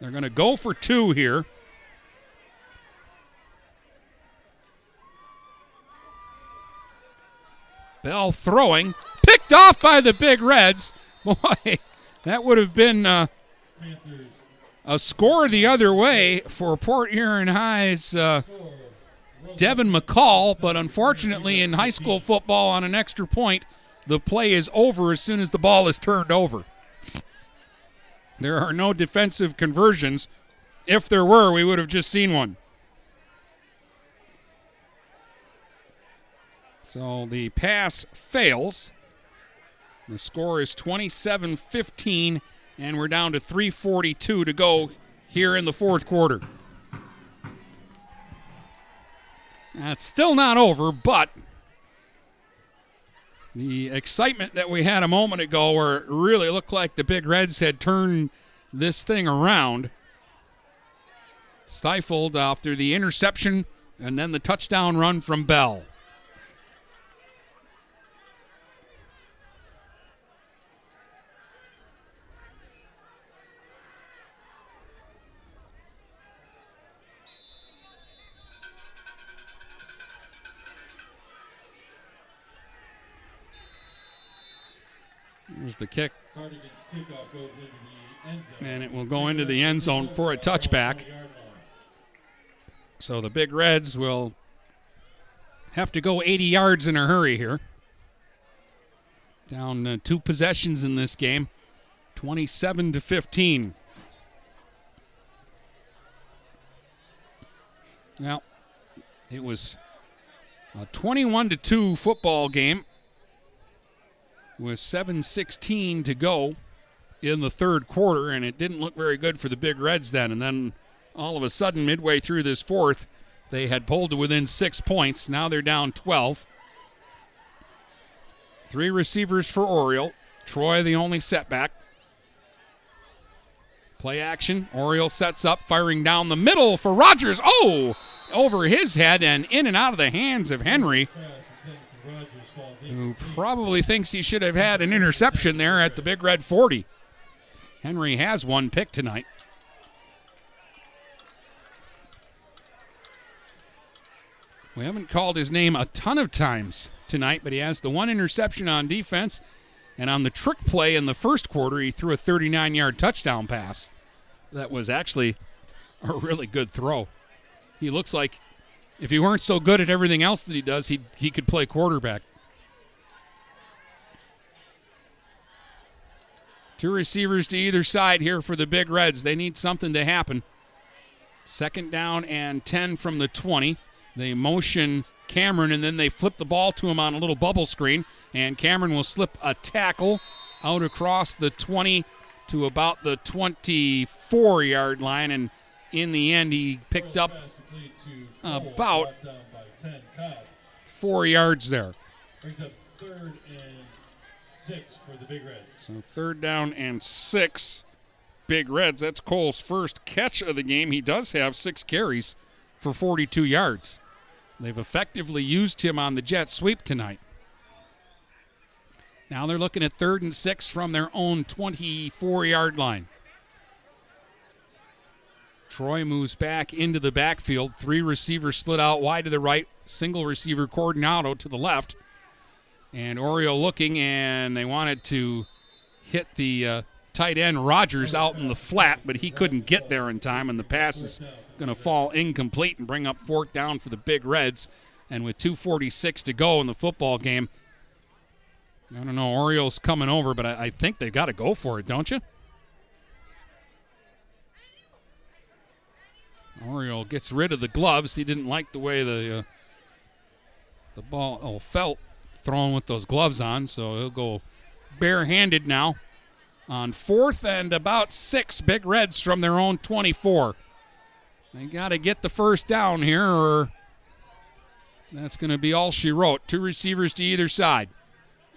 They're going to go for two here. Bell throwing, picked off by the Big Reds. Boy, that would have been uh, a score the other way for Port Huron High's uh, Devin McCall, but unfortunately in high school football on an extra point, the play is over as soon as the ball is turned over. There are no defensive conversions. If there were, we would have just seen one. So the pass fails. The score is 27 15, and we're down to 3.42 to go here in the fourth quarter. That's still not over, but the excitement that we had a moment ago, where it really looked like the Big Reds had turned this thing around, stifled after the interception and then the touchdown run from Bell. Here's the kick, Cardigan's kickoff goes into the end zone. and it will go into the end zone for a touchback. So the Big Reds will have to go 80 yards in a hurry here. Down uh, two possessions in this game, 27 to 15. Now, it was a 21 to 2 football game with 7:16 to go in the third quarter, and it didn't look very good for the Big Reds then. And then all of a sudden, midway through this fourth, they had pulled to within six points. Now they're down 12. Three receivers for Oriole. Troy, the only setback. Play action. Oriole sets up, firing down the middle for Rogers. Oh, over his head and in and out of the hands of Henry, who probably thinks he should have had an interception there at the Big Red 40. Henry has one pick tonight. We haven't called his name a ton of times tonight, but he has the one interception on defense. And on the trick play in the first quarter, he threw a 39 yard touchdown pass. That was actually a really good throw. He looks like if he weren't so good at everything else that he does, he, he could play quarterback. Two receivers to either side here for the Big Reds. They need something to happen. Second down and 10 from the 20. They motion Cameron and then they flip the ball to him on a little bubble screen. And Cameron will slip a tackle out across the 20 to about the 24 yard line. And in the end, he picked up about four yards there. Brings up third and six for the Big Reds. So third down and six. Big Reds. That's Cole's first catch of the game. He does have six carries for 42 yards. They've effectively used him on the jet sweep tonight. Now they're looking at third and six from their own 24 yard line. Troy moves back into the backfield. Three receivers split out wide to the right, single receiver Coronado to the left. And Oriole looking, and they wanted to hit the uh, tight end Rogers out in the flat, but he couldn't get there in time, and the pass is going to fall incomplete and bring up fourth down for the Big Reds. And with 2.46 to go in the football game, I don't know, Orioles coming over, but I, I think they've got to go for it, don't you? Oriole gets rid of the gloves. He didn't like the way the uh, the ball oh, felt thrown with those gloves on, so he'll go barehanded now on fourth and about six. Big Reds from their own 24. They got to get the first down here, or that's going to be all she wrote. Two receivers to either side.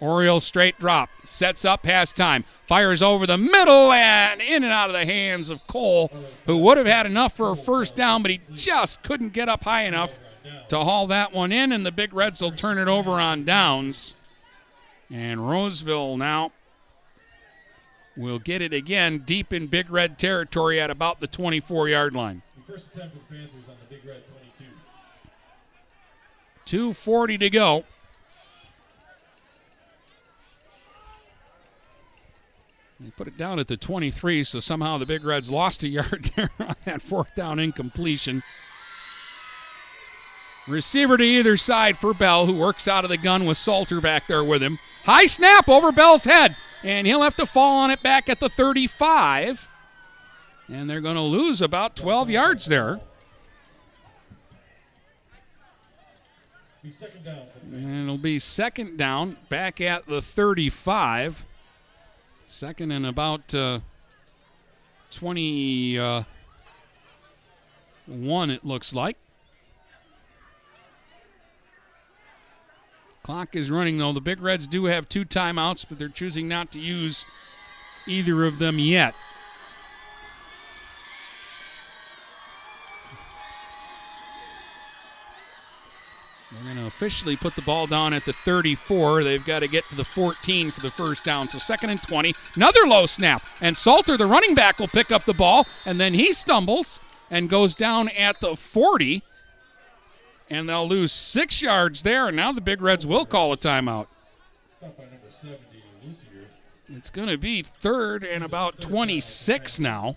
Oriole straight drop, sets up, has time, fires over the middle and in and out of the hands of Cole, who would have had enough for a first down, but he just couldn't get up high enough to haul that one in, and the Big Reds will turn it over on downs. And Roseville now will get it again deep in Big Red territory at about the 24 yard line. First attempt for the Panthers on the Big Red 22. 2.40 to go. They put it down at the 23, so somehow the Big Reds lost a yard there on that fourth down incompletion. Receiver to either side for Bell, who works out of the gun with Salter back there with him. High snap over Bell's head, and he'll have to fall on it back at the 35. And they're going to lose about 12 yards there. And it'll be second down back at the 35. Second and about uh, 21, it looks like. Clock is running, though. The Big Reds do have two timeouts, but they're choosing not to use either of them yet. They're going to officially put the ball down at the 34. They've got to get to the 14 for the first down. So second and 20. Another low snap. And Salter, the running back, will pick up the ball. And then he stumbles and goes down at the 40. And they'll lose six yards there. And now the Big Reds will call a timeout. Stop by number 70 this year. It's going to be third and about 26 now.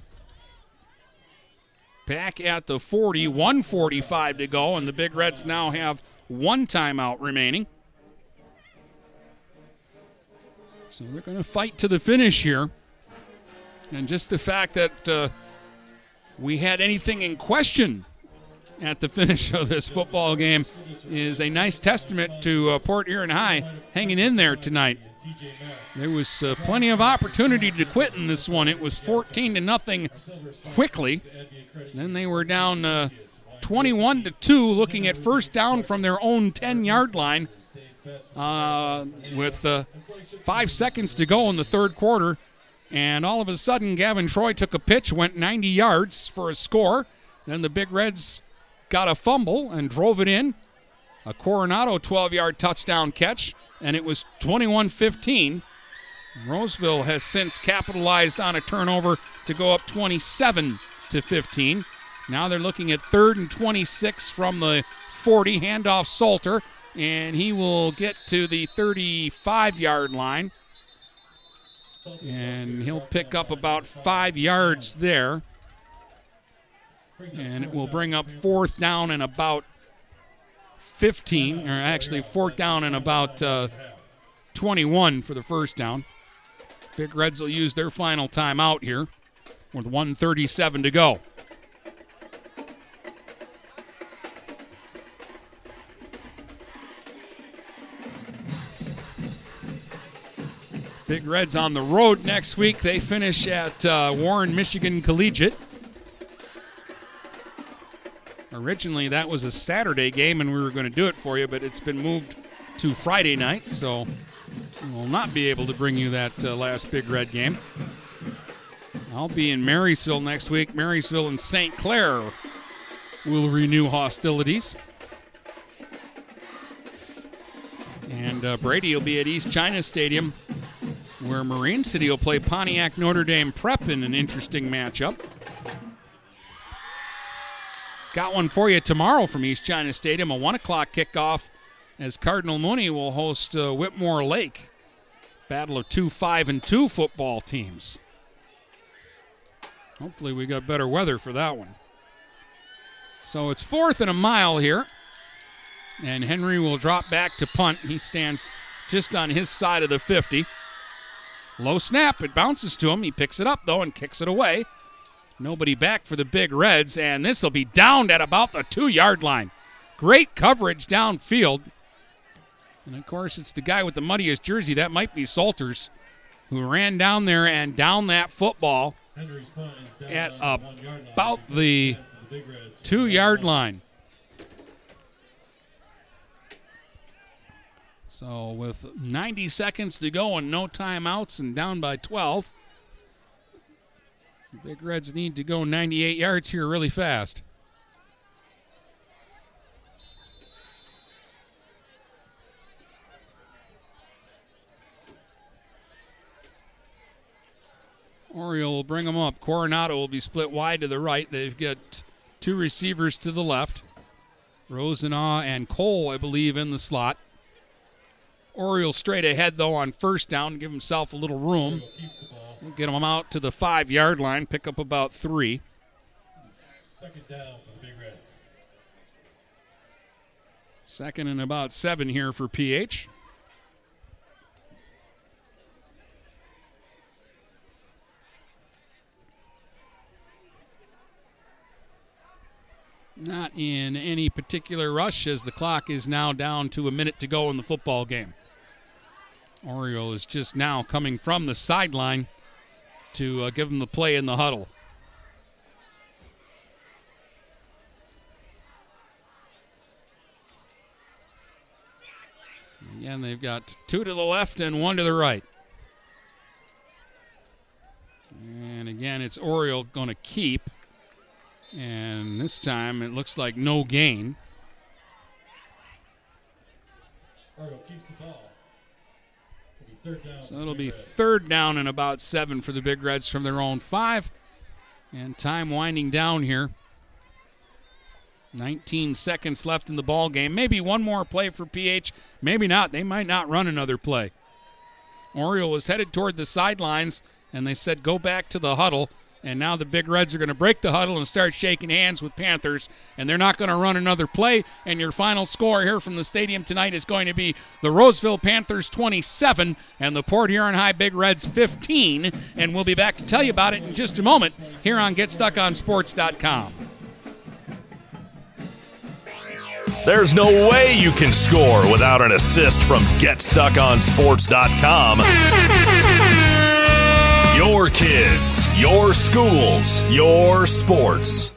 Back at the 40, 145 to go, and the Big Reds now have one timeout remaining. So they're going to fight to the finish here. And just the fact that uh, we had anything in question at the finish of this football game is a nice testament to uh, Port Huron High hanging in there tonight. There was uh, plenty of opportunity to quit in this one. It was 14 to nothing quickly. Then they were down uh, 21 to 2 looking at first down from their own 10-yard line uh, with uh, 5 seconds to go in the third quarter. And all of a sudden, Gavin Troy took a pitch, went 90 yards for a score. Then the Big Reds got a fumble and drove it in. A Coronado 12 yard touchdown catch, and it was 21 15. Roseville has since capitalized on a turnover to go up 27 to 15. Now they're looking at third and 26 from the 40. Handoff Salter, and he will get to the 35 yard line. And he'll pick up about five yards there. And it will bring up fourth down and about 15, or actually fourth down and about uh, 21 for the first down. Big Reds will use their final timeout here with 137 to go. Big Reds on the road next week. They finish at uh, Warren, Michigan Collegiate. Originally, that was a Saturday game, and we were going to do it for you, but it's been moved to Friday night, so we will not be able to bring you that uh, last Big Red game. I'll be in Marysville next week. Marysville and St. Clair will renew hostilities. And uh, Brady will be at East China Stadium, where Marine City will play Pontiac Notre Dame Prep in an interesting matchup. Got one for you tomorrow from East China Stadium, a 1 o'clock kickoff as Cardinal Mooney will host uh, Whitmore Lake. Battle of two 5 and 2 football teams. Hopefully, we got better weather for that one. So it's fourth and a mile here. And Henry will drop back to punt. He stands just on his side of the 50. Low snap. It bounces to him. He picks it up, though, and kicks it away. Nobody back for the Big Reds, and this will be downed at about the two yard line. Great coverage downfield. And of course, it's the guy with the muddiest jersey. That might be Salters, who ran down there and down that football at about the two yard line. So, with 90 seconds to go and no timeouts and down by 12, the Big Reds need to go 98 yards here really fast. Oriole will bring them up. Coronado will be split wide to the right. They've got two receivers to the left. Rosenau and Cole, I believe, in the slot. Oriole straight ahead, though, on first down to give himself a little room. Get them out to the five yard line, pick up about three. Second down for the Big Reds. Second and about seven here for PH. Not in any particular rush as the clock is now down to a minute to go in the football game. Oriole is just now coming from the sideline to uh, give him the play in the huddle. Again, they've got two to the left and one to the right. And again, it's Oriole going to keep. And this time it looks like no gain. Oriole keeps the ball. It'll be third down So it'll be third down and about seven for the Big Reds from their own five. And time winding down here. 19 seconds left in the ball game. Maybe one more play for PH. Maybe not. They might not run another play. Oriole was headed toward the sidelines, and they said, go back to the huddle. And now the Big Reds are going to break the huddle and start shaking hands with Panthers, and they're not going to run another play. And your final score here from the stadium tonight is going to be the Roseville Panthers 27 and the Port Huron High Big Reds 15. And we'll be back to tell you about it in just a moment here on GetStuckOnSports.com. There's no way you can score without an assist from GetStuckOnSports.com. Your kids, your schools, your sports.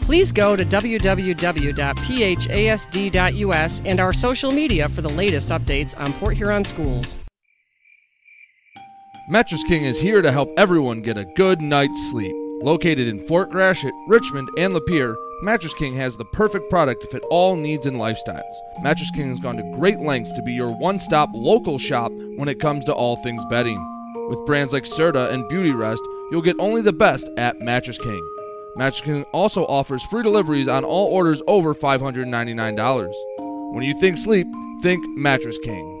Please go to www.phasd.us and our social media for the latest updates on Port Huron schools. Mattress King is here to help everyone get a good night's sleep. Located in Fort Gratiot, Richmond, and Lapeer, Mattress King has the perfect product to fit all needs and lifestyles. Mattress King has gone to great lengths to be your one stop local shop when it comes to all things bedding. With brands like Serta and Beautyrest, you'll get only the best at Mattress King. Mattress King also offers free deliveries on all orders over $599. When you think sleep, think Mattress King.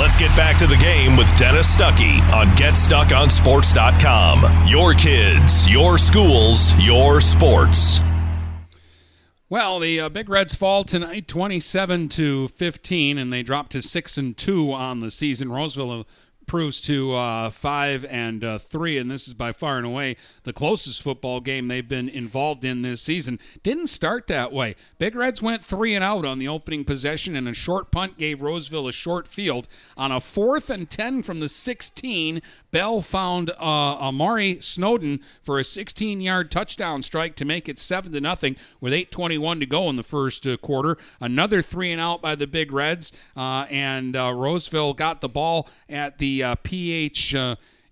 Let's get back to the game with Dennis Stuckey on GetStuckOnSports.com. Your kids, your schools, your sports. Well, the uh, Big Reds fall tonight, 27 to 15, and they drop to six and two on the season. Roseville improves to uh, five and uh, three, and this is by far and away the closest football game they've been involved in this season. Didn't start that way. Big Reds went three and out on the opening possession, and a short punt gave Roseville a short field. On a fourth and ten from the 16, Bell found uh, Amari Snowden for a 16-yard touchdown strike to make it seven to nothing with 8:21 to go in the first uh, quarter. Another three and out by the Big Reds, uh, and uh, Roseville got the ball at the uh, PH.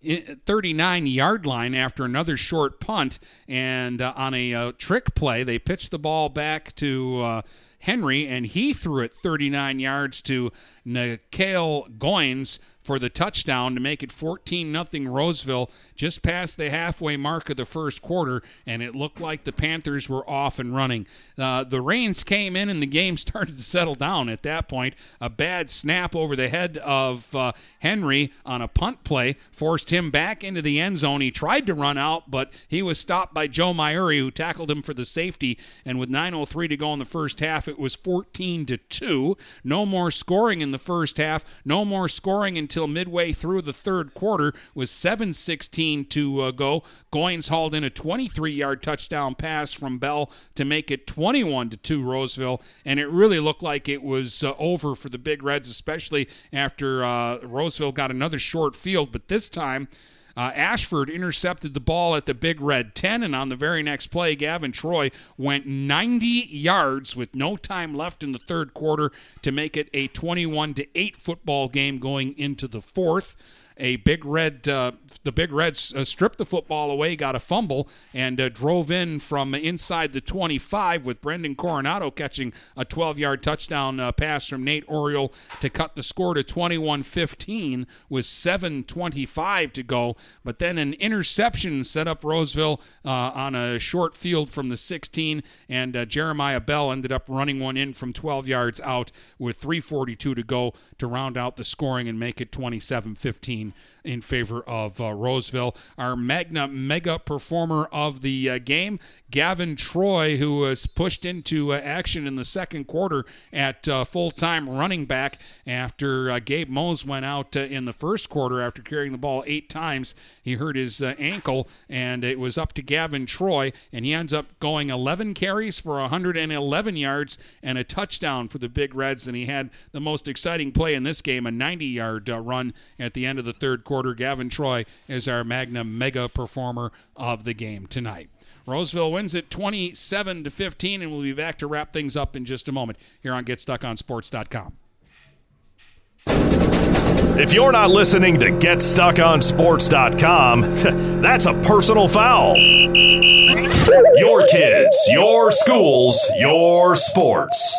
39 yard line after another short punt. And uh, on a uh, trick play, they pitched the ball back to uh, Henry, and he threw it 39 yards to Nikhil Goins for the touchdown to make it 14 0 Roseville just past the halfway mark of the first quarter, and it looked like the Panthers were off and running. Uh, the rains came in, and the game started to settle down at that point. A bad snap over the head of uh, Henry on a punt play forced him back into the end zone. He tried to run out, but he was stopped by Joe Myuri, who tackled him for the safety. And with 9:03 to go in the first half, it was 14 to two. No more scoring in the first half. No more scoring until midway through the third quarter. Was 7:16 to uh, go. Goins hauled in a 23-yard touchdown pass from Bell to make it 21 to two Roseville, and it really looked like it was uh, over for the Big Reds, especially after uh, Roseville got another short field. But this time. Uh, Ashford intercepted the ball at the Big Red 10, and on the very next play, Gavin Troy went 90 yards with no time left in the third quarter to make it a 21 to 8 football game going into the fourth a big red, uh, the big reds uh, stripped the football away, got a fumble, and uh, drove in from inside the 25 with Brendan Coronado catching a 12-yard touchdown uh, pass from Nate Oriole to cut the score to 21-15 with 7:25 to go. But then an interception set up Roseville uh, on a short field from the 16, and uh, Jeremiah Bell ended up running one in from 12 yards out with 3:42 to go to round out the scoring and make it 27-15 in favor of uh, Roseville. Our Magna mega performer of the uh, game, Gavin Troy, who was pushed into uh, action in the second quarter at uh, full time running back after uh, Gabe Mose went out uh, in the first quarter after carrying the ball eight times. He hurt his ankle, and it was up to Gavin Troy, and he ends up going 11 carries for 111 yards and a touchdown for the Big Reds. And he had the most exciting play in this game, a 90 yard run at the end of the third quarter. Gavin Troy is our Magna mega performer of the game tonight. Roseville wins it 27 to 15, and we'll be back to wrap things up in just a moment here on GetStuckOnSports.com. If you're not listening to GetStuckOnSports.com, that's a personal foul. Your kids, your schools, your sports.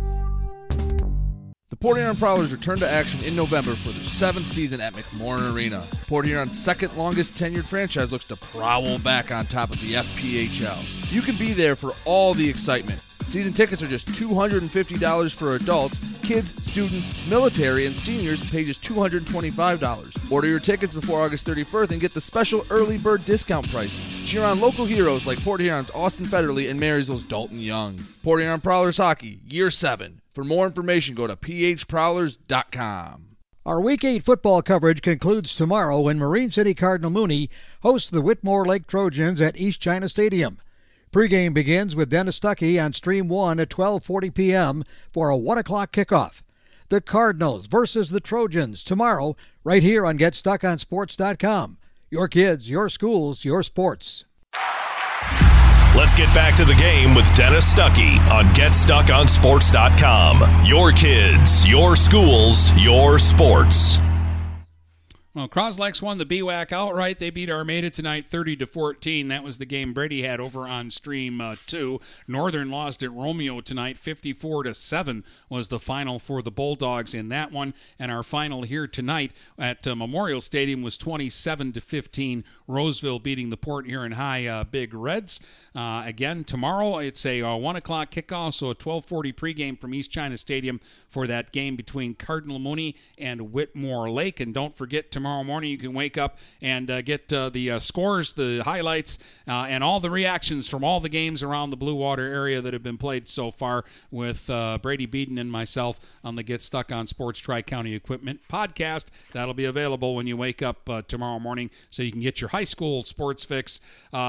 Port Huron Prowlers return to action in November for their seventh season at McMorran Arena. Port Huron's second longest tenured franchise looks to prowl back on top of the FPHL. You can be there for all the excitement. Season tickets are just $250 for adults Kids, students, military, and seniors pay just $225. Order your tickets before August 31st and get the special early bird discount price. Cheer on local heroes like Port Huron's Austin Federley and Marysville's Dalton Young. Port Huron Prowlers Hockey, Year 7. For more information, go to phprowlers.com. Our Week 8 football coverage concludes tomorrow when Marine City Cardinal Mooney hosts the Whitmore Lake Trojans at East China Stadium. Pregame begins with Dennis Stuckey on Stream 1 at 12:40 p.m. for a 1 o'clock kickoff. The Cardinals versus the Trojans tomorrow, right here on GetStuckOnSports.com. Your kids, your schools, your sports. Let's get back to the game with Dennis Stuckey on GetStuckOnSports.com. Your kids, your schools, your sports. Well, Croslex won the BWAC outright. They beat Armada tonight, 30 to 14. That was the game Brady had over on Stream uh, Two. Northern lost at Romeo tonight, 54 to seven was the final for the Bulldogs in that one. And our final here tonight at uh, Memorial Stadium was 27 to 15. Roseville beating the Port Huron High uh, Big Reds. Uh, again tomorrow, it's a uh, one o'clock kickoff, so a 12:40 pregame from East China Stadium for that game between Cardinal Mooney and Whitmore Lake. And don't forget tomorrow morning you can wake up and uh, get uh, the uh, scores, the highlights, uh, and all the reactions from all the games around the Blue Water area that have been played so far with uh, Brady Beaton and myself on the Get Stuck on Sports Tri County Equipment podcast. That'll be available when you wake up tomorrow morning so you can get your high school sports fix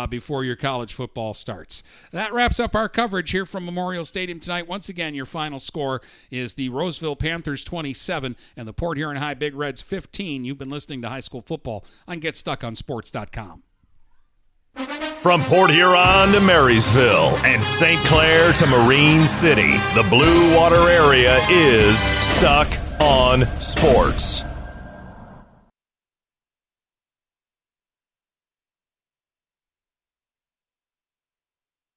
before your college football starts. That wraps up our coverage here from Memorial Stadium tonight. Once again, your final score is the Roseville Panthers 27 and the Port Huron High Big Reds 15. You've been listening to high school football on GetStuckOnSports.com. From Port Huron to Marysville and St. Clair to Marine City, the Blue Water area is stuck on sports.